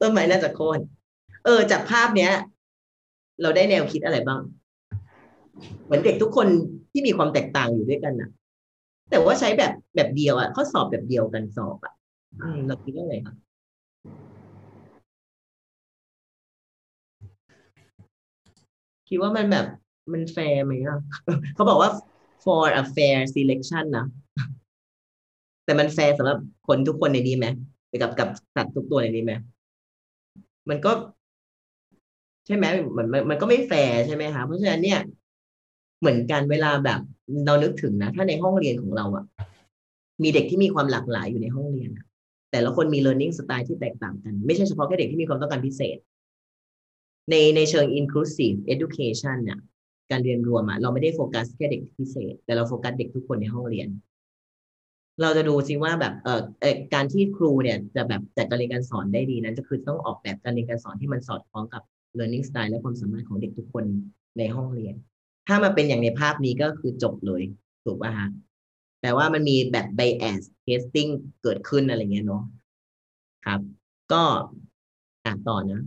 ต้นไม้น่าจะโค่นเออ จากภาพเนี้ย เราได้แนวคิดอะไรบ้าง เหมือนเด็กทุกคนที่มีความแตกต่างอยู่ด้วยกันน่ะแต่ว่าใช้แบบแบบเดียวอะข้อสอบแบบเดียวกันสอบอะอืมเราคิดว่าไงคะ คิดว่ามันแบบมันแฟร์ไหมอะเขาบอกว่า for a fair selection นะ แต่มันแฟร์สำหรับคนทุกคนในนี้ไหมกับกับสัตว์ทุกตัวในนี้ไหมมันก็ ใช่ไหมเหมือนมันมันก็ไม่แฟร์ใช่ไหมคะเพราะฉะนั้นเนี่ย เหมือนกันเวลาแบบ เรานึกถึงนะ ถ้าในห้องเรียนของเราอะมีเด็กที่มีความหลากหลายอยู่ในห้องเรียนแต่ละคนมี learning style ที่แตกต่างกัน ไม่ใช่เฉพาะแค่เด็กที่มีความต้องการพิเศษ ในในเชิง inclusive education เนี่ยการเรียนรวมอะเราไม่ได้โฟกัสแค่เด็กพิเศษ แต่เราโฟกัสเด็กทุกคนในห้องเรียน เราจะดูซิว่าแบบเออเออการที่ครูเนี่ยจะแบบจัดการเรียนการสอนได้ดีนั้น จะคือต้องออกแบบการเรียนการสอนที่มันสอดคล้องกับ learning style และความสามารถของเด็กทุกคนในห้องเรียน ถ้ามาเป็นอย่างในภาพนี้ก็คือจบเลยถูกป่ะฮะแต่ว่ามันมีแบบ bias testing เกิดขึ้นอะไรเงี้ยเนาะครับ ก็อ่านต่อนะ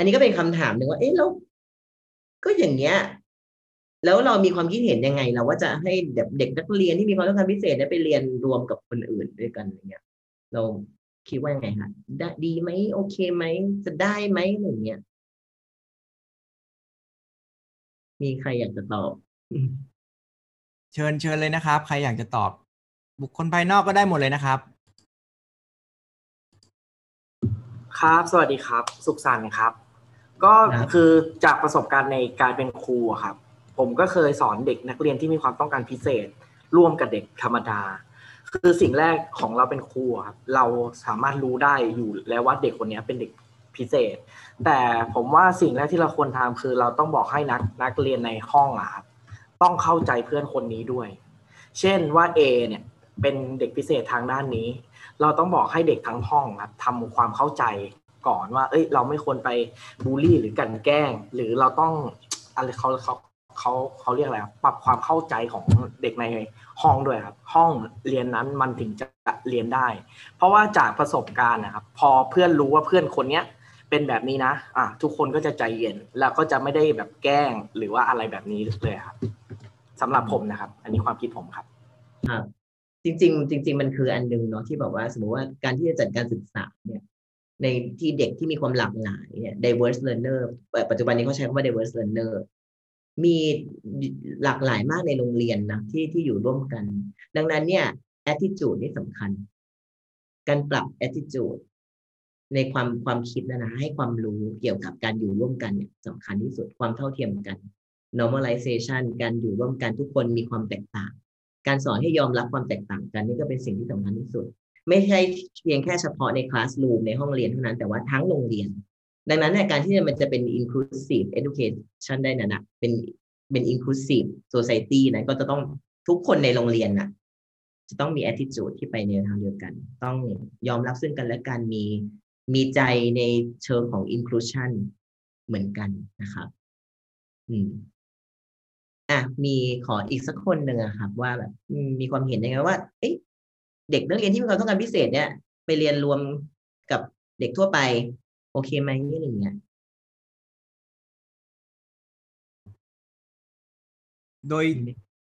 อันนี้ก็เป็นคำถามหนึ่งว่า เอ๊ะแล้วก็อย่างเงี้ย แล้วเรามีความคิดเห็นยังไงเราว่าจะให้เด็กเด็กนักเรียนที่มีความต้องการพิเศษได้ไปเรียนรวมกับคนอื่นด้วยกันอย่างเงี้ย เราคิดว่ายังไงคะได้ดีไหมโอเคไหมจะได้ไหมอะไรเงี้ยมีใครอยากจะตอบ เชิญเชิญเลยนะครับ ใครอยากจะตอบ บุคคลภายนอกก็ได้หมดเลยนะครับ ครับ สวัสดีครับ สุขสันต์ครับ ก็คือจากประสบการณ์ในการเป็นครูอะครับ ผมก็เคยสอนเด็กนักเรียนที่มีความต้องการพิเศษ ร่วมกับเด็กธรรมดา คือสิ่งแรกของเราเป็นครูอะครับเราสามารถรู้ได้อยู่แล้วว่าเด็กคนนี้เป็นเด็กพิเศษ แต่ผมว่าสิ่งแรกที่เราควรทำคือเราต้องบอกให้นักนักเรียนในห้องอะครับต้องเข้าใจเพื่อนคนนี้ด้วย เช่นว่า A เนี่ยเป็นเด็กพิเศษทางด้านนี้ เราต้องบอกให้เด็กทั้งห้องครับทำความเข้าใจ ก่อนว่า เอ้ย เราไม่ควรไปบูลลี่หรือกันแกล้ง หรือเราต้องอะไรเขาเขาเขาเขาเรียกอะไรครับปรับความเข้าใจของเด็กในห้องด้วยครับ ห้องเรียนนั้นมันถึงจะเรียนได้ เพราะว่าจากประสบการณ์นะครับ พอเพื่อนรู้ว่าเพื่อนคนเนี้ยเป็นแบบนี้นะอะทุกคนก็จะใจเย็น แล้วก็จะไม่ได้แบบแกล้งหรือว่าอะไรแบบนี้เลยครับสำหรับผมนะครับ อันนี้ความคิดผมครับครับจริง ๆ จริง ๆ มันคืออันหนึงเนาะที่บอกว่า สมมติว่าการที่จะจัดการศึกษาเนี่ย ในที่เด็กที่มีความหลากหลายเนี่ย diverse learner ปัจจุบันนี้เขาใช้คำว่า diverse learner มีหลากหลายมากในโรงเรียนนะที่ที่อยู่ร่วมกัน ดังนั้นเนี่ย attitude นี่สำคัญ การปรับ attitude ในความความคิดนะนะให้ความรู้เกี่ยวกับการอยู่ร่วมกันเนี่ยสำคัญที่สุดความเท่าเทียมกัน normalization การอยู่ร่วมกันทุกคนมีความแตกต่าง การสอนให้ยอมรับความแตกต่างกันนี่ก็เป็นสิ่งที่สำคัญที่สุด ไม่ใช่เพียงแค่เฉพาะในคลาส o ูมในห้องเรียนเท่านั้นแต่ว่าทั้งโรงเรียน ดังนั้นเนี่ยการที่มันจะเป็น inclusive education ได้นะนะเป็นเป็น inclusive society นะก็จะต้องทุกคนในโรงเรียนน่ะจะต้องมี attitude ที่ไปในทางเดียวกัน ต้องยอมรับซึ่งกันและกันมีมีใจในเชิงของ inclusion เหมือนกันนะครับ อืมอะมีขออีกสักคนหนึ่งอะครับ ว่าแบบมมีความเห็นยังไงว่า เอ๊ะ เด็กนักเรียนที่มีความต้องการพิเศษเนี่ย ไปเรียนรวมกับเด็กทั่วไป โอเคไหมอะไรอย่างเงี้ยโดย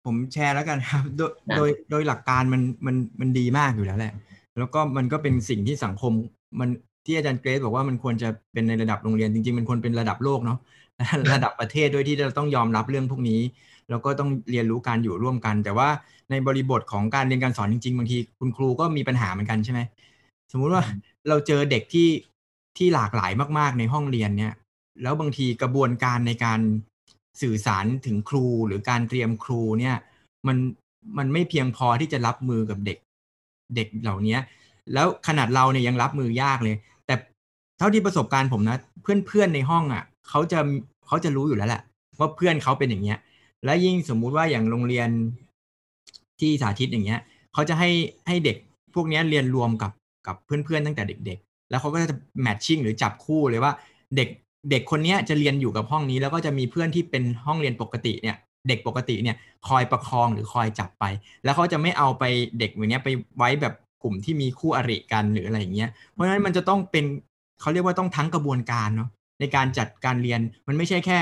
ผมแชร์แล้วกันครับ โดยโดยโดยหลักการมันมันมันดีมากอยู่แล้วแหละ แล้วก็มันก็เป็นสิ่งที่สังคมมันที่อาจารย์เกรซบอกว่ามันควรจะเป็นในระดับโรงเรียนจริงๆ มันควรเป็นระดับโลกเนาะระดับประเทศด้วยที่เราต้องยอมรับเรื่องพวกนี้ แล้วก็ต้องเรียนรู้การอยู่ร่วมกัน แต่ว่า ในบริบทของการเรียนการสอนจริง ๆ บางทีคุณครูก็มีปัญหาเหมือนกันใช่ไหมสมมุติว่าเราเจอเด็กที่ที่หลากหลายมากๆในห้องเรียนเนี่ย แล้วบางทีกระบวนการในการสื่อสารถึงครูหรือการเตรียมครูเนี่ย มันมันไม่เพียงพอที่จะรับมือกับเด็กเด็กเหล่านี้แล้วขนาดเราเนี่ยยังรับมือยากเลย แต่เท่าที่ประสบการณ์ผมนะ เพื่อนๆในห้องอะเขาจะเขาจะรู้อยู่แล้วแหละว่าเพื่อนเขาเป็นอย่างเงี้ย และยิ่งสมมุติว่าอย่างโรงเรียน ที่สาธิตอย่างเงี้ยเขาจะให้ให้เด็กพวกนี้เรียนรวมกับกับเพื่อนๆตั้งแต่เด็ก ๆ แล้วเขาก็จะแมทชิ่งหรือจับคู่เลยว่าเด็กเด็กคนนี้จะเรียนอยู่กับห้องนี้ แล้วก็จะมีเพื่อนที่เป็นห้องเรียนปกติเนี่ยเด็กปกติเนี่ยคอยประคองหรือคอยจับไป แล้วเขาจะไม่เอาไปเด็กอย่างเงี้ยไปไว้แบบกลุ่มที่มีคู่อริกันหรืออะไรอย่างเงี้ยเพราะฉะนั้นมันจะต้องเป็นเขาเรียกว่าต้องทั้งกระบวนการเนาะในการจัดการเรียนมันไม่ใช่แค่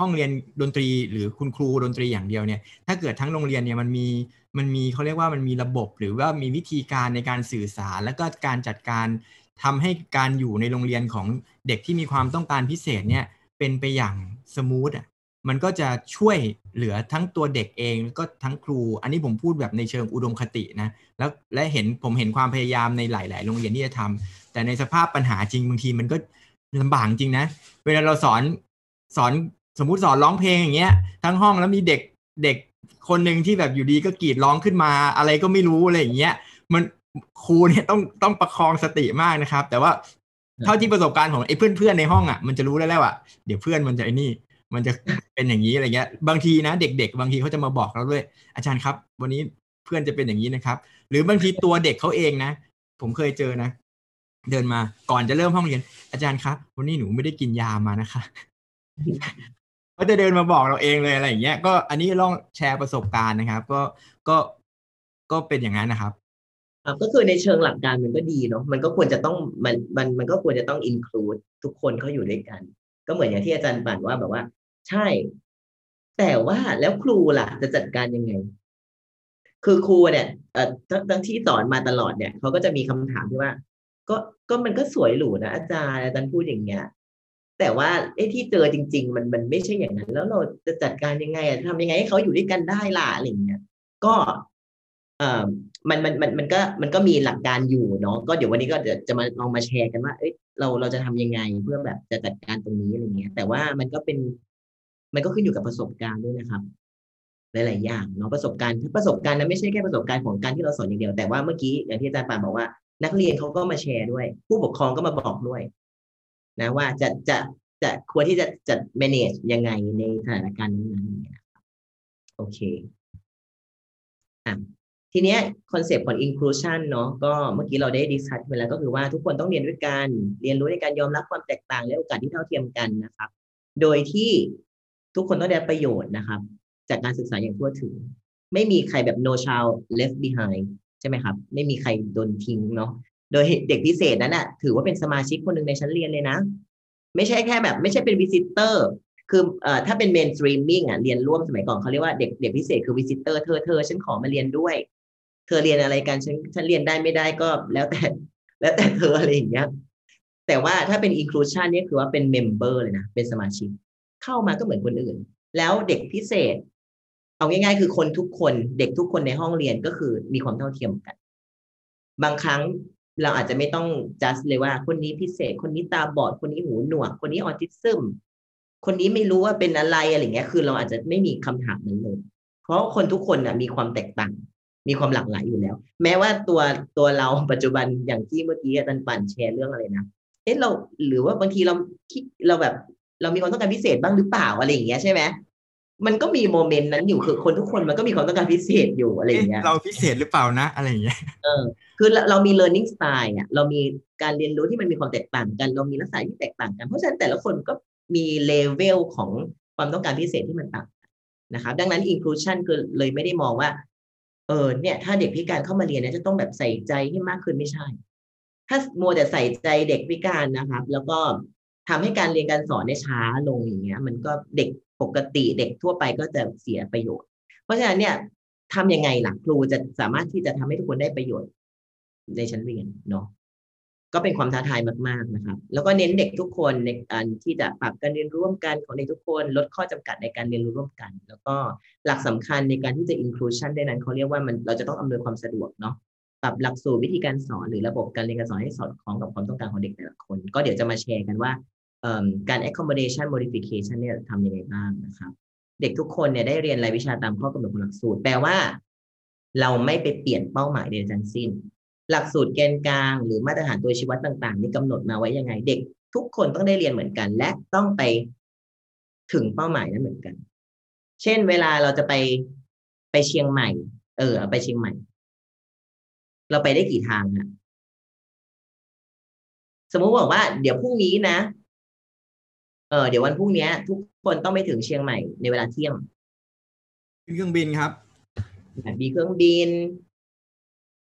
ห้องเรียนดนตรีหรือคุณครูดนตรีอย่างเดียวเนี่ยถ้าเกิดทั้งโรงเรียนเนี่ยมันมีมันมีเขาเรียกว่ามันมีระบบ หรือว่ามีวิธีการในการสื่อสาร แล้วก็การจัดการทำให้การอยู่ในโรงเรียนของเด็กที่มีความต้องการพิเศษเนี่ยเป็นไปอย่างสมูทอะมันก็จะช่วยเหลือทั้งตัวเด็กเองก็ทั้งครู อันนี้ผมพูดแบบในเชิงอุดมคตินะแล้วและเห็นผมเห็นความพยายามในหลาย ๆ โรงเรียนที่จะทำแต่ในสภาพปัญหาจริงบางทีมันก็ลำบากจริงนะ เวลาเราสอนสอน สมมุติสอนร้องเพลงอย่างเงี้ย ทั้งห้องแล้วมีเด็กเด็กคนหนึ่งที่แบบอยู่ดีก็กรีดร้องขึ้นมา อะไรก็ไม่รู้อะไรอย่างเงี้ยมันครูเนี่ยต้องต้องประคองสติมากนะครับ แต่ว่าเท่าที่ประสบการณ์ของไอ้เพื่อนๆในห้องอะมันจะรู้แล้วแหละว่าเดี๋ยวเพื่อนมันจะไอ้นี่มันจะเป็นอย่างนี้อะไรเงี้ย บางทีนะเด็ก ๆ บางทีเขาจะมาบอกเราด้วย อาจารย์ครับ วันนี้เพื่อนจะเป็นอย่างนี้นะครับ หรือบางทีตัวเด็กเขาเองนะ ผมเคยเจอนะ เดินมาก่อนจะเริ่มห้องเรียน อาจารย์ครับ วันนี้หนูไม่ได้กินยามานะคะ เขาจะเดินมาบอกเราเองเลยอะไรอย่างเงี้ยก็อันนี้ลองแชร์ประสบการณ์นะครับ ก็ก็ก็เป็นอย่างนั้นนะครับครับก็คือในเชิงหลักการมันก็ดีเนาะมันก็ควรจะต้องมันมันมันก็ควรจะต้อง include ทุกคนเขาอยู่ด้วยกัน ก็เหมือนอย่างที่อาจารย์ปั่นว่าแบบว่า ใช่ แต่ว่าแล้วครูล่ะ จะจัดการยังไง คือครูเนี่ยเอ่อทั้งทั้งที่สอนมาตลอดเนี่ยเขาก็จะมีคำถามที่ว่า ก็ก็มันก็สวยหรูนะอาจารย์อาจารย์พูดอย่างเงี้ย แต่ว่าไอ้ที่เจอจริง ๆ มันมันไม่ใช่อย่างนั้น แล้วเราจะจัดการยังไงอะทำยังไงให้เขาอยู่ด้วยกันได้ล่ะอะไรเงี้ยก็เอ่อมันมันมันมันก็มันก็มีหลักการอยู่เนาะก็เดี๋ยววันนี้ก็เดี๋ยวจะมาลองมาแชร์กันว่า เอ้ยเราเราจะทำยังไงเพื่อแบบจะจัดการตรงนี้อะไรเงี้ย แต่ว่ามันก็เป็น มันก็ขึ้นอยู่กับประสบการณ์ด้วยนะครับหลายๆอย่างเนาะประสบการณ์ประสบการณ์นั้นไม่ใช่แค่ประสบการณ์ของการที่เราสอนอย่างเดียวแต่ว่าเมื่อกี้อย่างที่อาจารย์ปานบอกว่า นักเรียนเขาก็มาแชร์ด้วย ผู้ปกครองก็มาบอกด้วย นะว่าจะจะจะควรที่จะจัด manage ยังไงในสถานการณ์นั้นๆนะครับโอเคอะทีเนี้ยconcept ของ inclusion เนาะก็เมื่อกี้เราได้ discuss ไปแล้วก็คือว่าทุกคนต้องเรียนด้วยกันเรียนรู้ในการยอมรับความแตกต่างและโอกาสที่เท่าเทียมกันนะครับ โดยที่ทุกคนต้องได้ประโยชน์นะครับ จากการศึกษาอย่างทั่วถึง ไม่มีใครแบบ no child left behind ใช่ไหมครับ ไม่มีใครโดนทิ้งเนาะ โดยเด็กพิเศษนั้นน่ะถือว่าเป็นสมาชิกคนหนึ่งในชั้นเรียนเลยนะ ไม่ใช่แค่แบบ ไม่ใช่เป็น visitor คือเอ่อถ้าเป็น mainstreaming อะเรียนร่วมสมัยก่อนเขาเรียกว่าเด็กเด็กพิเศษคือ visitor เธอเธอฉันขอมาเรียนด้วย เธอเรียนอะไรกันฉันฉันเรียนได้ไม่ได้ก็แล้วแต่ แล้วแต่เธออะไรอย่างเงี้ยแต่ว่าถ้าเป็น inclusion นี่คือว่าเป็นเมมเบอร์เลยนะเป็นสมาชิก เข้ามาก็เหมือนคนอื่น แล้วเด็กพิเศษ เอาง่ายๆ คือคนทุกคนเด็กทุกคนในห้องเรียนก็คือมีความเท่าเทียมกัน บางครั้ง เราอาจจะไม่ต้อง just เลยว่าคนนี้พิเศษ คนนี้ตาบอด คนนี้หูหนวก คนนี้ออทิซึม คนนี้ไม่รู้ว่าเป็นอะไรอะไรเงี้ย คือเราอาจจะไม่มีคำถามนั้นเลย เพราะคนทุกคนน่ะมีความแตกต่าง มีความหลากหลายอยู่แล้ว แม้ว่าตัวตัวเราปัจจุบันอย่างที่เมื่อกี้อาจารย์ปั่นแชร์เรื่องอะไรนะ เอ๊ะเราหรือว่าบางทีเราคิดเราแบบ เรามีความต้องการพิเศษบ้างหรือเปล่าอะไรอย่างเงี้ยใช่ไหม มันก็มีโมเมนต์นั้นอยู่คือคนทุกคนมันก็มีความต้องการพิเศษอยู่อะไรอย่างเงี้ยเราพิเศษหรือเปล่านะ อะไรอย่างเงี้ยเออคือเราเรามี learning style อะเรามีการเรียนรู้ที่มันมีความแตกต่างกัน เรามีลักษณะที่แตกต่างกัน เพราะฉะนั้นแต่ละคนก็มีเลเวลของความต้องการพิเศษที่มันต่างกันนะครับดังนั้น inclusion ก็เลยไม่ได้มองว่า เออเนี่ย ถ้าเด็กพิการเข้ามาเรียนเนี่ยจะต้องแบบใส่ใจให้มากขึ้นไม่ใช่ ถ้ามัวแต่ใส่ใจเด็กพิการนะครับ แล้วก็ทำให้การเรียนการสอนเนี่ยช้าลงอย่างเงี้ย มันก็เด็ก ปกติเด็กทั่วไปก็จะเสียประโยชน์ เพราะฉะนั้นเนี่ยทำยังไงหล่ะครูจะสามารถที่จะทำให้ทุกคนได้ประโยชน์ในชั้นเรียนเนาะก็เป็นความท้าทายมากๆนะครับ แล้วก็เน้นเด็กทุกคนในการที่จะปรับการเรียนร่วมกันของเด็กทุกคนลดข้อจำกัดในการเรียนรู้ร่วมกัน แล้วก็หลักสำคัญในการที่จะ inclusion ได้นั้นเขาเรียกว่ามันเราจะต้องอำนวยความสะดวกเนาะปรับหลักสูตรวิธีการสอนหรือระบบการเรียนการสอนให้สอดคล้องกับความต้องการของเด็กแต่ละคน ก็เดี๋ยวจะมาแชร์กันว่า การ accommodation modification เนี่ยทำยังไงบ้างนะครับ เด็กทุกคนเนี่ยได้เรียนรายวิชาตามข้อกำหนดของหลักสูตร แปลว่า เราไม่ไปเปลี่ยนเป้าหมายใดทั้งสิ้น หลักสูตรแกนกลาง หรือมาตรฐานตัวชี้วัดต่างๆ นี่กำหนดมาไว้ยังไง เด็กทุกคนต้องได้เรียนเหมือนกัน และต้องไปถึงเป้าหมายนั้นเหมือนกัน เช่น เวลาเราจะไปไปเชียงใหม่ เออ ไปเชียงใหม่ เราไปได้กี่ทางฮะสมมุติบอกว่า เดี๋ยวพรุ่งนี้นะ เออเดี๋ยววันพรุ่งนี้ทุกคนต้องไปถึงเชียงใหม่ในเวลาเที่ยงเครื่องบินครับมีเครื่องบิน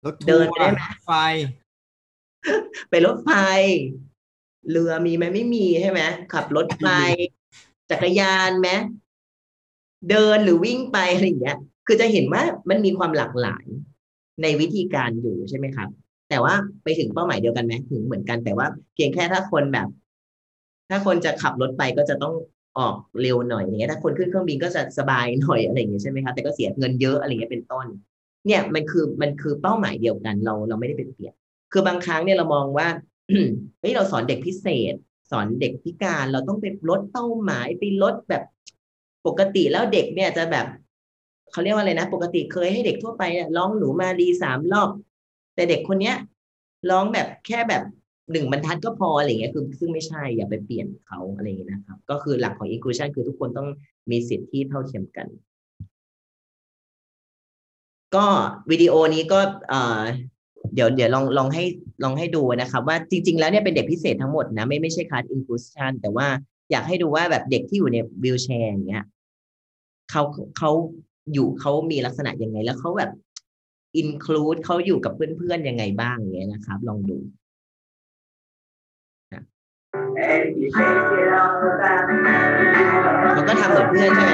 รถเดิทันวไปได้ไหมร์ไฟ ไปรถไฟ เรือมีไหมไม่มีใช่ไหมขับรถไปจักรยานไหมเดินหรือวิ่งไปอะไรอย่างเงี้ย คือจะเห็นว่ามันมีความหลากหลายในวิธีการอยู่ใช่ไหมครับ แต่ว่าไปถึงเป้าหมายเดียวกันไหมถึงเหมือนกันแต่ว่าเพียงแค่ถ้าคนแบบ ถ้าคนจะขับรถไปก็จะต้องออกเร็วหน่อยอย่างเงี้ยถ้าคนขึ้นเครื่องบินก็จะสบายหน่อยอะไรอย่างเงี้ยใช่ไหมครับแต่ก็เสียเงินเยอะอะไรเงี้ยเป็นต้น เนี่ยมันคือมันคือเป้าหมายเดียวกันเราเราไม่ได้ไปเปลี่ยนคือบางครั้งเนี่ยเรามองว่าเฮ้ยเราสอนเด็กพิเศษ สอนเด็กพิการเราต้องไปลดเป้าหมายไปลดแบบปกติแล้วเด็กเนี่ยจะแบบเขาเรียกว่าอะไรนะ ปกติเคยให้เด็กทั่วไปเนี่ยร้องหนูมาลีสามรอบ แต่เด็กคนเนี้ยร้องแบบแค่แบบ หนึ่งบรรทัดก็พออะไรเงี้ยคือซึ่งไม่ใช่อย่าไปเปลี่ยนเขาอะไรเงี้ยนะครับ ก็คือหลักของ inclusion คือทุกคนต้องมีสิทธิที่เท่าเทียมกัน ก็วิดีโอนี้ก็เดี๋ยวเดี๋ยวลองลองให้ลองให้ดูนะครับว่าจริง ๆ แล้วเนี่ยเป็นเด็กพิเศษทั้งหมดนะไม่ไม่ใช่คลาส inclusion แต่ว่าอยากให้ดูว่าแบบเด็กที่อยู่ในวิวแชร์อย่างเงี้ยเขาเขาอยู่เขามีลักษณะยังไง แล้วเขาแบบ include เขาอยู่กับเพื่อนๆยังไงบ้างอย่างเงี้ยนะครับ ลองดู เขาก็ทำเหมือนเพื่อนใช่ไหม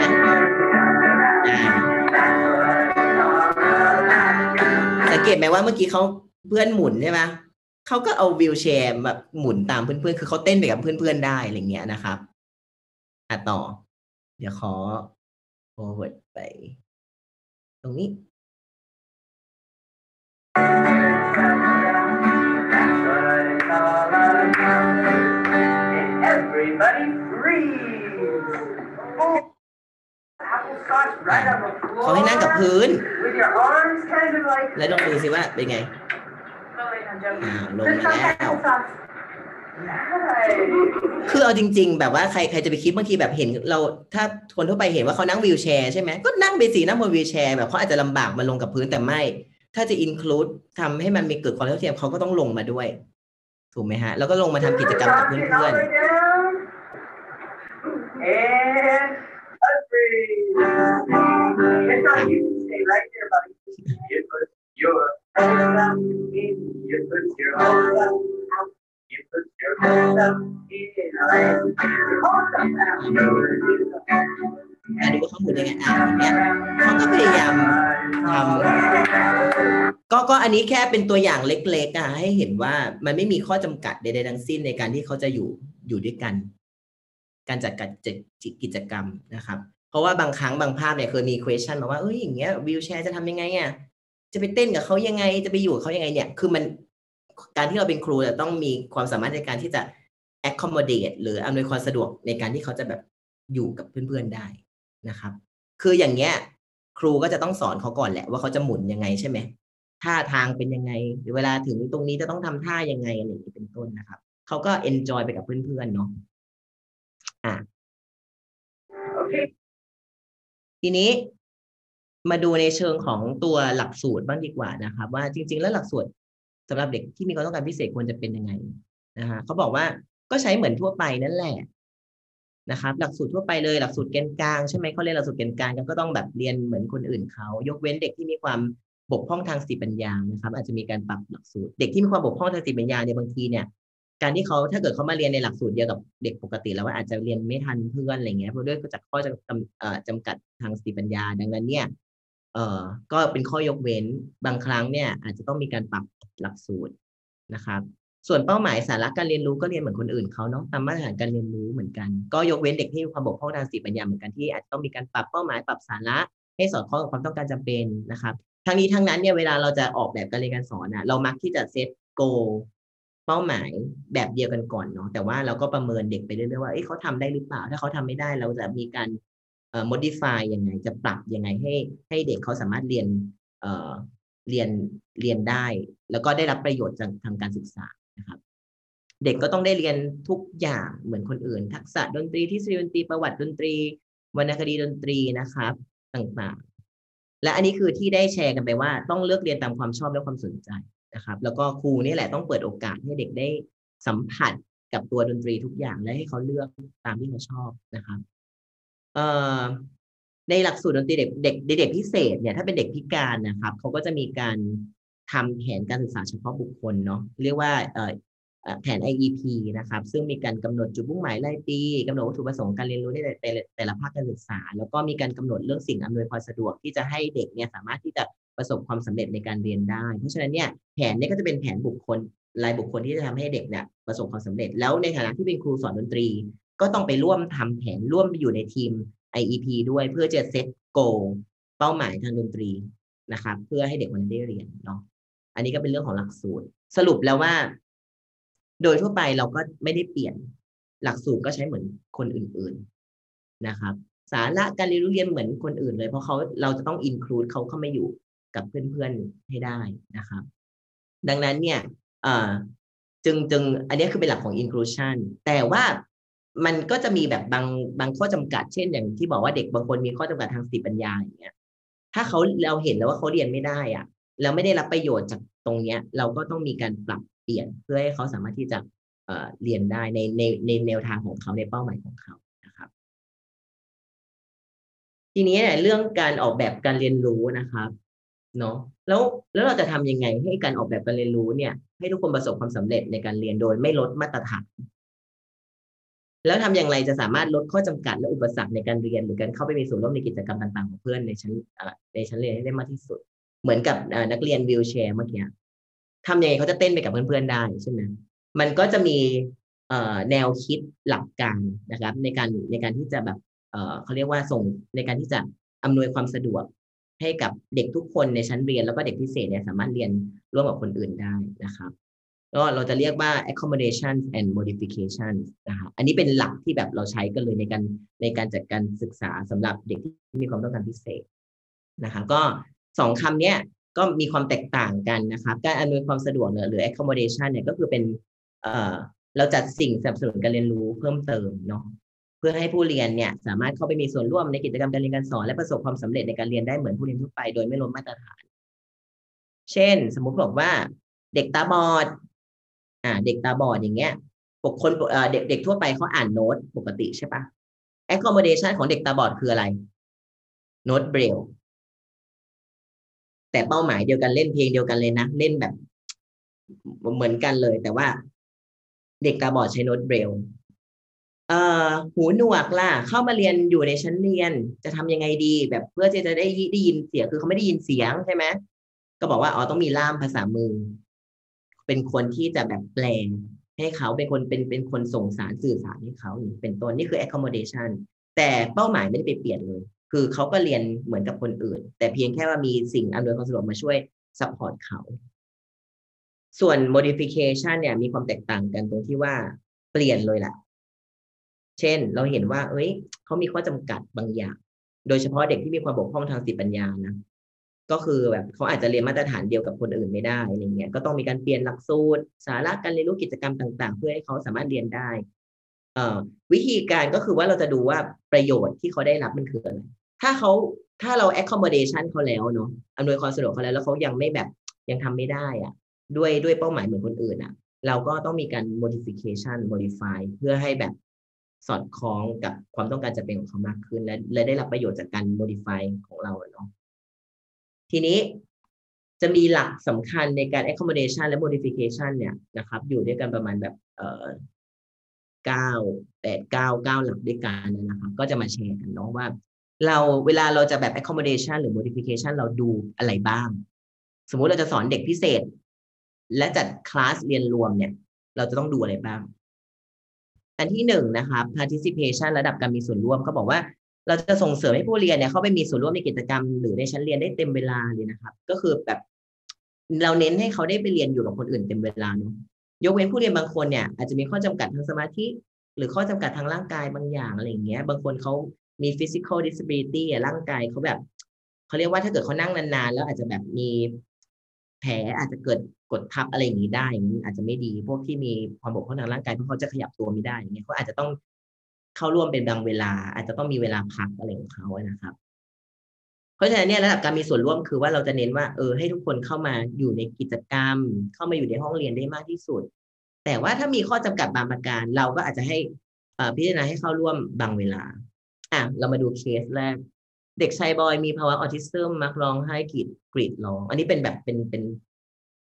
สังเกตไหมว่าเมื่อกี้เขาเพื่อนหมุนใช่ไหมเขาก็เอาวิวแชร์แบบหมุนตามเพื่อนๆ คือเขาเต้นไปกับเพื่อนๆ ได้อะไรเงี้ยนะครับอะต่อ เดี๋ยวขอ forward ไป ตรงนี้ Everybody freeze. Oh, applesauce right on the เขาให้นั่งกับพื้น with your arms kind of like แล้วลองดูสิว่าเป็นไงอ่าลงมาแล้วคือเอาจริง ๆ แบบว่าใครใครจะไปคิดบางทีแบบเห็นเราถ้าคนทั่วไปเห็นว่าเขานั่งวีลแชร์ใช่ไหมก็นั่งไปสีนั่งบนวีลแชร์แบบเขาอาจจะลำบากมาลงกับพื้นแต่ไม่ ถ้าจะอินคลูดทำให้มันมีเกิดความเท่าเทียมเขาก็ต้องลงมาด้วย ถูกไหมฮะ แล้วก็ลงมาทำกิจกรรมกับเพื่อน a freeze. It's on you. Stay right there, buddy. You put your hands up in. You put your hands up out. You put your hands up in. Hold up now. ๆอะดูว่าเขาหมุนยังไงอะอย่างเงี้ยเขาก็พยายามทำก็ก็อันนี้แค่เป็นตัวอย่างเล็กๆอะให้เห็นว่ามันไม่มีข้อจำกัดใดๆทั้งสิ้นในการที่เขาจะอยู่อยู่ด้วยกัน การจัดการกิจกรรมนะครับ เพราะว่าบางครั้งบางภาพเนี่ยเคยมี question มาว่าเอ้ยอย่างเงี้ยวิวแชร์จะทำยังไงอะจะไปเต้นกับเขายังไงจะไปอยู่กับเขายังไงเนี่ย คือมันการที่เราเป็นครูจะต้องมีความสามารถในการที่จะ accommodate หรืออำนวยความสะดวกในการที่เขาจะแบบอยู่กับเพื่อนๆได้ นะครับ คืออย่างเงี้ย ครูก็จะต้องสอนเขาก่อนแหละว่าเขาจะหมุนยังไงใช่ไหมท่าทางเป็นยังไงหรือเวลาถึงตรงนี้จะต้องทำท่ายังไงอะไรอย่างนี้เป็นต้นนะครับเขาก็ enjoy ไปกับเพื่อนๆเนาะอะ Okay. ทีนี้มาดูในเชิงของตัวหลักสูตรบ้างดีกว่านะครับ ว่าจริง ๆ แล้วหลักสูตรสำหรับเด็กที่มีความต้องการพิเศษควรจะเป็นยังไงนะฮะเขาบอกว่าก็ใช้เหมือนทั่วไปนั่นแหละ นะครับหลักสูตรทั่วไปเลยหลักสูตรแกนกลางใช่ไหมเขาเรียนหลักสูตรแกนกลางก็ต้องแบบเรียนเหมือนคนอื่นเขายกเว้นเด็กที่มีความบกพร่องทางสติปัญญานะครับ อาจจะมีการปรับหลักสูตร เด็กที่มีความบกพร่องทางสติปัญญาเนี่ยบางทีเนี่ยการที่เขาถ้าเกิดเขามาเรียนในหลักสูตรเดียวกับเด็กปกติ แล้วว่าอาจจะเรียนไม่ทันเพื่อนอะไรเงี้ยเพราะด้วยจากข้อจำจำเอ่อจำกัดทางสติปัญญา ดังนั้นเนี่ยเอ่อก็เป็นข้อยกเว้นบางครั้งเนี่ยอาจจะต้องมีการปรับหลักสูตรนะครับ ส่วนเป้าหมายสาระการเรียนรู้ก็เรียนเหมือนคนอื่นเขาเนาะตามมาตรฐานการเรียนรู้เหมือนกัน ก็ยกเว้นเด็กที่มีความบกพร่องทางสติปัญญาเหมือนกันที่อาจจะต้องมีการปรับเป้าหมายปรับสาระให้สอดคล้องกับความต้องการจำเป็นนะครับทั้งนี้ทั้งนั้นเนี่ยเวลาเราจะออกแบบการเรียนการสอนอะเรามักที่จะเซตโกเป้าหมายแบบเดียวกันก่อนเนาะแต่ว่าเราก็ประเมินเด็กไปเรื่อยๆว่าเอ้ยเขาทำได้หรือเปล่า ถ้าเขาทำไม่ได้เราจะมีการเอ่อ modify ยังไงจะปรับยังไงให้ ให้เด็กเขาสามารถเรียนเอ่อเรียนเรียนได้ แล้วก็ได้รับประโยชน์จากทางการศึกษา นะครับเด็กก็ต้องได้เรียนทุกอย่างเหมือนคนอื่น ทักษะดนตรีทฤษฎีดนตรีประวัติดนตรีวรรณคดีดนตรีนะครับ ต่างๆ และอันนี้คือที่ได้แชร์กันไปว่า ต้องเลือกเรียนตามความชอบและความสนใจนะครับ แล้วก็ครูนี่แหละต้องเปิดโอกาสให้เด็กได้สัมผัสกับตัวดนตรีทุกอย่างและให้เขาเลือกตามที่เขาชอบนะครับเอ่อในหลักสูตรดนตรีเด็กเด็กเด็กพิเศษเนี่ยถ้าเป็นเด็กพิการนะครับเขาก็จะมีการ ทำแผนการศึกษาเฉพาะบุคคลเนาะเรียกว่าเอ่อเอ่อแผน IEP นะครับ ซึ่งมีการกำหนดจุดมุ่งหมายรายปีกำหนดวัตถุประสงค์การเรียนรู้ในแต่ละแต่ละภาคการศึกษา แล้วก็มีการกำหนดเรื่องสิ่งอำนวยความสะดวกที่จะให้เด็กเนี่ยสามารถที่จะประสบความสำเร็จในการเรียนได้ เพราะฉะนั้นเนี่ยแผนเนี่ยก็จะเป็นแผนบุคคลรายบุคคลที่จะทำให้เด็กเนี่ยประสบความสำเร็จ แล้วในฐานะที่เป็นครูสอนดนตรี ก็ต้องไปร่วมทำแผนร่วมอยู่ในทีม IEP ด้วยเพื่อจะเซตโกเป้าหมายทางดนตรีนะครับ เพื่อให้เด็กมันได้เรียนเนาะ อันนี้ก็เป็นเรื่องของหลักสูตร สรุปแล้วว่า โดยทั่วไปเราก็ไม่ได้เปลี่ยนหลักสูตรก็ใช้เหมือนคนอื่น ๆนะครับ สาระการเรียนรู้เรียนเหมือนคนอื่นเลย เพราะเขาเราจะต้องอินคลูดเขาเข้ามาอยู่กับเพื่อนๆให้ได้นะครับ ดังนั้นเนี่ยจึงจึงอันนี้คือเป็นหลักของ inclusion แต่ว่ามันก็จะมีแบบบางบางข้อจำกัดเช่นอย่างที่บอกว่าเด็กบางคนมีข้อจำกัดทางสติปัญญาอย่างเงี้ยถ้าเขาเราเห็นแล้วว่าเขาเรียนไม่ได้อะ แล้วไม่ได้รับประโยชน์จากตรงเนี้ย เราก็ต้องมีการปรับเปลี่ยนเพื่อให้เขาสามารถที่จะเอ่อเรียนได้ในในในแนวทางของเขาในเป้าหมายของเขานะครับ ทีนี้เนี่ยเรื่องการออกแบบการเรียนรู้นะครับเนาะแล้วแล้วเราจะทำยังไงให้การออกแบบการเรียนรู้เนี่ย ให้ทุกคนประสบความสำเร็จในการเรียนโดยไม่ลดมาตรฐานแล้วทำอย่างไรจะสามารถลดข้อจำกัดและอุปสรรคในการเรียน หรือการเข้าไปมีส่วนร่วมในกิจกรรมต่าง ๆ ของเพื่อนในชั้นในชั้นเรียนให้ได้มากที่สุด เหมือนกับนักเรียนวิวแชร์เมื่อกี้ทำยังไงเขาจะเต้นไปกับเพื่อนๆได้ใช่ไหมมันก็จะมีแนวคิดหลักการนะครับ ในการในการที่จะแบบเขาเรียกว่าส่งในการที่จะอำนวยความสะดวกให้กับเด็กทุกคนในชั้นเรียน แล้วก็เด็กพิเศษเนี่ยสามารถเรียนร่วมกับคนอื่นได้นะครับก็เราจะเรียกว่า accommodation and modification นะครับอันนี้เป็นหลักที่แบบเราใช้กันเลยในการในการจัดการศึกษาสำหรับเด็กที่มีความต้องการพิเศษนะครับก็ สองคำเนี้ยก็มีความแตกต่างกันนะครับการอำนวยความสะดวกเนี่ยหรือ accommodation เนี่ยก็คือเป็นเอ่อเราจัดสิ่งสนับสนุนการเรียนรู้เพิ่มเติมเนาะเพื่อให้ผู้เรียนเนี่ยสามารถเข้าไปมีส่วนร่วมในกิจกรรมการเรียนการสอน และประสบความสำเร็จในการเรียนได้เหมือนผู้เรียนทั่วไปโดยไม่ล้มมาตรฐาน เช่น สมมุติบอกว่า เด็กตาบอด อ่า เด็กตาบอดอย่างเงี้ยปกคนเด็กเด็กทั่วไปเขาอ่านโน้ตปกติใช่ปะ accommodation ของเด็กตาบอดคืออะไรโน้ตเบรล แต่เป้าหมายเดียวกันเล่นเพลงเดียวกันเลยนะเล่นแบบเหมือนกันเลย แต่ว่าเด็กตาบอดใช้โน้ตเบรลเอ่อหูหนวกล่ะ เข้ามาเรียนอยู่ในชั้นเรียนจะทำยังไงดี แบบเพื่อที่จะได้ได้ยินเสียงคือเขาไม่ได้ยินเสียงใช่ไหมก็บอกว่าอ๋อต้องมีล่ามภาษามือ เป็นคนที่จะแบบแปลงให้เขาเป็นคนเป็นเป็นคนส่งสารสื่อสารให้เขาเป็นต้นนี่คือ accommodation แต่เป้าหมายไม่ได้ไปเปลี่ยนเลย คือเขาก็เรียนเหมือนกับคนอื่น แต่เพียงแค่ว่ามีสิ่งอำนวยความสะดวกมาช่วย support เขา ส่วน modification เนี่ยมีความแตกต่างกันตรงที่ว่าเปลี่ยนเลยแหละเช่น เราเห็นว่า เอ้ยเขามีข้อจำกัดบางอย่าง โดยเฉพาะเด็กที่มีความบกพร่องทางสติปัญญานะก็คือแบบเขาอาจจะเรียนมาตรฐานเดียวกับคนอื่นไม่ได้อะไรเงี้ย ก็ต้องมีการเปลี่ยนหลักสูตร สาระการเรียนรู้กิจกรรมต่าง ๆ เพื่อให้เขาสามารถเรียนได้ วิธีการก็คือว่าเราจะดูว่าประโยชน์ที่เขาได้รับมันคืออะไรถ้าเขาถ้าเรา accommodation เขาแล้วเนาะอำนวยความสะดวกเขาแล้วแล้วเขายังไม่แบบยังทำไม่ได้อะด้วยด้วยเป้าหมายเหมือนคนอื่นอะเราก็ต้องมีการ modification modify เพื่อให้แบบสอดคล้องกับความต้องการจะเป็นของเขามากขึ้น และและได้รับประโยชน์จากการ modify ของเราเนาะทีนี้จะมีหลักสำคัญในการ accommodation และ modification เนี่ยนะครับ อยู่ด้วยกันประมาณแบบเอ่อ เก้าแปดเก้าเก้าหลักด้วยกันนะครับ ก็จะมาแชร์กันเนาะว่า เราเวลาเราจะแบบ accommodation หรือ modification เราดูอะไรบ้าง สมมุติเราจะสอนเด็กพิเศษ และจัดคลาสเรียนรวมเนี่ย เราจะต้องดูอะไรบ้าง อันที่หนึ่งนะครับ participation ระดับการมีส่วนร่วมก็บอกว่าเราจะส่งเสริมให้ผู้เรียนเนี่ยเข้าไปมีส่วนร่วมในกิจกรรม หรือในชั้นเรียนได้เต็มเวลาเลยนะครับ ก็คือแบบ เราเน้นให้เขาได้ไปเรียนอยู่กับคนอื่นเต็มเวลาเนาะ ยกเว้นผู้เรียนบางคนเนี่ยอาจจะมีข้อจำกัดทางสมาธิ หรือข้อจำกัดทางร่างกายบางอย่างอะไรอย่างเงี้ย บางคนเขามี physical disability ร่างกายเขาแบบเขาเรียกว่าถ้าเกิดเขานั่งนานๆ แล้วอาจจะแบบมีแผลอาจจะเกิดกดทับอะไรอย่างนี้ได้อย่างนี้อาจจะไม่ดี พวกที่มีความบกพร่องทางร่างกายเพราะเขาจะขยับตัวไม่ได้อย่างเงี้ยเขาอาจจะต้องเข้าร่วมเป็นบางเวลา อาจจะต้องมีเวลาพักอะไรของเขานะครับ เพราะฉะนั้นเนี่ยระดับการมีส่วนร่วมคือว่าเราจะเน้นว่าเออให้ทุกคนเข้ามาอยู่ในกิจกรรม เข้ามาอยู่ในห้องเรียนได้มากที่สุด แต่ว่าถ้ามีข้อจำกัดบางประการ เราก็อาจจะให้พิจารณาให้เข้าร่วมบางเวลาอะเรามาดูเคสแรก เด็กชายบอยมีภาวะออทิสซึมมักร้องไห้กรีดกรีดร้อง อันนี้เป็นแบบเป็นเป็น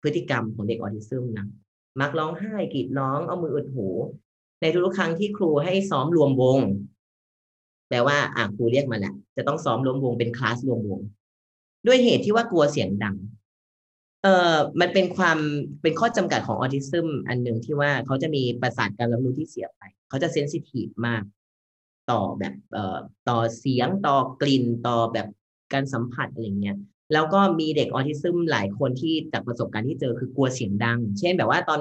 พฤติกรรมของเด็กออทิสซึมนะมักร้องไห้กรีดร้องเอามืออุดหู ในทุกครั้งที่ครูให้ซ้อมรวมวง แปลว่าอะครูเรียกมาแหละจะต้องซ้อมรวมวงเป็นคลาสรวมวง ด้วยเหตุที่ว่ากลัวเสียงดัง เอ่อมันเป็นความเป็นข้อจำกัดของออทิซึมอันหนึ่งที่ว่าเขาจะมีประสาทการรับรู้ที่เสียไป เขาจะเซนซิทีฟมาก ต่อแบบเอ่อต่อเสียงต่อกลิ่นต่อแบบการสัมผัสอะไรเงี้ยแล้วก็มีเด็กออทิซึมหลายคนที่จากประสบการณ์ที่เจอคือกลัวเสียงดัง เช่นแบบว่าตอน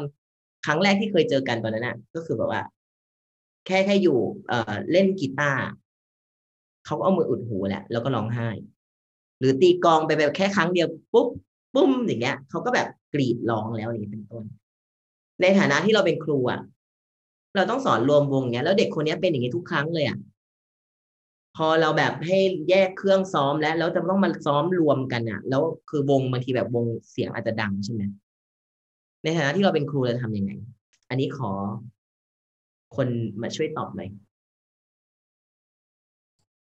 ครั้งแรกที่เคยเจอกันตอนนั้นน่ะ ก็คือแบบว่า แค่แค่อยู่เอ่อเล่นกีตาร์ เขาก็เอามืออุดหูแหละแล้วก็ร้องไห้ หรือตีกองไปแบบแค่ครั้งเดียวปุ๊บปุ้มอย่างเงี้ยเขาก็แบบกรีดร้องแล้วอย่างนี้เป็นต้น ในฐานะที่เราเป็นครูอะเราต้องสอนรวมวงเงี้ยแล้วเด็กคนนี้เป็นอย่างนี้ทุกครั้งเลยอะพอเราแบบให้แยกเครื่องซ้อมแล้วแล้วจะต้องมาซ้อมรวมกันอะ แล้วคือวงบางทีแบบวงเสียงอาจจะดังใช่ไหมในฐานะที่เราเป็นครูเราจะทำยังไง อันนี้ขอคนมาช่วยตอบหน่อย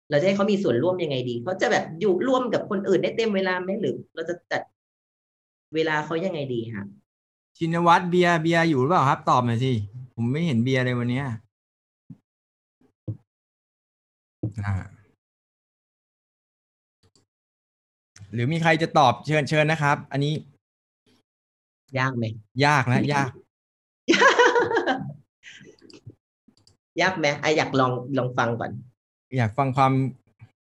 เราจะให้เขามีส่วนร่วมยังไงดีเขาจะแบบอยู่ร่วมกับคนอื่นได้เต็มเวลาไหมหรือ เราจะจัดเวลาเขายังไงดีฮะชินวัตรเบียร์เบียร์อยู่หรือเปล่าครับ ตอบหน่อยสิผมไม่เห็นเบียร์เลยวันเนี้ยอ่าหรือมีใครจะตอบเชิญเชิญนะครับ อันนี้ ยากไหมยากนะยาก ยากไหมไอะอยากลองลองฟังก่อน อยากฟังความ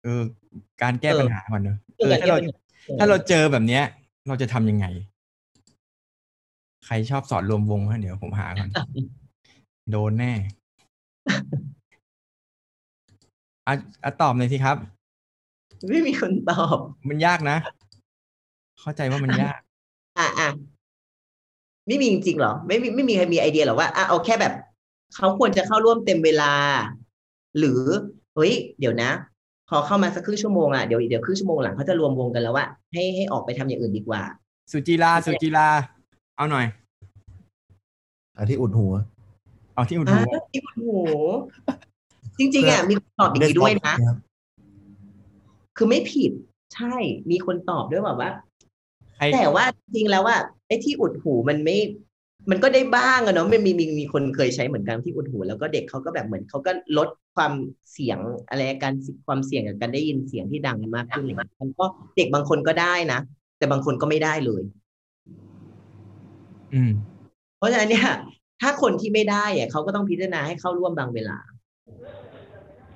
เออการแก้เออปัญหาก่อนเนอะเอเอออถ้าเราแก้ปัญหาเออถ้าเราเจอแบบเนี้ย เราจะทำยังไง ใครชอบสอนรวมวงฮะเดี๋ยวผมหาก่อน โดนแน่อะอะตอบหน่อยสิครับ ไม่มีคนตอบ มันยากนะ เข้าใจว่ามันยาก อะอะไม่มีจริงๆเหรอ ไม่มีไม่มีใครมีไอเดียหรอว่าอะเอาแค่แบบ เขาควรจะเข้าร่วมเต็มเวลา หรือ เฮ้ยเดี๋ยวนะ พอเข้ามาสักครึ่งชั่วโมงอะเดี๋ยวเดี๋ยวครึ่งชั่วโมงหลังเขาจะรวมวงกันแล้วว่าให้ให้ออกไปทำอย่างอื่นดีกว่า สุจิราสุจิราเอาหน่อยอันที่อุดหัวเอาที่อุดอ่าหูที่โอ้โหจริงๆอะมีคนตอบอย่างนี้ด้วยนะ คือไม่ผิดใช่มีคนตอบด้วยแบบว่าใครแต่ว่าจริงๆแล้วว่าไอ้ที่อุดหูมันไม่ มันก็ได้บ้างอะเนาะมันมีมีมีคนเคยใช้เหมือนกันที่อุดหูแล้วก็เด็กเขาก็แบบเหมือนเขาก็ลดความเสียงอะไรการความเสี่ยงกับการได้ยินเสียงที่ดังมากขึ้นอะไรเงี้ยมันก็เด็กบางคนก็ได้นะแต่บางคนก็ไม่ได้เลย อืม เพราะฉะนั้นเนี่ย ถ้าคนที่ไม่ได้อะเขาก็ต้องพิจารณาให้เข้าร่วมบางเวลา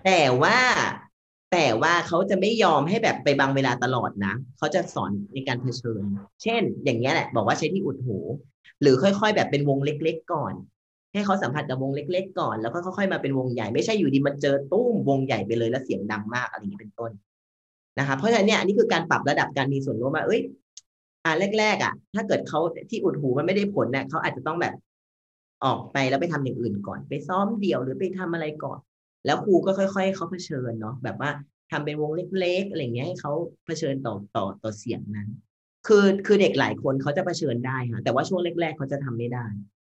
แต่ว่า แต่ว่าเขาจะไม่ยอมให้แบบไปบางเวลาตลอดนะ เขาจะสอนในการเผชิญ เช่น อย่างเงี้ยแหละ บอกว่าใช้ที่อุดหู หรือค่อยๆ แบบเป็นวงเล็ก ๆ ก่อน ให้เขาสัมผัสกับวงเล็ก ๆ ก่อน แล้วก็ค่อยๆ มาเป็นวงใหญ่ ไม่ใช่อยู่ดีมันเจอตุ้มวงใหญ่ไปเลยแล้วเสียงดังมากอะไรอย่างนี้เป็นต้นนะคะ เพราะฉะนั้นเนี่ยอันนี้คือการปรับระดับการมีส่วนร่วมว่า เอ้ย อ่าแรกๆ อะ ถ้าเกิดเขาที่อุดหูมันไม่ได้ผลเนี่ยเขาอาจจะต้องแบบออกไปแล้วไปทำอย่างอื่นก่อน ไปซ้อมเดี่ยวหรือไปทำอะไรก่อน แล้วครูก็ค่อย ๆเขาเผชิญเนาะแบบว่าทำเป็นวงเล็กๆอะไรเงี้ยให้เขาเผชิญต่อต่อต่อเสียงนั้น คือคือเด็กหลายคนเขาจะเผชิญได้ค่ะแต่ว่าช่วงแรกๆเขาจะทำไม่ได้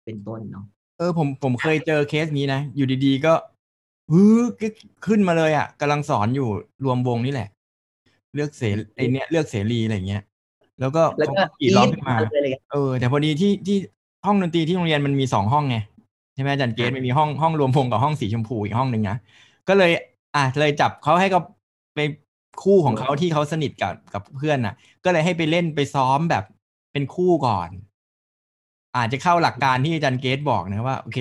เป็นต้นเนาะเออผมผมเคยเจอเคสนี้นะ อยู่ดีๆก็ฮึกขึ้นมาเลยอะกำลังสอนอยู่รวมวงนี่แหละ เลือกเสรีไอเนี้ยเลือกเสรีอะไรเงี้ยแล้วก็แล้วเขาก็ก็กรีดร้องขึ้นมากรี๊ดเลยเลยเออ แต่พอดีที่ที่ห้องดนตรีที่โรงเรียนมันมีสองห้องไง ใช่ไหมอาจารย์เกตมันมีห้องห้องรวมวงกับห้องสีชมพูอีกห้องหนึ่งนะก็เลยอะเลยจับเขาให้กับไปคู่ของเขาที่เขาสนิทกับกับเพื่อนน่ะ ก็เลยให้ไปเล่นไปซ้อมแบบเป็นคู่ก่อน อาจจะเข้าหลักการที่อาจารย์เกตบอกนะว่าโอเค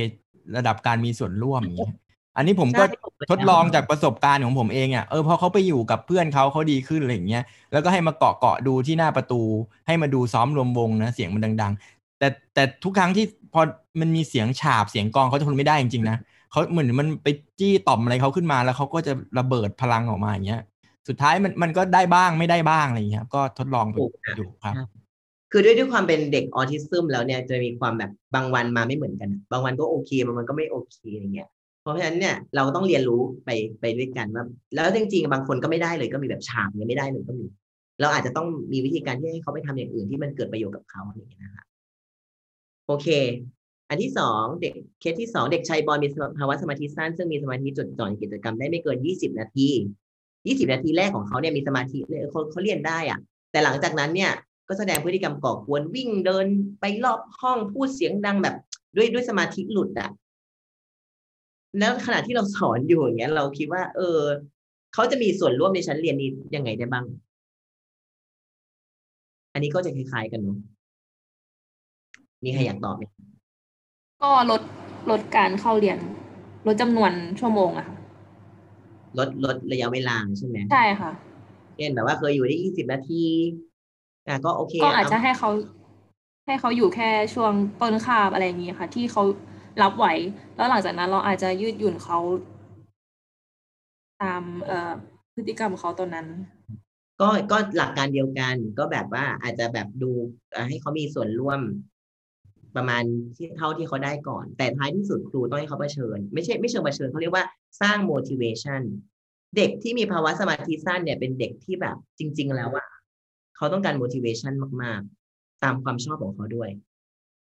ระดับการมีส่วนร่วมอย่างเงี้ยอันนี้ผมก็ใช่ทดลองจากประสบการณ์ของผมเองอะเออพอเขาไปอยู่กับเพื่อนเขาเขาดีขึ้นอะไรอย่างเงี้ยแล้วก็ให้มาเกาะเกาะดูที่หน้าประตู ให้มาดูซ้อมรวมวงนะเสียงมันดัง ๆ แต่แต่ทุกครั้งที่ พอมันมีเสียงฉาบเสียงกลองเขาจะทนไม่ได้จริงๆนะเขาเหมือนมันไปจี้ต่อมอะไรเขาขึ้นมาแล้วเขาก็จะระเบิดพลังออกมาอย่างเงี้ย สุดท้ายมันมันก็ได้บ้างไม่ได้บ้างอะไรอย่างเงี้ยครับก็ทดลองไปอยู่ครับ คือด้วยด้วยความเป็นเด็กออทิซึมแล้วเนี่ยจะมีความแบบบางวันมาไม่เหมือนกัน บางวันก็โอเคบางวันก็ไม่โอเคอย่างเงี้ยเพราะฉะนั้นเนี่ยเราต้องเรียนรู้ไปไปด้วยกันว่าแล้วจริงๆบางคนก็ไม่ได้เลยก็มีแบบฉาบเนี่ยไม่ได้เลยก็มีเราอาจจะต้องมีวิธีการที่ให้เขาไปทำอย่างอื่นที่มันเกิดประโยชน์กับเขาอย่างเงี้ยนะคะ โอเค อันที่สองเด็กเคสที่สองเด็กชายบอลมีภาวะสมาธิสั้น ซึ่งมีสมาธิจดจ่อในกิจกรรมได้ไม่เกินยี่สิบนาทียี่สิบนาทีแรกของเขาเนี่ยมีสมาธิเลยเขาเขาเรียนได้อะแต่หลังจากนั้นเนี่ยก็แสดงพฤติกรรมก่อกวนวิ่งเดินไปรอบห้องพูดเสียงดังแบบด้วยด้วยสมาธิหลุดอะแล้วขณะที่เราสอนอยู่อย่างเงี้ย เราคิดว่า เออเขาจะมีส่วนร่วมในชั้นเรียนนี้ยังไงได้บ้าง อันนี้ก็จะคล้ายๆกันเนาะ มีใครอยากตอบไหมก็ลดลดการเข้าเรียน ลดจำนวนชั่วโมงอะค่ะ ลดลดระยะเวลาใช่ไหมใช่ค่ะเช่นแบบว่าเคยอยู่ได้ยี่สิบนาทีอะก็โอเคก็อาจจะเให้เขา ให้เขาอยู่แค่ช่วงต้นคาบอะไรอย่างนี้ค่ะ ที่เขารับไหว แล้วหลังจากนั้นเราอาจจะยืดหยุ่นเขาตามเอ่อพฤติกรรมเขาตอนนั้น ก็ก็หลักการเดียวกันก็แบบว่าอาจจะแบบดูเอ่อให้เขามีส่วนร่วม ประมาณที่เท่าที่เขาได้ก่อน แต่ท้ายที่สุดครูต้องให้เขาเผชิญ ไม่ใช่ไม่เชิงเผชิญเขาเรียกว่าสร้าง motivation เด็กที่มีภาวะสมาธิสั้นเนี่ยเป็นเด็กที่แบบจริง ๆ แล้วว่าเขาต้องการ motivation มากๆ ตามความชอบของเขาด้วย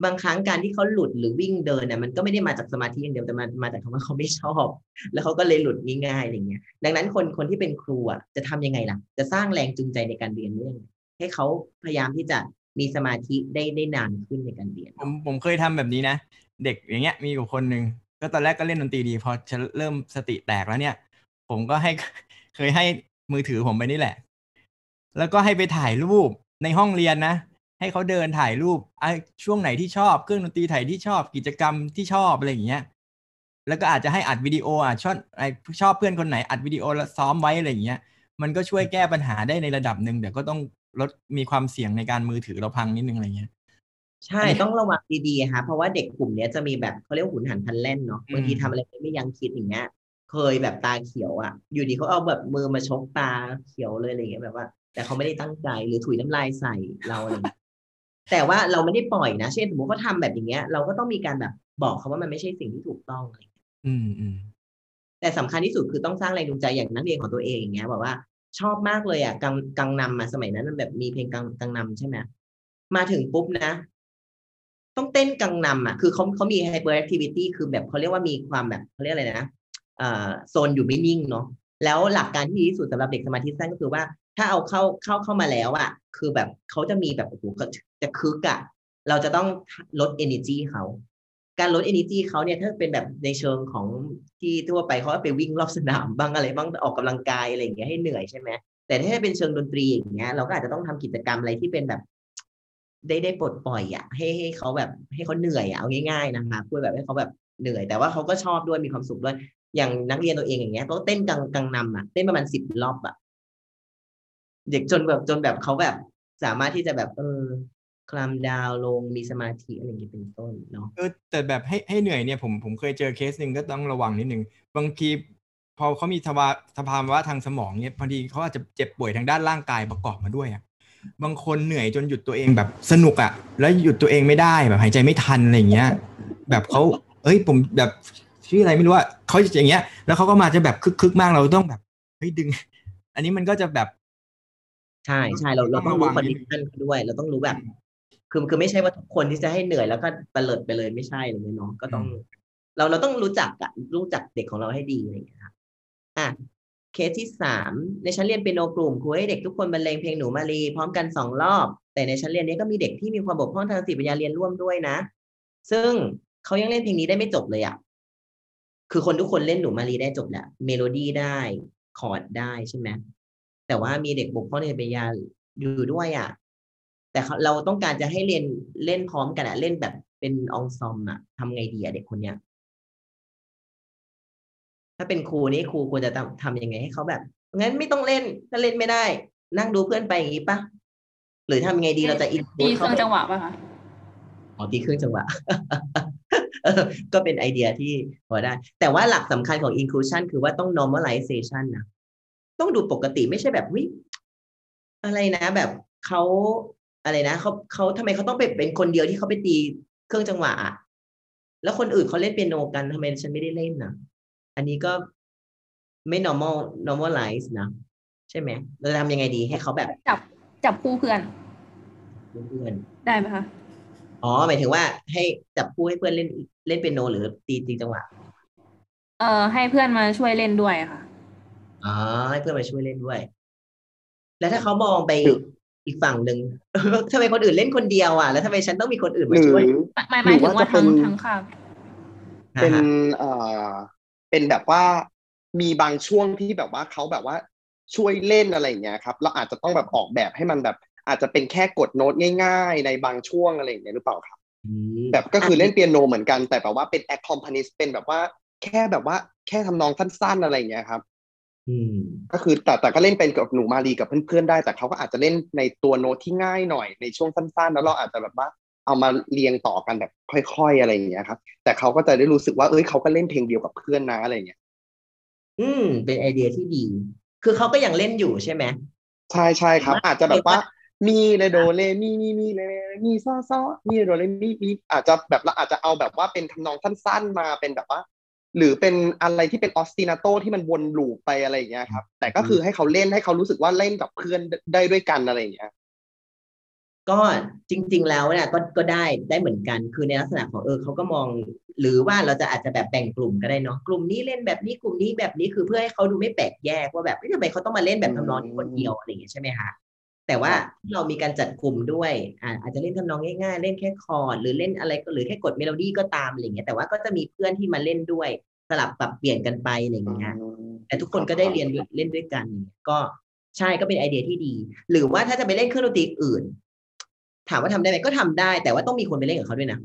บางครั้งการที่เขาหลุดหรือวิ่งเดินเนี่ยมันก็ไม่ได้มาจากสมาธิอย่างเดียวแต่มามาจากคำว่าเขาไม่ชอบ แล้วเขาก็เลยหลุดง่ายๆอะไรเงี้ย ดังนั้นคนคนที่เป็นครูอะจะทำยังไงล่ะ จะสร้างแรงจูงใจในการเรียนเรื่องให้เขาพยายามที่จะ มีสมาธิได้ได้นานขึ้นในการเรียน ผมผมเคยทำแบบนี้นะ เด็กอย่างเงี้ยมีอยู่คนหนึ่งก็ตอนแรกก็เล่นดนตรีดี พอจะเริ่มสติแตกแล้วเนี่ย ผมก็ให้เคยให้มือถือผมไปนี่แหละ แล้วก็ให้ไปถ่ายรูปในห้องเรียนนะ ให้เขาเดินถ่ายรูปไอ้ช่วงไหนที่ชอบเครื่องดนตรีถ่ายที่ชอบกิจกรรมที่ชอบอะไรอย่างเงี้ยแล้วก็อาจจะให้อัดวิดีโออะชอบไอชอบเพื่อนคนไหนอัดวิดีโอแล้วซ้อมไว้อะไรอย่างเงี้ยมันก็ช่วยแก้ปัญหาได้ในระดับหนึ่งแต่ก็ต้อง ลดมีความเสี่ยงในการมือถือเราพังนิดนึงอะไรเงี้ยใช่ต้องระวังดีๆค่ะเพราะว่าเด็กกลุ่มเนี้ยจะมีแบบเขาเรียกว่าหุนหันพลันแล่นเนาะบางทีทำอะไรไม่ยังคิดอย่างเงี้ย เคยแบบตาเขียวอะ อยู่ดีเขาเอาแบบมือมาชกตาเขียวเลยอะไรเงี้ยแบบว่า แต่เขาไม่ได้ตั้งใจหรือถุยน้ำลายใส่เราอะไรเงี้ยแต่ว่าเราไม่ได้ปล่อยนะเช่นสมมติเขาทำแบบอย่างเงี้ย เราก็ต้องมีการแบบบอกเขาว่ามันไม่ใช่สิ่งที่ถูกต้องอะไรเงี้ยอืมอืมแต่สำคัญที่สุดคือต้องสร้างแรงจูงใจอย่างนักเรียนของตัวเองอย่างเงี้ยบอกว่า ชอบมากเลยอะกังกังนำมาสมัยนั้นมันแบบมีเพลงกังกังนำใช่ไหมมาถึงปุ๊บนะ ต้องเต้นกังนำอะคือเขาเขามี hyperactivity คือแบบเขาเรียกว่ามีความแบบเขาเรียกอะไรนะเอ่อโซนอยู่ไม่นิ่งเนาะแล้วหลักการที่ดีที่สุดสำหรับเด็กสมาธิสั้นก็คือว่า ถ้าเอาเข้าเข้าเข้ามาแล้วอะ คือแบบเขาจะมีแบบโอ้โหก็จะคึกอะเราจะต้องลด energy เขา การลด energy เขาเนี่ยถ้าเป็นแบบในเชิงของที่ทั่วไปเขาไปวิ่งรอบสนามบ้างอะไรบ้างออกกำลังกายอะไรอย่างเงี้ยให้เหนื่อยใช่ไหมแต่ถ้าเป็นเชิงดนตรีอย่างเงี้ยเราก็อาจจะต้องทำกิจกรรมอะไรที่เป็นแบบได้ได้ปลดปล่อยอะให้ให้เขาแบบให้เขาเหนื่อยอะเอาง่ายๆนะคะเพื่อแบบให้เขาแบบเหนื่อย แต่ว่าเขาก็ชอบด้วยมีความสุขด้วย อย่างนักเรียนตัวเองอย่างเงี้ยต้องเต้นกังกังนำอะเต้นประมาณสิบรอบอะเด็กจนแบบจนแบบเขาแบบสามารถที่จะแบบเออ คลามดาวลงมีสมาธิอะไรอย่างเงี้ยเป็นต้นเนาะเออแต่แบบให้ให้เหนื่อยเนี่ยผมผมเคยเจอเคสหนึ่งก็ต้องระวังนิดนึงบางทีพอเขามีสภาวะสภาวะทางสมองเนี่ยพอดีเขาอาจจะเจ็บป่วยทางด้านร่างกายประกอบมาด้วยอะบางคนเหนื่อยจนหยุดตัวเองแบบสนุกอะแล้วหยุดตัวเองไม่ได้แบบหายใจไม่ทันอะไรอย่างเงี้ย แบบเขาเอ้ยผมแบบชื่ออะไรไม่รู้ว่าเขาจะอย่างเงี้ย แล้วเขาก็มาจะแบบคึกคึกๆมากเราต้องแบบเฮ้ยดึง อันนี้มันก็จะแบบ ใช่ใช่เราเราต้องระวัรู้งคอนนิดิดนึงชันเขาด้วย เราต้องรู้แบบ คือคือไม่ใช่ว่าทุกคนที่จะให้เหนื่อยแล้วก็เตลิดไปเลยไม่ใช่อะไรเงี้ยเนาะก็ต้อง เราเราต้องรู้จักอะรู้จักเด็กของเราให้ดีอะไรอย่างเงี้ยครับอะเคสที่สามในชั้นเรียนเปียโนกลุ่มครูให้เด็กทุกคนบรรเลงเพลงหนูมาลีพร้อมกันสองรอบ แต่ในชั้นเรียนนี้ก็มีเด็กที่มีความบกพร่องทางสติปัญญาเรียนร่วมด้วยนะ ซึ่งเขายังเล่นเพลงนี้ได้ไม่จบเลยอะคือคนทุกคนเล่นหนูมาลีได้จบแหละเมโลดี้ได้คอร์ดได้ใช่ไหมแต่ว่ามีเด็กบกพร่องทางสติปัญญาอยู่ด้วยอะ แต่เขาเราต้องการจะให้เรียนเล่นพร้อมกันอะเล่นแบบเป็นองซอมอะทำไงดีอะเด็กคนเนี้ย ถ้าเป็นครูนี่ครูควรจะทำทำยังไงให้เขาแบบงั้นไม่ต้องเล่นถ้าเล่นไม่ได้ นั่งดูเพื่อนไปอย่างนี้ปะหรือทำยังไงดีเราจะอินตีเครื่องจังหวะป่ะคะอ๋อตีเครื่องจังหวะเออก็เป็นไอเดียที่พอได้ แต่ว่าหลักสำคัญของ inclusion คือว่าต้อง normalization นะต้องดูปกติไม่ใช่แบบวิอะไรนะ แบบเขา อะไรนะเขาเขาทำไมเขาต้องเป็นเป็นคนเดียวที่เขาไปตีเครื่องจังหวะอะแล้วคนอื่นเขาเล่นเปียโนกันทำไมฉันไม่ได้เล่นนะอันนี้ก็ไม่ normal normalize นะใช่ไหมเราจะทำยังไงดีให้เขาแบบจับจับคู่เพื่อนเพื่อนได้ไหมคะอ๋อหมายถึงว่าให้จับคู่ให้เพื่อนเล่นเล่นเปียโนหรือตีตีจังหวะเอ่อให้เพื่อนมาช่วยเล่นด้วยค่ะอ๋อให้เพื่อนมาช่วยเล่นด้วย แล้วถ้าเขามองไป อีกฝั่งหนึ่งทำไมคนอื่นเล่นคนเดียวอะ แล้วทำไมฉันต้องมีคนอื่นมาช่วยหมายหมายถึงว่าทั้งทั้งค่ะเป็นเอ่อเป็นแบบว่ามีบางช่วงที่แบบว่าเขาแบบว่าช่วยเล่นอะไรอย่างเงี้ยครับ เราอาจจะต้องแบบออกแบบให้มันแบบ อาจจะเป็นแค่กดโน้ตง่าย ๆ ในบางช่วงอะไรอย่างเงี้ยหรือเปล่าครับแบบก็คือเล่นเปียโนเหมือนกันแต่แบบว่าเป็น accompanist เป็นแบบว่าแค่แบบว่าแค่ทำนองสั้นๆอะไรอย่างเงี้ยครับอืม ก็คือแต่แต่ก็เล่นเป็นกับหนูมารีกับเพื่อนๆได้ แต่เขาก็อาจจะเล่นในตัวโน้ตที่ง่ายหน่อยในช่วงสั้นๆ แล้วเราอาจจะแบบว่าเอามาเรียงต่อกันแบบค่อย ๆอะไรอย่างเงี้ยครับ แต่เขาก็จะได้รู้สึกว่าเอ้ยเขาก็เล่นเพลงเดียวกับเพื่อนนะอะไรอย่างเงี้ยอืม เป็นไอเดียที่ดีคคือเขาก็ยังเล่นอยู่ใช่ไหมใช่ใช่ครับ อาจจะแบบว่ามีเรโดเลมีมีมีเรมีซอซอมีเรโดเลมีมีอาจจะแบบเราอาจจะเอาแบบว่าเป็นทำนองสั้น ๆ มาเป็นแบบว่า หรือเป็นอะไรที่เป็นออสตินาโตที่มันวนลูปไปอะไรอย่างเงี้ยครับ แต่ก็คือให้เขาเล่นให้เขารู้สึกว่าเล่นกับเพื่อนได้ด้วยกันอะไรอย่างเงี้ยก็จริง ๆ แล้วเนี่ยก็ก็ได้ได้เหมือนกัน คือในลักษณะของเออเขาก็มอง หรือว่าเราจะอาจจะแบบแบ่งกลุ่มก็ได้เนาะกลุ่มนี้เล่นแบบนี้กลุ่มนี้แบบนี้คือเพื่อให้เขาดูไม่แปลกแยกว่าแบบไม่ทำไมเขาต้องมาเล่นแบบทำนองนี้คนเดียวอะไรอย่างเงี้ยใช่ไหมคะแต่ว่าเรามีการจัดกลุ่มด้วยอ่าอาจจะเล่นทำนองง่ายๆ เล่นแค่คอร์ดหรือเล่นอะไรก็หรือแค่กดเมโลดี้ก็ตามอะไรเงี้ยแต่ว่าก็จะมีเพื่อนที่มาเล่นด้วย สลับปรับเปลี่ยนกันไปอะไรอย่างเงี้ยแต่ทุกคนก็ได้เรียนด้วยเล่นด้วยกันอย่างเงี้ยก็ใช่ก็เป็นไอเดียที่ดี หรือว่าถ้าจะไปเล่นเครื่องดนตรีอื่น ถามว่าทำได้ไหมก็ทำได้ แต่ว่าต้องมีคนไปเล่นกับเขาด้วยนะ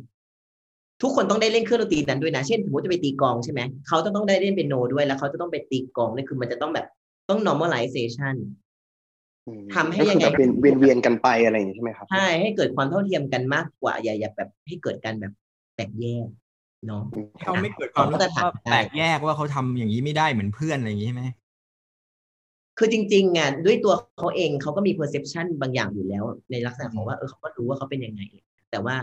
ทุกคนต้องได้เล่นเครื่องดนตรีนั้นด้วยนะ เช่นสมมติจะไปตีกลองใช่ไหม เขาจะต้องได้เล่นเปียโนด้วย แล้วเขาจะต้องไปตีกลองนี่คือมันจะต้องแบบต้อง normalization ทำให้ก็ยัคืงอไงแบบเป็นเวียนเวียนๆกันไปอะไรอย่างงี้ใช่ไหมครับ ใช่ ให้เกิดความเท่าเทียมกันมากกว่า อย่าอย่าแบบให้เกิดการแบบแตกแยก เนาะเขาไม่เกิดความรู้สึกว่าแตกแยกว่าเขาทำอย่างนี้ไม่ได้เหมือนเพื่อนอะไรอย่างนี้ใช่ไหมคือจริงๆอะด้วยตัวเขาเองเขาก็มี perception บางอย่างอยู่แล้ว ในลักษณะของว่าเออเขาก็รู้ว่าเขาเป็นยังไง แต่ว่า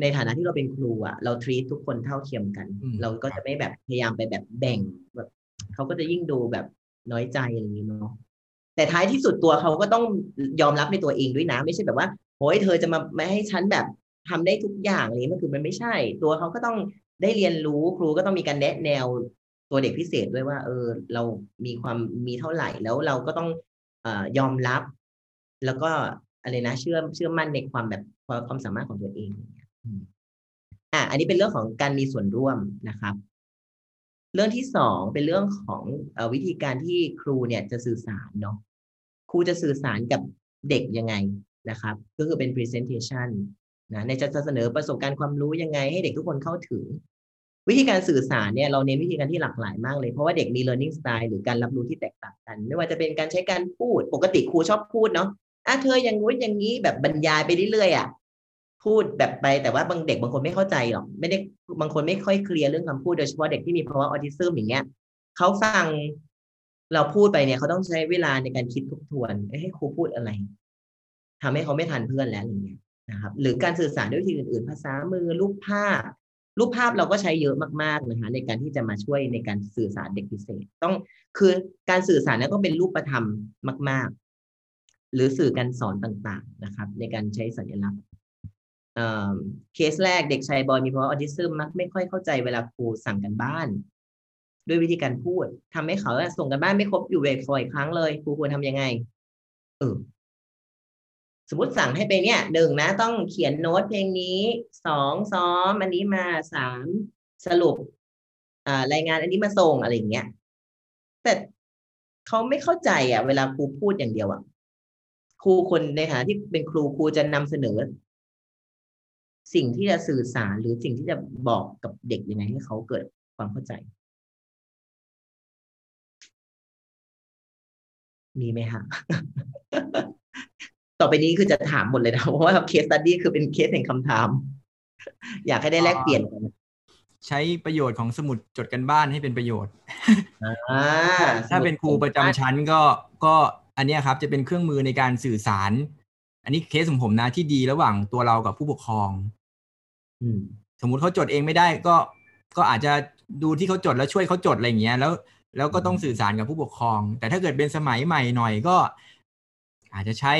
ในฐานะที่เราเป็นครูอะเรา treat ทุกคนเท่าเทียมกัน เราก็จะไม่แบบพยายามไปแบบแบ่งแบบเขาก็จะยิ่งดูแบบน้อยใจอะไรอย่างนี้เนาะแต่ท้ายที่สุดตัวเขาก็ต้องยอมรับในตัวเองด้วยนะ ไม่ใช่แบบว่าโอ้ยเธอจะมาไม่ให้ฉันแบบ ทำได้ทุกอย่างอะไรนี้มันคือมันไม่ใช่ ตัวเขาก็ต้องได้เรียนรู้ครูก็ต้องมีการแนะแนวตัวเด็กพิเศษด้วยว่า เออ เรามีความมีเท่าไหร่แล้วเราก็ต้องเออยอมรับ แล้วก็อะไรนะเชื่อเชื่อมั่นในความแบบความความสามารถของตัวเองอะอันนี้เป็นเรื่องของการมีส่วนร่วมนะครับ เรื่องที่สองเป็นเรื่องของอวิธีการที่ครูเนี่ยจะสื่อสารเนาะครูจะสื่อสารกับเด็กยังไงนะครับ ก็คือเป็น presentation นะในจะเสนอประสบการณ์ความรู้ยังไง ให้เด็กทุกคนเข้าถึง วิธีการสื่อสารเนี่ยเราเน้นวิธีการที่หลากหลายมากเลย เพราะว่าเด็กมี learning style หรือการรับรู้ที่แตกต่างกัน ไม่ว่าจะเป็นการใช้การพูด ปกติครูชอบพูดเนาะอะเธออย่างงู้นอย่างนี้แบบบรรยายไปเรื่อยๆอะพูดแบบไปแต่ว่าบางเด็กบางคนไม่เข้าใจหรอกไม่ได้บางคนไม่ค่อยเคลียร์เรื่องคำพูดโดยเฉพาะเด็กที่มีภาวะออทิซึมอย่างเงี้ยเขาฟังเราพูดไปเนี่ยเขาต้องใช้เวลาในการคิดทบทวนให้ครูพูดอะไรทำให้เขาไม่ทันเพื่อนแล้วอย่างเงี้ย นะครับหรือการสื่อสารด้วยวิธีอื่น ๆ ภาษามือรูปภาพ รูปภาพเราก็ใช้เยอะมากๆนะคะในการที่จะมาช่วยในการสื่อสารเด็กพิเศษ ต้องคือการสื่อสารนั้นต้องเป็นรูปธรรมมาก ๆ หรือสื่อการสอนต่างๆนะครับ ในการใช้สัญลักษณ์เคสแรกเด็กชายบอยมีภาวะออทิซึมมักไม่ค่อยเข้าใจเวลาครูสั่งกันบ้าน ด้วยวิธีการพูดทำให้เขาส่งกันบ้านไม่ครบอยู่เวกฟอยครั้งเลยครูควรทำยังไง เออ สมมติสั่งให้ไปเนี่ยหนึ่งนะ ต้องเขียนโน้ตเพลงนี้สองซ้อมอันนี้มาสามสรุปรายงานอันนี้มาส่งอะไรอย่างเงี้ยแต่เขาไม่เข้าใจอะ เวลาครูพูดอย่างเดียวอะครูคนในฐานะที่เป็นครูครูจะนำเสนอ สิ่งที่จะสื่อสารหรือสิ่งที่จะบอกกับเด็กยังไงให้เขาเกิดความเข้าใจ มีไหมฮะ ต่อไปนี้คือจะถามหมดเลยนะ เพราะว่าเคสตัดดี้คือเป็นเคสแห่งคำถาม อยากให้ได้แลกเปลี่ยนกันใช้ประโยชน์ของสมุดจดกันบ้านให้เป็นประโยชน์อ่าถ้าเป็นครูประจำชั้นก็ก็อันเนี้ยครับจะเป็นเครื่องมือในการสื่อสาร อันนี้เคสของผมนะที่ดีระหว่างตัวเรากับผู้ปกครองอืมสมมุติเขาจดเองไม่ได้ก็ก็อาจจะดูที่เขาจดแล้วช่วยเขาจดอะไรอย่างเงี้ย แล้วแล้วก็ต้องสื่อสารกับผู้ปกครอง แต่ถ้าเกิดเป็นสมัยใหม่หน่อยก็ อาจจะใช้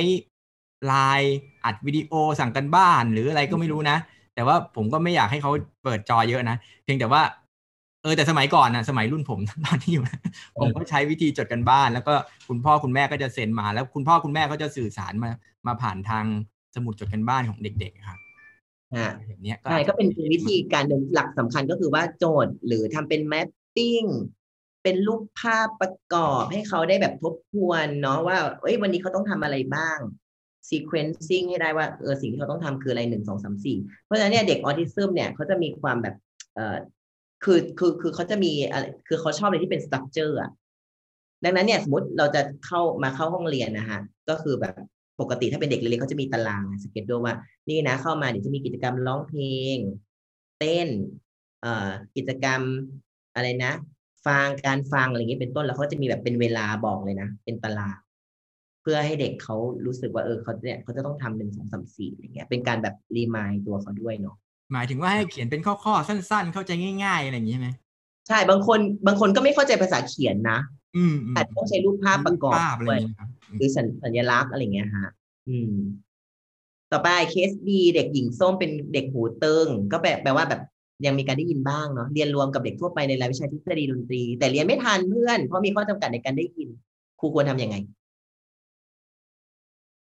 ไลน์อัดวิดีโอสั่งกันบ้านหรืออะไรก็ไม่รู้นะ แต่ว่าผมก็ไม่อยากให้เขาเปิดจอเยอะนะ เพียงแต่ว่า เออแต่สมัยก่อนนะสมัยรุ่นผมตอนที่อยู่นะผมก็ใช้วิธีจดกันบ้าน แล้วก็คุณพ่อคุณแม่ก็จะเซ็นมา แล้วคุณพ่อคุณแม่ก็จะสื่อสารมามาผ่านทางสมุดจดกันบ้านของเด็กๆครับอ่าอย่างเนี้ยก็ใช่อาจจะก็เป็นวิธีการหนึ่งหลักสำคัญก็คือว่าโจทย์หรือทำเป็นแมปปิ้งเป็นรูปภาพประกอบให้เขาได้แบบทบทวนเนาะว่าเอ้ยวันนี้เขาต้องทำอะไรบ้าง sequencing ให้ได้ว่าเออสิ่งที่เขาต้องทำคืออะไรหนึ่งสองสามสี่เพราะฉะนั้นเนี่ยเด็กออทิซึมเนี่ยเขาจะมีความแบบเออคือคือคือเขาจะมีอะไรคือเขาชอบอะไรที่เป็น structure อะดังนั้นเนี่ยสมมติเราจะเข้ามาเข้าห้องเรียนนะฮะก็คือแบบปกติถ้าเป็นเด็กเล็กเขาจะมีตารางสเก็ตดูว่า นี่นะ เข้ามาเดี๋ยวจะมีกิจกรรมร้องเพลง เต้นเอ่อกิจกรรมอะไรนะ ฟังการฟังอะไรอย่างนี้เป็นต้นแล้วเขาจะมีแบบเป็นเวลาบอกเลยนะ เป็นตาราง เพื่อให้เด็กเขารู้สึกว่าเออเขาเนี่ยเขาจะต้องทำเป็นสองสามสี่อะไรเงี้ยเป็นการแบบรีมายตัวเขาด้วยเนาะหมายถึงว่าให้เขียนเป็นข้อๆสั้น ๆ เข้าใจง่ายๆอะไรอย่างนี้ใช่ไหมใช่บางคนบางคนก็ไม่เข้าใจภาษาเขียนนะอืมอืมอาจจะต้องใช้รูปภาพประกอบรูปภาพอะไรด้วยอย่างเงี้ยครับหรือสัญสัญลักษณ์อะไรเงี้ยฮะ อืม ต่อไปเคสดีเด็กหญิงส้มเป็นเด็กหูตึงก็แปลแปลว่าแบบยังมีการได้ยินบ้างเนาะเรียนรวมกับเด็กทั่วไปในรายวิชาทฤษฎีดนตรี แต่เรียนไม่ทันเพื่อนเพราะมีข้อจำกัดในการได้ยินครูควรทำยังไง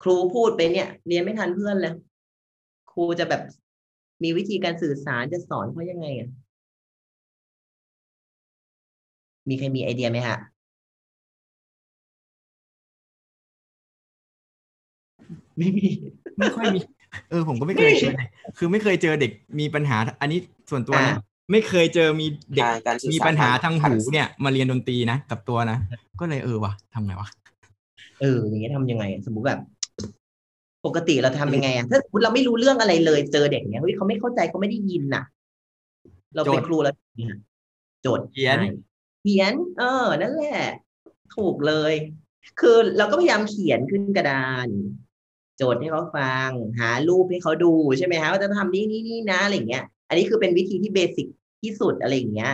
ครูพูดไปเนี่ย เรียนไม่ทันเพื่อนเลยครูจะแบบมีวิธีการสื่อสารจะสอนเขายังไงอะมีใครมีไอเดียไหมฮะไม่มีไม่ค่อยมีเออผมก็ไม่เคยเจอเลยคือไม่เคยเจอเด็กมีปัญหา อันนี้ส่วนตัวนะอ่าไม่เคยเจอมีเด็กการการสื่อสารมีปัญหาทางทางหูเนี่ย มาเรียนดนตรีนะกับตัวนะ ก็เลยเออวะทำไงวะเอออย่างเงี้ยทำยังไงอะสมมุติแบบ ปกติเราทำยังไงอะถ้าสมมติเราไม่รู้เรื่องอะไรเลยเจอเด็กเนี้ยเฮ้ยเขาไม่เข้าใจเขาไม่ได้ยินน่ะ เราเป็นโจทย์ครูแล้วโจทย์เขียนใช่เขียน เออ นั่นแหละ ถูกเลย คือเราก็พยายามเขียนขึ้นกระดาน โจทย์ให้เขาฟัง หารูปให้เขาดูใช่ไหมฮะว่าจะทำนี่นี่นี่นะอะไรอย่างเงี้ย อันนี้คือเป็นวิธีที่เบสิกที่สุดอะไรอย่างเงี้ย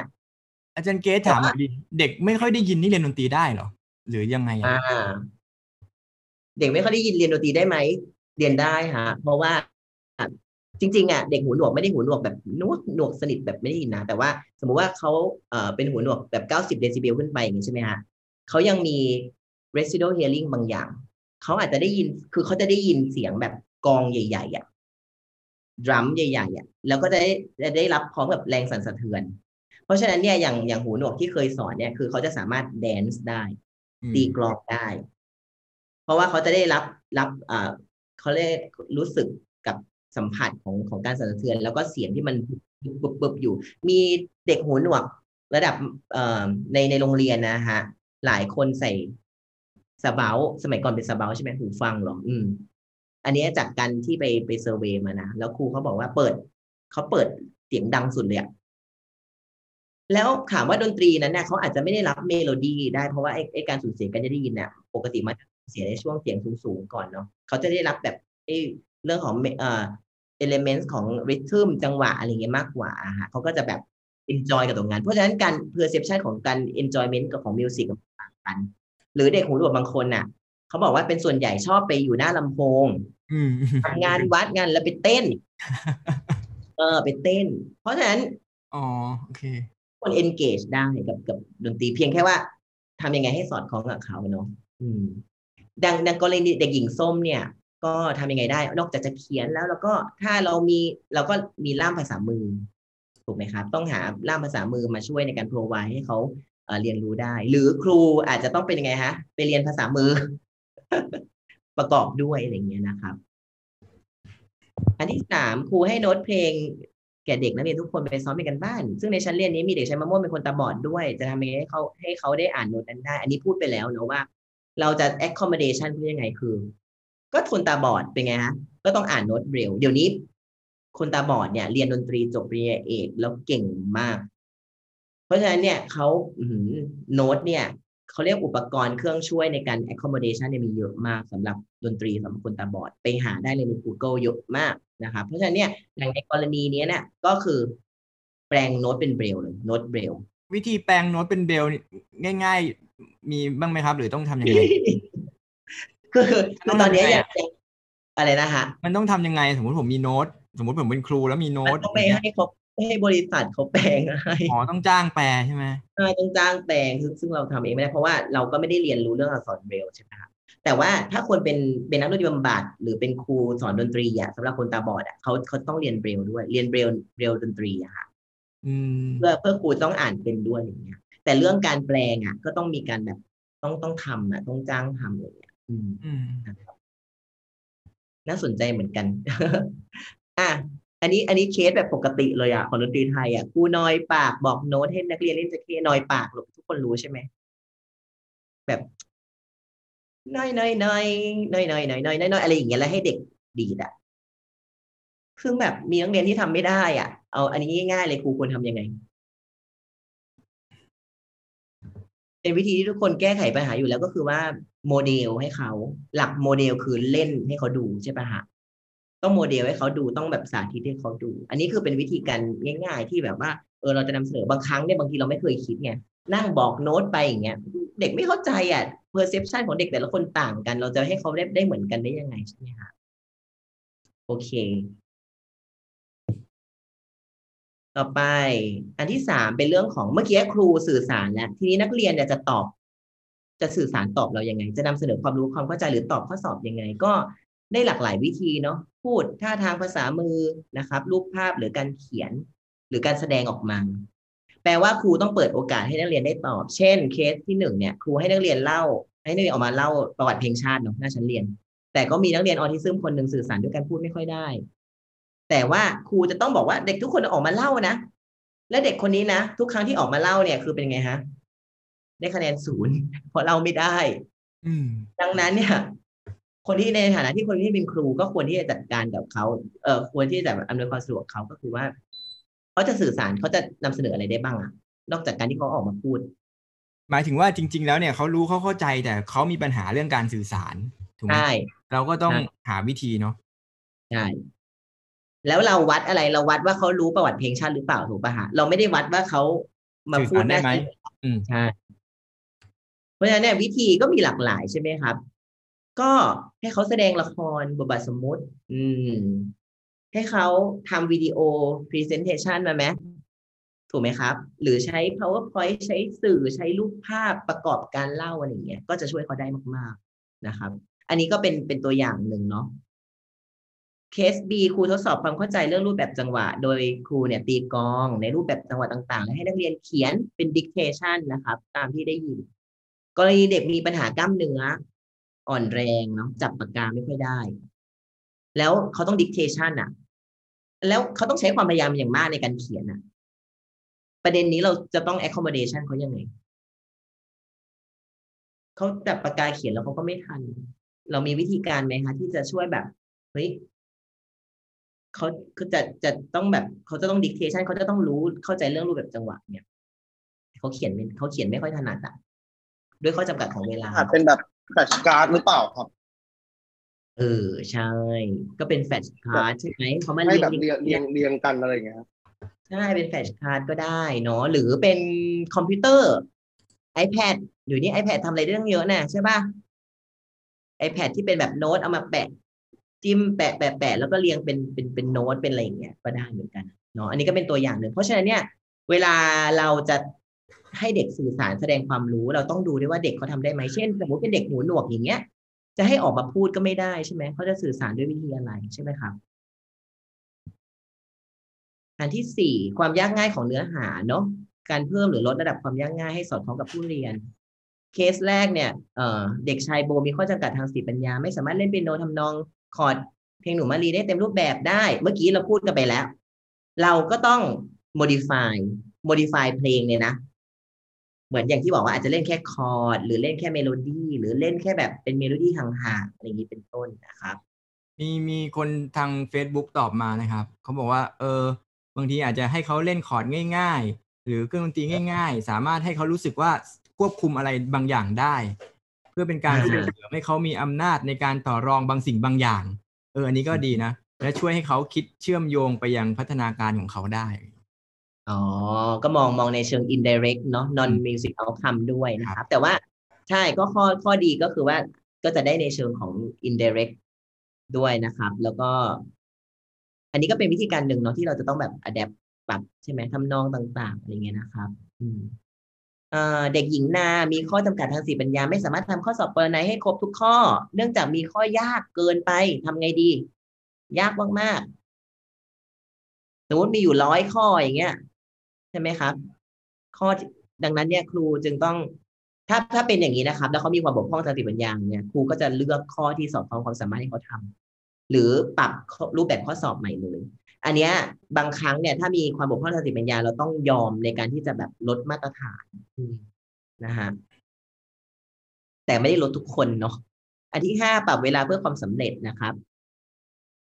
อาจารย์เกสถามหน่อยดิเด็กไม่ค่อยได้ยินนี่เรียนดนตรีได้เหรอหรือยังไงอะอ่าเด็กไม่ค่อยได้ยินเรียนดนตรีได้ไหม เรียนได้ฮะเพราะว่าจริงๆอะเด็กหูหนวกไม่ได้หูหนวกแบบนวกหนวกสนิทแบบไม่ได้ยินนะแต่ว่าสมมุติว่าเขาเอ่อเป็นหูหนวกแบบเก้าสิบเดซิเบลขึ้นไปอย่างนี้ใช่ไหมฮะเขายังมี residual hearing บางอย่างเขาอาจจะได้ยินคือเขาจะได้ยินเสียงแบบกองใหญ่ๆอะดรัมใหญ่ๆอะแล้วก็จะได้จะได้รับพร้อมกับแรงสั่นสะเทือน เพราะฉะนั้นเนี่ยอย่างอย่างหูหนวกที่เคยสอนเนี่ยคือเขาจะสามารถแดนซ์ได้อืมตีกลองได้ เพราะว่าเขาจะได้รับรับอ่า เขาเรียกรู้สึกกับสัมผัสของของการสั่นสะเทือน แล้วก็เสียงที่มันปุบปุบอยู่ มีเด็กหูหนวกระดับในในโรงเรียนนะฮะ หลายคนใส่สเบาสมัยก่อนเป็นสเบาใช่ไหมหูฟังหรอ อืม อันนี้จากการที่ไปไป survey มานะ แล้วครูเขาบอกว่าเปิดเขาเปิดเสียงดังสุดเลยอะแล้วถามว่าดนตรีนั้นเนี่ยเขาอาจจะไม่ได้รับเมโลดี้ได้เพราะว่าไอ้ไอการสูญเสียการจะได้ยินเนี่ยปกติมัน เสียในช่วงเสียงสูงๆก่อนเนาะเขาจะได้รับแบบไอ้เรื่องของเอ่อ elements ของ rhythm จังหวะอะไรเงี้ยมากกว่าอะฮะเขาก็จะแบบ enjoy กับตรงนั้น เพราะฉะนั้นการ perception ของการ enjoyment กับของ music มันต่างกัน หรือเด็กหูหนวกบางคนน่ะเขาบอกว่าเป็นส่วนใหญ่ชอบไปอยู่หน้าลำโพงอืมงานวัดงานแล้วไปเต้น เออไปเต้น เพราะฉะนั้น อ๋อโอเค คน engage ได้กับกับดนตรีเพียงแค่ว่าทำยังไงให้สอดคล้องกับเขาเนาะอืม ดังดังกรณีเด็กหญิงส้มเนี่ย ก็ทำยังไงได้ นอกจากจะเขียนแล้วแล้วก็ถ้าเรามีเราก็มีล่ามภาษามือถูกไหมครับ ต้องหาล่ามภาษามือมาช่วยในการ provide ให้เขาเรียนรู้ได้ หรือครูอาจจะต้องเป็นยังไงฮะไปเรียนภาษามือ ประกอบด้วยอะไรเงี้ยนะครับ อันที่สามครูให้โน้ตเพลงแก่เด็กนักเรียนทุกคนไปซ้อมเป็นกันบ้าน ซึ่งในชั้นเรียนนี้มีเด็กชั้นมะม่วงเป็นคนตาบอดด้วย จะทำยังไงให้เขาให้เขาได้อ่านโน้ตนั้นได้ อันนี้พูดไปแล้วเนอะว่า เราจะ accommodation เพื่อยังไงคือ ก็คนตาบอดเป็นไงฮะ ก็ต้องอ่านโน้ตเบรลเดี๋ยวนี้ คนตาบอดเนี่ย เรียนดนตรีจบปริญญาเอกแล้วเก่งมาก เพราะฉะนั้นเนี่ยเขาโน้ตเนี่ยเขาเรียกอุปกรณ์เครื่องช่วยในการ accommodation เนี่ยมีเยอะมากสำหรับดนตรีสำหรับคนตาบอด ไปหาได้เลยใน Google เยอะมากนะครับเพราะฉะนั้นเนี่ยอย่างในกรณีนี้เนี่ยก็คือ แปลงโน้ตเป็นเบรลเลยโน้ตเบรลวิธีแปลงโน้ตเป็นเบรลง่าย มีบ้างไหมครับ หรือต้องทำยังไงคือคือตอนเนี้ยยังยังอะไรนะฮะมันต้องทำยังไง สมมติผมมีโน้ต สมมติผมเป็นครูแล้วมีโน้ตต้องไปให้เขาให้บริษัทเขาแปลงให้อ๋อต้องจ้างแปลงใช่ไหมใช่ต้องจ้างแปลงซึ่งซึ่งเราทำเองไม่ได้เพราะว่าเราก็ไม่ได้เรียนรู้เรื่องอักษรเบรลใช่ไหมครับแต่ว่าถ้าคนเป็นเป็นนักดนตรีบำบัดหรือเป็นครูสอนดนตรีอะสำหรับคนตาบอดอะเขาเขาต้องเรียนเบรลด้วย เรียนเบรลเบรลดนตรีอะค่ะอืมเพื่อเพื่อครูต้องอ่านเป็นด้วยอย่างเงี้ย แต่เรื่องการแปลงอะ ก็ต้องมีการแบบต้องต้องทำอะต้องจ้างทำอะไรอย่างเงี้ยอืมอืมนะครับน่าสนใจเหมือนกัน อะอันนี้ อันนี้เคสแบบปกติเลยอะของดนตรีไทยอะครูนอยปากบอกโน้ตให้นักเรียนเล่นจะเคนอยปากทุกคนรู้ใช่ไหมแบบน้อยน้อยน้อยน้อยน้อยน้อยน้อยน้อยอะไรอย่างเงี้ยแล้วให้เด็กดีดอะซึ่งแบบมีนักเรียนที่ทำไม่ได้อะ เอาอันนี้ง่ายๆเลยครูควรทำยังไง เป็นวิธีที่ทุกคนแก้ไขปัญหาอยู่แล้วก็คือว่าโมเดลให้เขาหลักโมเดลคือเล่นให้เขาดูใช่ปะฮะต้องโมเดลให้เขาดูต้องแบบสาธิตให้เขาดู อันนี้คือเป็นวิธีการง่าย ๆ ที่แบบว่าเออเราจะนำเสนอบางครั้งเนี่ยบางทีเราไม่เคยคิดไงนั่งบอกโน้ตไปอย่างเงี้ยเด็กไม่เข้าใจอะ perception ของเด็กแต่ละคนต่างกัน เราจะให้เขาได้ได้เหมือนกันได้ยังไงใช่ไหมคะโอเค ต่อไปอันที่สามเป็นเรื่องของเมื่อกี้ครูสื่อสารแล้วทีนี้นักเรียนเนี่ยจะตอบ จะสื่อสารตอบเรายังไง จะนำเสนอความรู้ความเข้าใจหรือตอบข้อสอบยังไง ก็ได้หลากหลายวิธีเนาะพูดท่าทางภาษามือนะครับ รูปภาพหรือการเขียน หรือการแสดงออกมาแปลว่าครูต้องเปิดโอกาสให้นักเรียนได้ตอบ เช่น เคสที่หนึ่งเนี่ยครูให้นักเรียนเล่า ให้นักเรียนออกมาเล่าประวัติเพลงชาติเนาะหน้าชั้นเรียน แต่ก็มีนักเรียนออทิซึมคนหนึ่งสื่อสารด้วยการพูดไม่ค่อยได้ แต่ว่าครูจะต้องบอกว่าเด็กทุกคนออกมาเล่านะและเด็กคนนี้นะทุกครั้งที่ออกมาเล่าเนี่ยคือเป็นไงฮะได้คะแนนศูนย์เพราะเล่าไม่ได้อืมดังนั้นเนี่ย คนที่ในฐานะที่คนที่เป็นครูก็ควรที่จะจัดการกับเขาเออควรที่จะอำนวยความสะดวกเขาก็คือว่าเขาจะสื่อสารเขาจะนำเสนออะไรได้บ้างอะนอกจากการที่เขาออกมาพูด หมายถึงว่าจริง ๆ แล้วเนี่ยเขารู้เขาเข้าใจแต่เขามีปัญหาเรื่องการสื่อสารถูกไหมใช่เราก็ต้องใช่หาวิธีเนาะใช่ แล้วเราวัดอะไรเราวัดว่าเขารู้ประวัติเพลงชาติหรือเปล่าถูกป่ะฮะเราไม่ได้วัดว่าเขามาสื่อพูสาดรได้ไหมน้าอืมใช่เพราะฉะนั้นเนี่ยวิธีก็มีหลากหลายใช่ไหมครับ ก็ให้เขาแสดงละครบทบาทสมมุติ อืม ให้เขาทำวิดีโอ presentation มาไหมถูกไหมครับ หรือใช้ powerpoint ใช้สื่อใช้รูปภาพประกอบการเล่าอะไรอย่างเงี้ยก็จะช่วยเขาได้มาก ๆนะครับ อันนี้ก็เป็นเป็นตัวอย่างหนึ่งเนาะ เคส B ครูทดสอบความเข้าใจเรื่องรูปแบบจังหวะ โดยครูเนี่ยตีกองในรูปแบบจังหวะต่างๆและให้นักเรียนเขียนเป็น dictation นะครับ ตามที่ได้ยิน กรณีเด็กมีปัญหากล้ามเนื้อ อ่อนแรงเนาะจับปากกาไม่ค่อยได้ แล้วเขาต้อง dictation อะแล้วเขาต้องใช้ความพยายามอย่างมากในการเขียนอะประเด็นนี้เราจะต้อง accommodation เขายังไงเขาจับปากกาเขียนแล้วเขาก็ไม่ทัน เรามีวิธีการไหมคะที่จะช่วยแบบเฮ้ย เขาคือจะจะต้องแบบเขาจะต้อง dictation เขาจะต้องรู้เข้าใจเรื่องรูปแบบจังหวะเนี่ยเขาเขียนไม่เขาเขียนไม่ค่อยถนัดอะด้วยข้อจำกัดของเวลาอาจเป็นแบบแฟลชการ์ดหรือเปล่าครับ เออใช่ ก็เป็น flashcard ใช่ไหมเขามาให้แบบเรีเรียยงงเรียงเรียงกันอะไรอย่างเงี้ยครับใช่เป็น flashcard ก็ได้เนาะหรือเป็นคอมพิวเตอร์ iPad เดี๋ยวนี้ iPad ทำอะไรได้ตั้งเยอะน่ะใช่ป่ะ iPad ที่เป็นแบบโน้ตเอามาแปะ จิ้มแปะแปะแปะแล้วก็เรียงเป็นเป็นเป็นโน้ตเป็นอะไรอย่างเงี้ยก็ได้เหมือนกันเนาะอันนี้ก็เป็นตัวอย่างหนึ่งเพราะฉะนั้นเนี่ยเวลาเราจะให้เด็กสื่อสารแสดงความรู้ เราต้องดูด้วยว่าเด็กเขาทำได้ไหมเช่นสมมติเป็นเด็กหูหนวกอย่างเงี้ย จะให้ออกมาพูดก็ไม่ได้ใช่ไหมเขาจะสื่อสารด้วยวิธีอะไรใช่ไหมครับอันที่สี่ความยากง่ายของเนื้อหาเนาะการเพิ่มหรือลดระดับความยากง่ายให้สอดคล้องกับผู้เรียน เคสแรกเนี่ยเเด็กชายโบมีข้อจำกัดทางสติปัญญา ไม่สามารถเล่นเปียโนทำนอง คอร์ดเพลงหนูมารีได้เต็มรูปแบบได้ เมื่อกี้เราพูดกันไปแล้ว เราก็ต้อง modify modify เพลงเนี่ยนะ เหมือนอย่างที่บอกว่าอาจจะเล่นแค่คอร์ดหรือเล่นแค่เมโลดี้หรือเล่นแค่แบบเป็นเมโลดี้ห่างๆอะไรอย่างนี้เป็นต้นนะครับมีมีคนทาง Facebook ตอบมานะครับเขาบอกว่า เออ บางทีอาจจะให้เขาเล่นคอร์ดง่าย ๆ หรือเครื่องดนตรีง่าย ๆ สามารถให้เขารู้สึกว่าควบคุมอะไรบางอย่างได้ เพื่อเป็นการอ่าส่งเสริมให้เขามีอำนาจในการต่อรองบางสิ่งบางอย่าง เอออันนี้ก็ดีนะ และช่วยให้เขาคิดเชื่อมโยงไปยังพัฒนาการของเขาได้อ๋อ ก็มองมองในเชิง indirect เนาะ non music outcome ด้วยนะครับ แต่ว่าใช่ก็ข้อข้อดีก็คือว่าก็จะได้ในเชิงของ indirect ด้วยนะครับ แล้วก็ อันนี้ก็เป็นวิธีการหนึ่งเนาะที่เราจะต้องแบบ adapt ปรับใช่ไหมทำนองต่าง ๆ อะไรเงี้ยนะครับ อืม เด็กหญิงนา มีข้อจำกัดทางสติปัญญา ไม่สามารถทำข้อสอบเปอร์ไนให้ครบทุกข้อ เนื่องจากมีข้อยากเกินไปทำไงดี ยากมากๆสมมติมีอยู่ร้อยข้ออย่างเงี้ย ใช่ไหมครับ ข้อดังนั้นเนี่ย ครูจึงต้อง ถ้าถ้าเป็นอย่างนี้นะครับ แล้วเขามีความบกพร่องทางสติปัญญาเนี่ยครูก็จะเลือกข้อที่สอบคล้องความสามารถให้เขาทำหรือปรับรูปแบบข้อสอบใหม่เลย อันเนี้ยบางครั้งเนี่ยถ้ามีความบกพร่องทางสติปัญญาเราต้องยอมในการที่จะแบบลดมาตรฐานนะฮะแต่ไม่ได้ลดทุกคนเนาะอันที่ห้าปรับเวลาเพื่อความสำเร็จนะครับ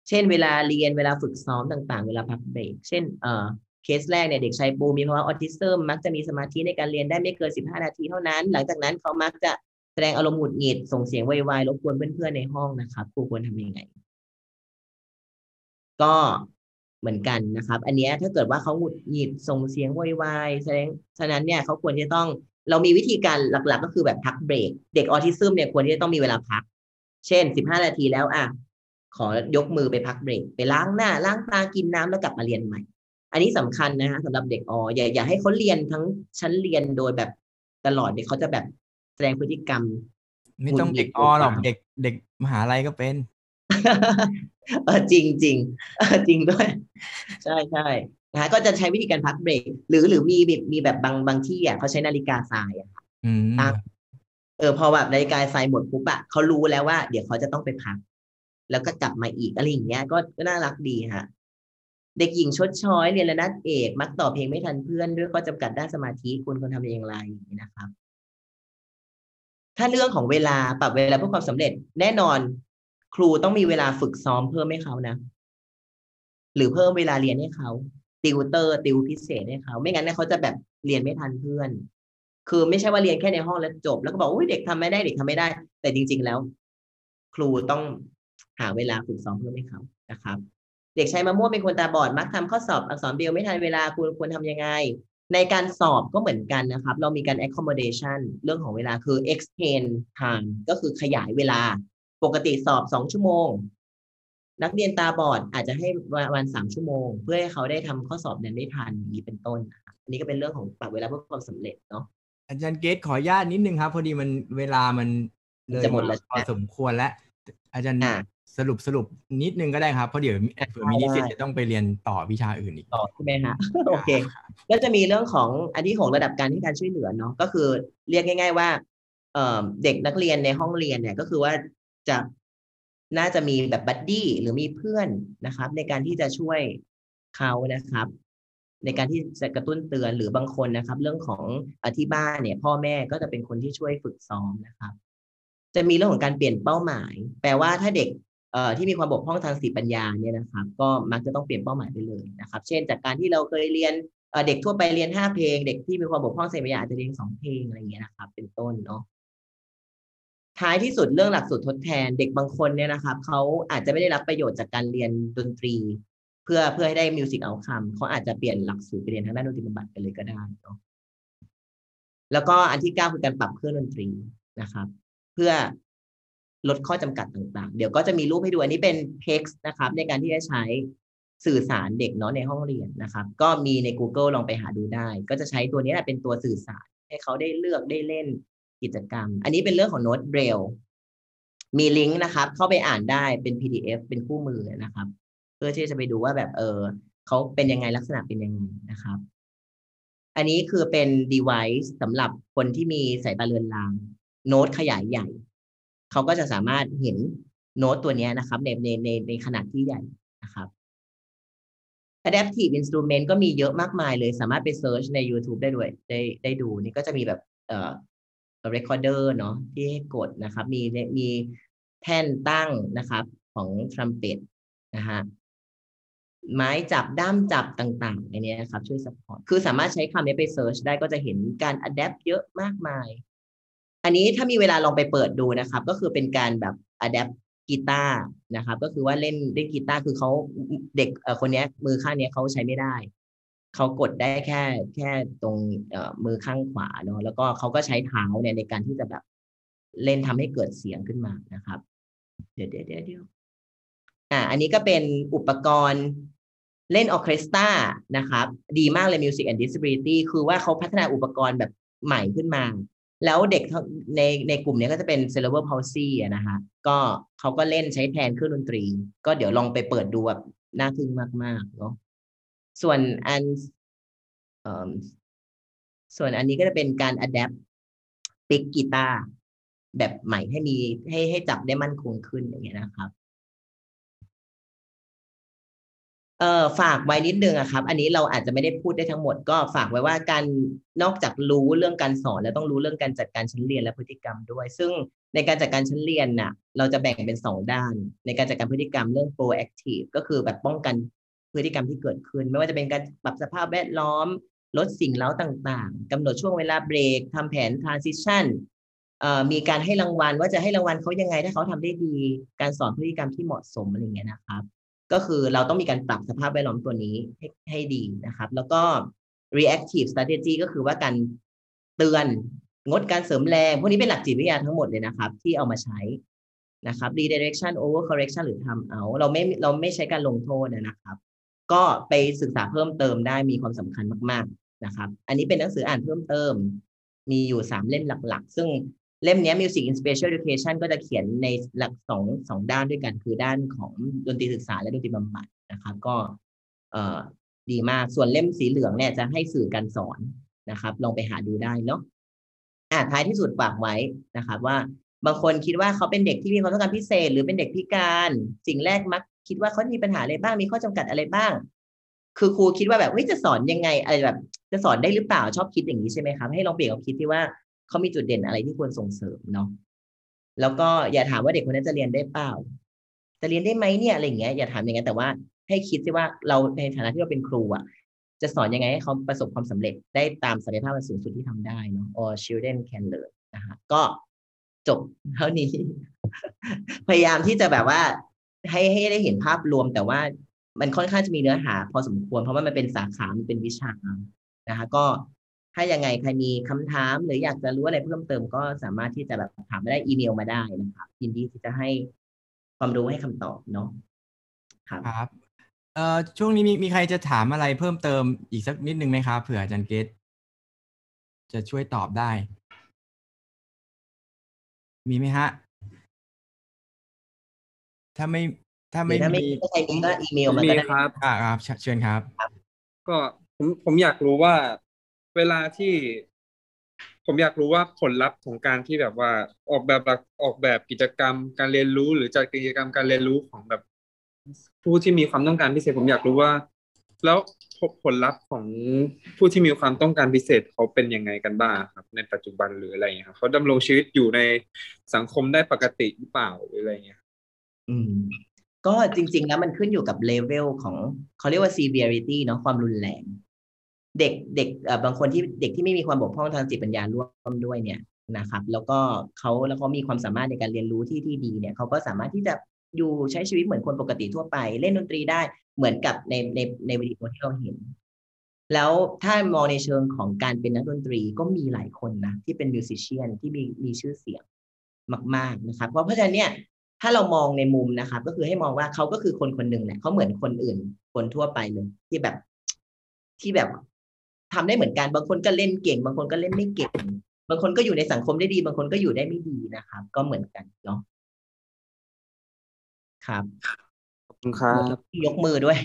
เช่น เวลาเรียนเวลาฝึกซ้อมต่างๆ เวลาพักเบรกเช่นเอ่อเคสแรกเนี่ยเด็กชายปูมีภาวะออทิสซึมมักจะมีสมาธิในการเรียนได้ไม่เกิน15นาทีเท่านั้น หลังจากนั้นเขามักจะแสดงอารมณ์หงุดหงิดส่งเสียงไวๆรบกวนเพื่อนๆในห้องนะครับครูควรทำยังไง ก็ เหมือนกันนะครับ อันเนี้ยถ้าเกิดว่าเขาหงุดหงิดส่งเสียงวายๆแสดงฉะนั้นเนี่ยเขาควรจะต้องเรามีวิธีการหลักๆ ก็คือแบบพักเบรก เด็กออทิซึมเนี่ยควรที่จะต้องมีเวลาพัก เช่นสิบห้านาทีแล้วอะขอยกมือไปพักเบรก ไปล้างหน้า ล้างตากินน้ำแล้วกลับมาเรียนใหม่ อันนี้สำคัญนะฮะสำหรับเด็กออย่าอย่าให้เขาเรียนทั้งชั้นเรียนโดยแบบตลอดเด็กเขาจะแบบแสดงพฤติกรรม ไม่ต้องหงุเด็กหองิหรอกโวยวายเด็กเด็กมหาลัยก็เป็น เออจริงจริงเออจริงด้วย ใช่ใช่นะฮะก็จะใช้วิธีการพักเบรกหรือหรือมีแบบมีแบบบางบางที่อะเขาใช้นาฬิกาทรายอะอืมตั้งเออพอแบบนาฬิกาทรายหมดปุ๊บอะเขารู้แล้วว่า เดี๋ยวเขาจะต้องไปพัก แล้วก็กลับมาอีกอะไรอย่างเงี้ยก็ก็น่ารักดีฮะเด็กหญิงชดช้อยเรียนระดับเอก มักต่อเพลงไม่ทันเพื่อนด้วยข้อจำกัดด้านสมาธิคุณควรทำอย่างไรนะครับ ถ้าเรื่องของเวลาปรับเวลาเพื่อความสำเร็จแน่นอน ครูต้องมีเวลาฝึกซ้อมเพิ่มให้เขานะ หรือเพิ่มเวลาเรียนให้เขาติวเตอร์ติวพิเศษให้เขา ไม่งั้นเนี่ยเขาจะแบบเรียนไม่ทันเพื่อน คือไม่ใช่ว่าเรียนแค่ในห้องแล้วจบ แล้วก็บอกอุ้ยเด็กทำไม่ได้เด็กทำไม่ได้ แต่จริง ๆ แล้ว ครูต้องหาเวลาฝึกซ้อมเพิ่มให้เขานะครับ เด็กชายมะม่วงเป็นคนตาบอดมักทำข้อสอบอักษรเบลไม่ทันเวลาคุณควรทำยังไง ในการสอบก็เหมือนกันนะครับ เรามีการ accommodation เรื่องของเวลาคือ extend time ก็คือขยายเวลา ปกติสอบสองชั่วโมง นักเรียนตาบอดอาจจะให้วันสามชั่วโมง เพื่อให้เขาได้ทำข้อสอบนั้นได้ทันอย่างนี้เป็นต้นนะครับอันนี้ก็เป็นเรื่องของปรับเวลาเพื่อความสำเร็จเนาะอาจารย์เกตขออนุญาตนิดนึงครับ พอดีมันเวลามันเลยจะหมดแล้วพอสมควรแล้ว อาจารย์อ่าสรุปสรุปนิดนึงก็ได้ครับ เพราะเดี๋ยวเผื่อมีนิสิตได้จะต้องไปเรียนต่อวิชาอื่นอีกต่อใช่ไหมฮะโอเคก็จะมีเรื่องของอันที่ของระดับการให้การช่วยเหลือเนาะก็คือเรียกง่าย ๆ ว่าเอ่อเด็กนักเรียนในห้องเรียนเนี่ยก็คือว่า จะน่าจะมีแบบบัดดี้หรือมีเพื่อนนะครับ ในการที่จะช่วยเขานะครับ ในการที่จะกระตุ้นเตือนหรือบางคนนะครับ เรื่องของอที่บ้านเนี่ย พ่อแม่ก็จะเป็นคนที่ช่วยฝึกซ้อมนะครับ จะมีเรื่องของการเปลี่ยนเป้าหมาย แปลว่าถ้าเด็กเอ่อที่มีความบกพร่องทางสติปัญญาเนี่ยนะครับ ก็มักจะต้องเปลี่ยนเป้าหมายไปเลยนะครับ เช่น จากการที่เราเคยเรียนเด็กทั่วไปเรียนห้าเพลง เด็กที่มีความบกพร่องทางสติปัญญาอาจจะเรียนสองเพลงอะไรอย่างเงี้ยนะครับ เป็นต้นเนาะ ท้ายที่สุดเรื่องหลักสูตรทดแทนเด็กบางคนเนี่ยนะครับเขาอาจจะไม่ได้รับประโยชน์จากการเรียนดนตรี เพื่อเพื่อให้ได้ music outcome เขาอาจจะเปลี่ยนหลักสูตรไปเรียนทางด้านดนตรีบำบัดไปเลยก็ได้เนาะแล้วก็อันที่เก้าคือการปรับเครื่องดนตรีนะครับ เพื่อลดข้อจำกัดต่างๆ เดี๋ยวก็จะมีรูปให้ดูอันนี้เป็น text นะครับ ในการที่จะใช้สื่อสารเด็กเนาะในห้องเรียนนะครับ ก็มีใน Google ลองไปหาดูได้ ก็จะใช้ตัวนี้แหละเป็นตัวสื่อสารให้เขาได้เลือกได้เล่น กิจกรรม อันนี้เป็นเรื่องของโน้ตเบรลมีลิงก์นะครับ เข้าไปอ่านได้เป็น PDF เป็นคู่มือนะครับ เพื่อที่จะไปดูว่าแบบเออเขาเป็นยังไงลักษณะเป็นยังไงนะครับ อันนี้คือเป็น device สำหรับคนที่มีสายตาเลือนลาง โน้ตขยายใหญ่เขาก็จะสามารถเห็นโน้ตตัวนี้นะครับในในในในขนาดที่ใหญ่นะครับ adaptive instrument ก็มีเยอะมากมายเลย สามารถไป search ใน YouTube ได้ด้วยได้ได้ดูนี่ก็จะมีแบบเอ่อ recorder เนาะที่ให้กดนะครับ มีมีแท่นตั้งนะครับของ trumpet นะฮะไม้จับด้ามจับต่างๆอันนี้นะครับ ช่วย support คือสามารถใช้คำนี้ไป search ได้ก็จะเห็นการ adapt เยอะมากมาย อันนี้ถ้ามีเวลาลองไปเปิดดูนะครับ ก็คือเป็นการแบบ adapt กีตาร์นะครับ ก็คือว่าเล่นเล่นกีตาร์คือเขาเด็กเอ่อคนนี้มือข้างนี้เขาใช้ไม่ได้ เขากดได้แค่แค่ตรงมือข้างขวาเนาะแล้วก็เขาก็ใช้เท้าเนี่ยในการที่จะแบบเล่นทำให้เกิดเสียงขึ้นมานะครับ เดี๋ยวเดี๋ยวเดี๋ยวอ่าอันนี้ก็เป็นอุปกรณ์เล่นออเคสตรานะครับ ดีมากเลย Music and Disability คือว่าเขาพัฒนาอุปกรณ์แบบใหม่ขึ้นมา แล้วเด็กในในกลุ่มนี้ก็จะเป็น cerebral palsy อะนะฮะก็เขาก็เล่นใช้แทนเครื่องดนตรี ก็เดี๋ยวลองไปเปิดดูแบบน่าทึ่งมากๆเนาะ ส่วนอันอส่วนอันนี้ก็จะเป็นการ adapt ปิกกีตาร์แบบใหม่ให้มีให้ให้จับได้มั่นคงขึ้นอย่างเงี้ยนะครับเอ่อฝากไว้นิดนึงอะครับ อันนี้เราอาจจะไม่ได้พูดได้ทั้งหมด ก็ฝากไว้ว่าการนอกจากรู้เรื่องการสอน แล้วต้องรู้เรื่องการจัดการชั้นเรียนและพฤติกรรมด้วย ซึ่งในการจัดการชั้นเรียนน่ะ เราจะแบ่งเป็นสองด้าน ในการจัดการพฤติกรรมเรื่อง proactive ก็คือแบบป้องกัน พฤติกรรมที่เกิดขึ้น ไม่ว่าจะเป็นการปรับสภาพแวดล้อม ลดสิ่งเล้าต่างๆกำหนดช่วงเวลาเบรกทำแผน transition มีการให้รางวัลว่าจะให้รางวัลเขายังไงถ้าเขาทำได้ดี การสอนพฤติกรรมที่เหมาะสมอะไรเงี้ยนะครับ ก็คือเราต้องมีการปรับสภาพแวดล้อมตัวนี้ให้ให้ดีนะครับ แล้วก็ reactive strategy ก็คือว่าการเตือนงดการเสริมแรง พวกนี้เป็นหลักจิตวิทยาทั้งหมดเลยนะครับ ที่เอามาใช้นะครับ redirection over correction หรือ time out เราไม่เราไม่ใช้การลงโทษนะครับ ก็ไปศึกษาเพิ่มเติมได้มีความสำคัญมากๆนะครับ อันนี้เป็นหนังสืออ่านเพิ่มเติม มีอยู่สามเล่มหลัก ๆ ซึ่งเล่มนี้ Music in Special Education ก็จะเขียนในหลักสองสองด้านด้วยกัน คือด้านของดนตรีศึกษาและดนตรีบำบัดนะครับก็เอ่อดีมากส่วนเล่มสีเหลืองเนี่ยจะให้สื่อการสอนนะครับ ลองไปหาดูได้เนาะอ่าท้ายที่สุดฝากไว้นะครับ ว่าบางคนคิดว่าเขาเป็นเด็กที่มีความต้องการพิเศษ หรือเป็นเด็กพิการ สิ่งแรกมัก คิดว่าเขามีปัญหาอะไรบ้างมีข้อจำกัดอะไรบ้าง คือครูคิดว่าแบบเฮ้ยจะสอนยังไงอะไรแบบ จะสอนได้หรือเปล่าชอบคิดอย่างนี้ใช่ไหมครับ ให้ลองเปลี่ยนความคิดที่ว่าเขามีจุดเด่นอะไรที่ควรส่งเสริมเนาะแล้วก็อย่าถามว่าเด็กคนนั้นจะเรียนได้เปล่า จะเรียนได้ไหมเนี่ยอะไรอย่างเงี้ยอย่าถามอย่างนั้นแต่ว่าให้คิดสิว่าเราในฐานะที่เราเป็นครูอะจะสอนยังไงให้เขาประสบความสำเร็จได้ตามศักยภาพสูงสุดที่ทำได้เนาะ all children can learn นะฮะก็จบเท่านี้ พยายามที่จะแบบว่า ให้ให้ได้เห็นภาพรวม แต่ว่ามันค่อนข้างจะมีเนื้อหา พอสมควร เพราะว่ามันเป็นสาขา มันเป็นวิชานะคะ ก็ถ้ายังไงใครมีคำถาม หรืออยากจะรู้อะไรเพิ่มเติมก็สามารถที่จะแบบถามมาได้อีเมลมาได้นะครับยินดีที่จะให้ความรู้ให้คำตอบเนาะครับครับเอ่อช่วงนี้มีมีใครจะถามอะไรเพิ่มเติมอีกสักนิดนึงไหมครับเผื่ออาจารย์เกตจะช่วยตอบได้ มีไหมฮะ ถ้าไม่ถ้าไม่ถ้าไม่มีถ้าใครมีก็อีเมลมาก็ได้ครับ อ่าครับเชิญเชิญครับ ก็ผมผมอยากรู้ว่าเวลาที่ ผมอยากรู้ว่าผลลัพธ์ของการที่แบบว่าออกแบบหลักออกแบบกิจกรรมการเรียนรู้ หรือจัดกิจกรรมการเรียนรู้ของแบบ ผู้ที่มีความต้องการพิเศษ ผมอยากรู้ว่า แล้วผลลัพธ์ของผู้ที่มีความต้องการพิเศษเขาเป็นยังไงกันบ้างครับ ในปัจจุบันหรืออะไรอย่างเงี้ยครับเขาดำรงชีวิตอยู่ในสังคมได้ปกติหรือเปล่าหรืออะไรอย่างเงี้ย อืม ก็จริง ๆ แล้วมันขึ้นอยู่กับเลเวลของเขาเรียกว่า severity เนาะความรุนแรง เด็กเด็กเอ่อบางคนที่เด็กที่ไม่มีความบกพร่องทางจิตปัญญาร่วมด้วยเนี่ยนะครับ แล้วก็เขาแล้วก็มีความสามารถในการเรียนรู้ที่ที่ดีเนี่ยเขาก็สามารถที่จะอยู่ใช้ชีวิตเหมือนคนปกติทั่วไป เล่นดนตรีได้เหมือนกับในในในวิดีโอที่เราเห็น แล้วถ้ามองในเชิงของการเป็นนักดนตรีก็มีหลายคนนะที่เป็นมิวสิชเชียนที่มีมีชื่อเสียงมาก ๆ นะครับ เพราะเพราะฉะนั้นเนี่ย ถ้าเรามองในมุมนะครับก็คือให้มองว่าเขาก็คือคนคนหนึ่งแหละเขาเหมือนคนอื่น คนทั่วไปเลย ที่แบบที่แบบทำได้เหมือนกันบางคนก็เล่นเก่ง บางคนก็เล่นไม่เก่ง บางคนก็อยู่ในสังคมได้ดี บางคนก็อยู่ได้ไม่ดีนะครับ ก็เหมือนกันเนาะครับขอบคุณครับ ยกมือด้วย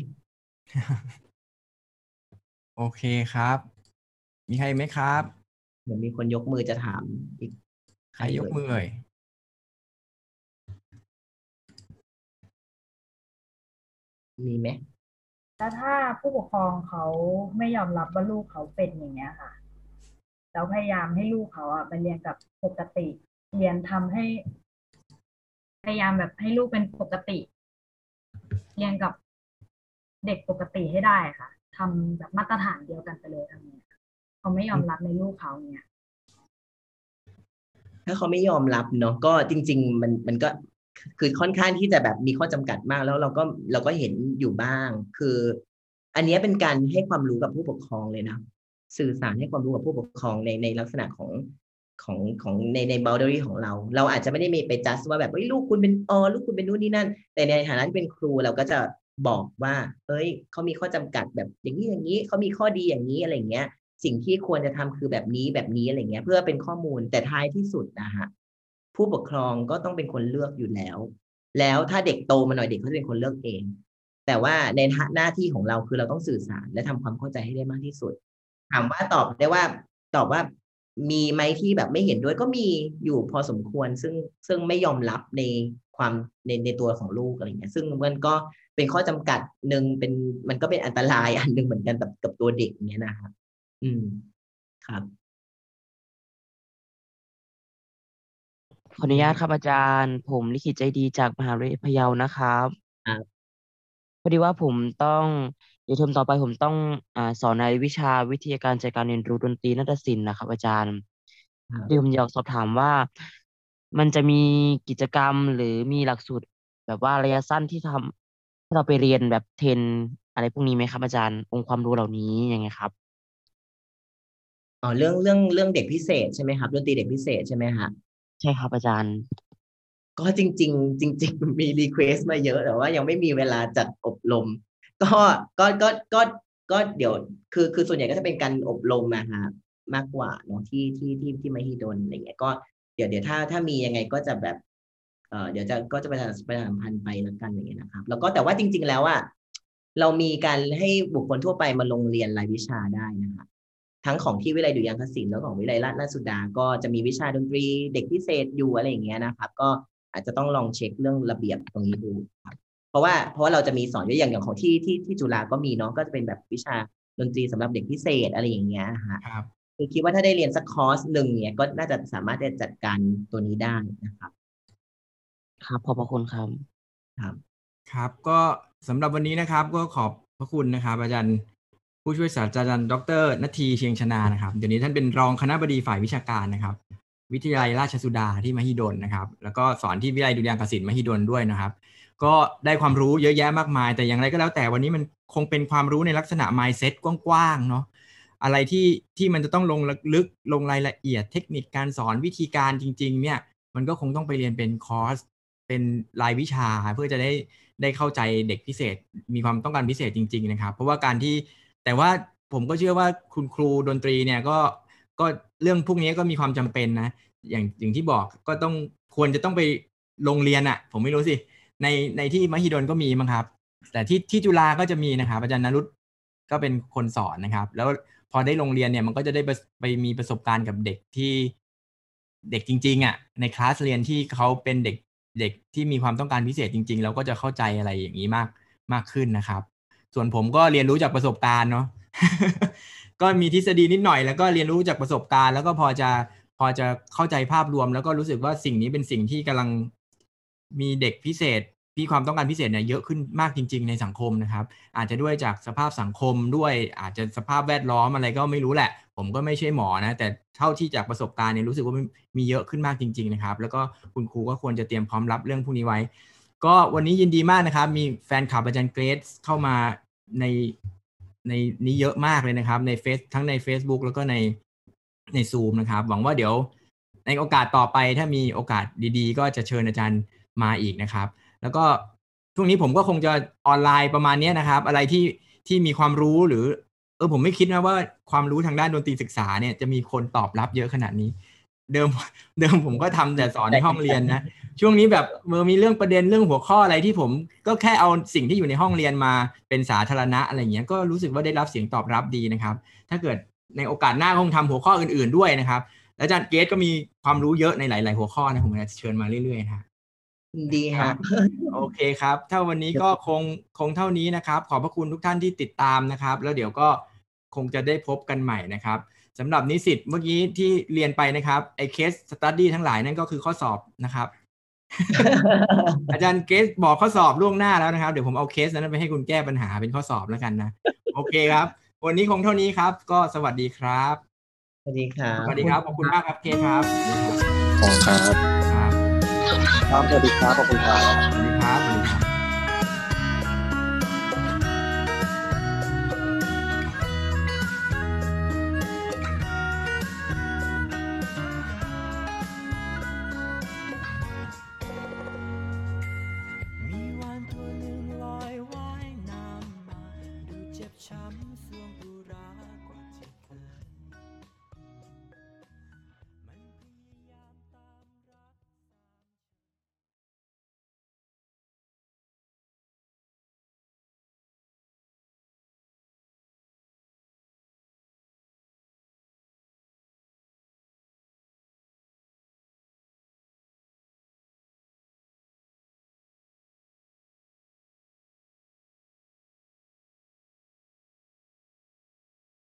โอเคครับ มีใครไหมครับเหมือนมีคนยกมือจะถามอีก ใครยกมือเอ่ย มีไหมแล้วถ้าผู้ปกครองเขาไม่ยอมรับว่าลูกเขาเป็นอย่างเงี้ยค่ะ แล้วพยายามให้ลูกเขาอะไปเรียนกับปกติ เรียนทำให้ พยายามแบบให้ลูกเป็นปกติ เรียนกับเด็กปกติให้ได้ค่ะทำแบบมาตรฐานเดียวกันไปเลยทำเนี้ยเขาไม่ยอมรับในลูกเขาเนี่ยถ้าเขาไม่ยอมรับเนาะก็จริง ๆ มันมันก็ คือค่อนข้างที่จะแบบมีข้อจำกัดมากแล้วเราก็เราก็เห็นอยู่บ้าง คือ อันนี้เป็นการให้ความรู้กับผู้ปกครองเลยนะสื่อสารให้ความรู้กับผู้ปกครองในในลักษณะของของของในใน boundary ของเรา เราอาจจะไม่ได้มีไปจัดว่าแบบเฮ้ยลูกคุณเป็นออลูกคุณเป็นนู่นนี่นั่น แต่ในฐานะที่เป็นครูเราก็จะบอกว่า เอ้ยเขามีข้อจำกัดแบบอย่างนี้อย่างนี้เขามีข้อดีอย่างนี้อะไรเงี้ย สิ่งที่ควรจะทำคือแบบนี้แบบนี้อะไรเงี้ย เพื่อเป็นข้อมูลแต่ท้ายที่สุดนะฮะ ผู้ปกครองก็ต้องเป็นคนเลือกอยู่แล้ว แล้วถ้าเด็กโตมาหน่อยเด็กเขาจะเป็นคนเลือกเอง แต่ว่าในหน้าที่ของเราคือเราต้องสื่อสาร และทำความเข้าใจให้ได้มากที่สุด ถามว่าตอบได้ว่าตอบว่ามีไหมที่แบบไม่เห็นด้วยก็มีอยู่พอสมควร ซึ่งซึ่งไม่ยอมรับในความในในตัวของลูกอะไรเงี้ย ซึ่งมันก็เป็นข้อจำกัดหนึ่งเป็นมันก็เป็นอันตรายอันหนึ่งเหมือนกันกับกับตัวเด็กเนี้ยนะครับ อืมครับ ขออนุญาตครับอาจารย์ ผมลิขิตใจดีจากมหาวิทยาลัยพะเยานะครับ ครับผอดีว่าผมต้องเดี๋ยวเทอมต่อไปผมต้องอ่าสอนในวิชาวิทยาการจัดการเรียนรู้ดนตรีนาฏศิลป์นะครับ อาจารย์ครับ เดี๋ยวผมอยากสอบถามว่า มันจะมีกิจกรรมหรือมีหลักสูตรแบบว่าระยะสั้นที่ทำที่เราไปเรียนแบบ train อะไรพวกนี้ไหมครับ อาจารย์องค์ความรู้เหล่านี้ยังไงครับ อ๋อเรื่องเรื่องเรื่องเด็กพิเศษใช่ไหมครับดนตรีเด็กพิเศษใช่ไหมฮะ ใช่ครับอาจารย์ ก็จริง ๆ จริง ๆ มี request มาเยอะแต่ว่ายังไม่มีเวลาจัดอบรม ก็ก็ก็ก็ก็เดี๋ยวคือคือส่วนใหญ่ก็จะเป็นการอบรมนะฮะมากกว่าเนาะที่ที่ที่ที่มหิดลอะไรเงี้ยก็เดี๋ยวเดี๋ยวถ้าถ้ามียังไงก็จะแบบเอ่อเดี๋ยวจะก็จะประชาประชาสัมพันธ์ไปแล้วกันอย่างเงี้ยนะครับ แล้วก็แต่ว่าจริง ๆ แล้วอะเรามีการให้บุคคลทั่วไปมาลงเรียนรายวิชาได้นะคะ ทั้งของที่วิไลดุริยางคศิลป์แล้วของวิไลราชราชสุดา ก็จะมีวิชาดนตรีเด็กพิเศษอยู่อะไรอย่างเงี้ยนะครับ ก็อาจจะต้องลองเช็คเรื่องระเบียบตรงนี้ดูครับเพราะว่าเพราะว่าเราจะมีสอนด้วยอย่างอย่างของที่ที่ที่จุฬาก็มีเนาะก็จะเป็นแบบวิชาดนตรีสำหรับเด็กพิเศษอะไรอย่างเงี้ยฮะครับคือคิดว่าถ้าได้เรียนสักคอร์สหนึ่งเนี่ยก็น่าจะสามารถจะจัดการตัวนี้ได้นะครับ ครับขอบพระคุณครับครับ ครับ ก็สำหรับวันนี้นะครับ ก็ขอบพระคุณนะครับ อาจารย์ ผู้ช่วยศาสตราจารย์ดรนาทีเชียงชนานะครับ เดี๋ยวนี้ท่านเป็นรองคณะบดีฝ่ายวิชาการนะครับ วิทยาลัยราชสุดาที่มหิดลนะครับ แล้วก็สอนที่วิทยาลัยดุริยางคศิลป์มหิดลด้วยนะครับ ก็ได้ความรู้เยอะแยะมากมาย แต่อย่างไรก็แล้วแต่วันนี้มันคงเป็นความรู้ในลักษณะ mindset กว้างๆเนาะอะไรที่ที่มันจะต้องลงลึกลงรายละเอียดเทคนิคการสอนวิธีการจริง ๆ เนี่ยมันก็คงต้องไปเรียนเป็นคอร์สเป็นรายวิชาเพื่อจะได้ได้เข้าใจเด็กพิเศษ มีความต้องการพิเศษจริง ๆ นะครับ เพราะว่าการที่ แต่ว่าผมก็เชื่อว่าคุณครูดนตรีเนี่ยก็ก็เรื่องพวกนี้ก็มีความจำเป็นนะ อย่างอย่างที่บอกก็ต้องควรจะต้องไปโรงเรียนอะ่ะ ผมไม่รู้สิ ในในที่มหิดลก็มีมั้งครับ แต่ที่ที่จุฬาก็จะมีนะครับอาจารย์นรุตก็เป็นคนสอนนะครับ แล้วพอได้โรงเรียนเนี่ยมันก็จะได้ไปไปมีประสบการณ์กับเด็กที่เด็กจริง ๆอะ่ะในคลาสเรียนที่เขาเป็นเด็กเด็กที่มีความต้องการพิเศษจริง ๆ เราก็จะเข้าใจอะไรอย่างนี้มากมากขึ้นนะครับ ส่วนผมก็เรียนรู้จากประสบการณ์เนาะก็มีทฤษฎีนิดหน่อยแล้วก็เรียนรู้จากประสบการณ์ แล้วก็พอจะพอจะเข้าใจภาพรวม แล้วก็รู้สึกว่าสิ่งนี้เป็นสิ่งที่กำลังมีเด็กพิเศษมีความต้องการพิเศษเนี่ยเยอะขึ้นมากจริง ๆ ในสังคมนะครับ อาจจะด้วยจากสภาพสังคมด้วยอาจจะสภาพแวดล้อมอะไรก็ไม่รู้แหละ ผมก็ไม่ใช่หมอนะ แต่เท่าที่จากประสบการณ์เนี่ยรู้สึกว่ามีเยอะขึ้นมากจริง ๆ นะครับ แล้วก็คุณครูก็ควรจะเตรียมพร้อมรับเรื่องพวกนี้ไว้ ก็วันนี้ยินดีมากนะครับ มีแฟนคลับอาจารย์เกรซเข้ามา ในในนี้เยอะมากเลยนะครับ ในเฟซทั้งใน Facebook แล้วก็ในในซูมนะครับ หวังว่าเดี๋ยวในโอกาสต่อไปถ้ามีโอกาสดีๆ ก็จะเชิญอาจารย์มาอีกนะครับ แล้วก็ช่วงนี้ผมก็คงจะออนไลน์ประมาณนี้นะครับ อะไรที่ที่มีความรู้หรือ เออผมไม่คิดนะว่าความรู้ทางด้านดนตรีศึกษาเนี่ยจะมีคนตอบรับเยอะขนาดนี้ เดิมเดิมผมก็ทำแต่สอนในห้องเรียนนะ ช่วงนี้แบบเมื่อมีเรื่องประเด็นเรื่องหัวข้ออะไรที่ผมก็แค่เอาสิ่งที่อยู่ในห้องเรียนมาเป็นสาธารณะอะไรเงี้ยก็รู้สึกว่าได้รับเสียงตอบรับดีนะครับ ถ้าเกิดในโอกาสหน้าคงทำหัวข้ออื่น ๆด้วยนะครับแล้วอาจารย์เกตก็มีความรู้เยอะในหลาย ๆ หัวข้อนะผมจะเชิญมาเรื่อยๆนะดีฮะโอเคครับ ถ้าวันนี้ก็คงคงเท่านี้นะครับ ขอบพระคุณทุกท่านที่ติดตามนะครับ แล้วเดี๋ยวก็คงจะได้พบกันใหม่นะครับ สำหรับนิสิตเมื่อกี้ที่เรียนไปนะครับไอ้ case study ทั้งหลายนั่นก็คือข้อสอบนะครับ อาจารย์เกสบอกข้อสอบล่วงหน้าแล้วนะครับ เดี๋ยวผมเอาเคสนั้นไปให้คุณแก้ปัญหาเป็นข้อสอบแล้วกันนะ โอเคครับ วันนี้คงเท่านี้ครับ ก็สวัสดีครับ สวัสดีครับสวัสดีครับขอบคุณมากครับเคสครับขอบคุณครับครับครับสวัสดีครับขอบคุณครับสวัสดี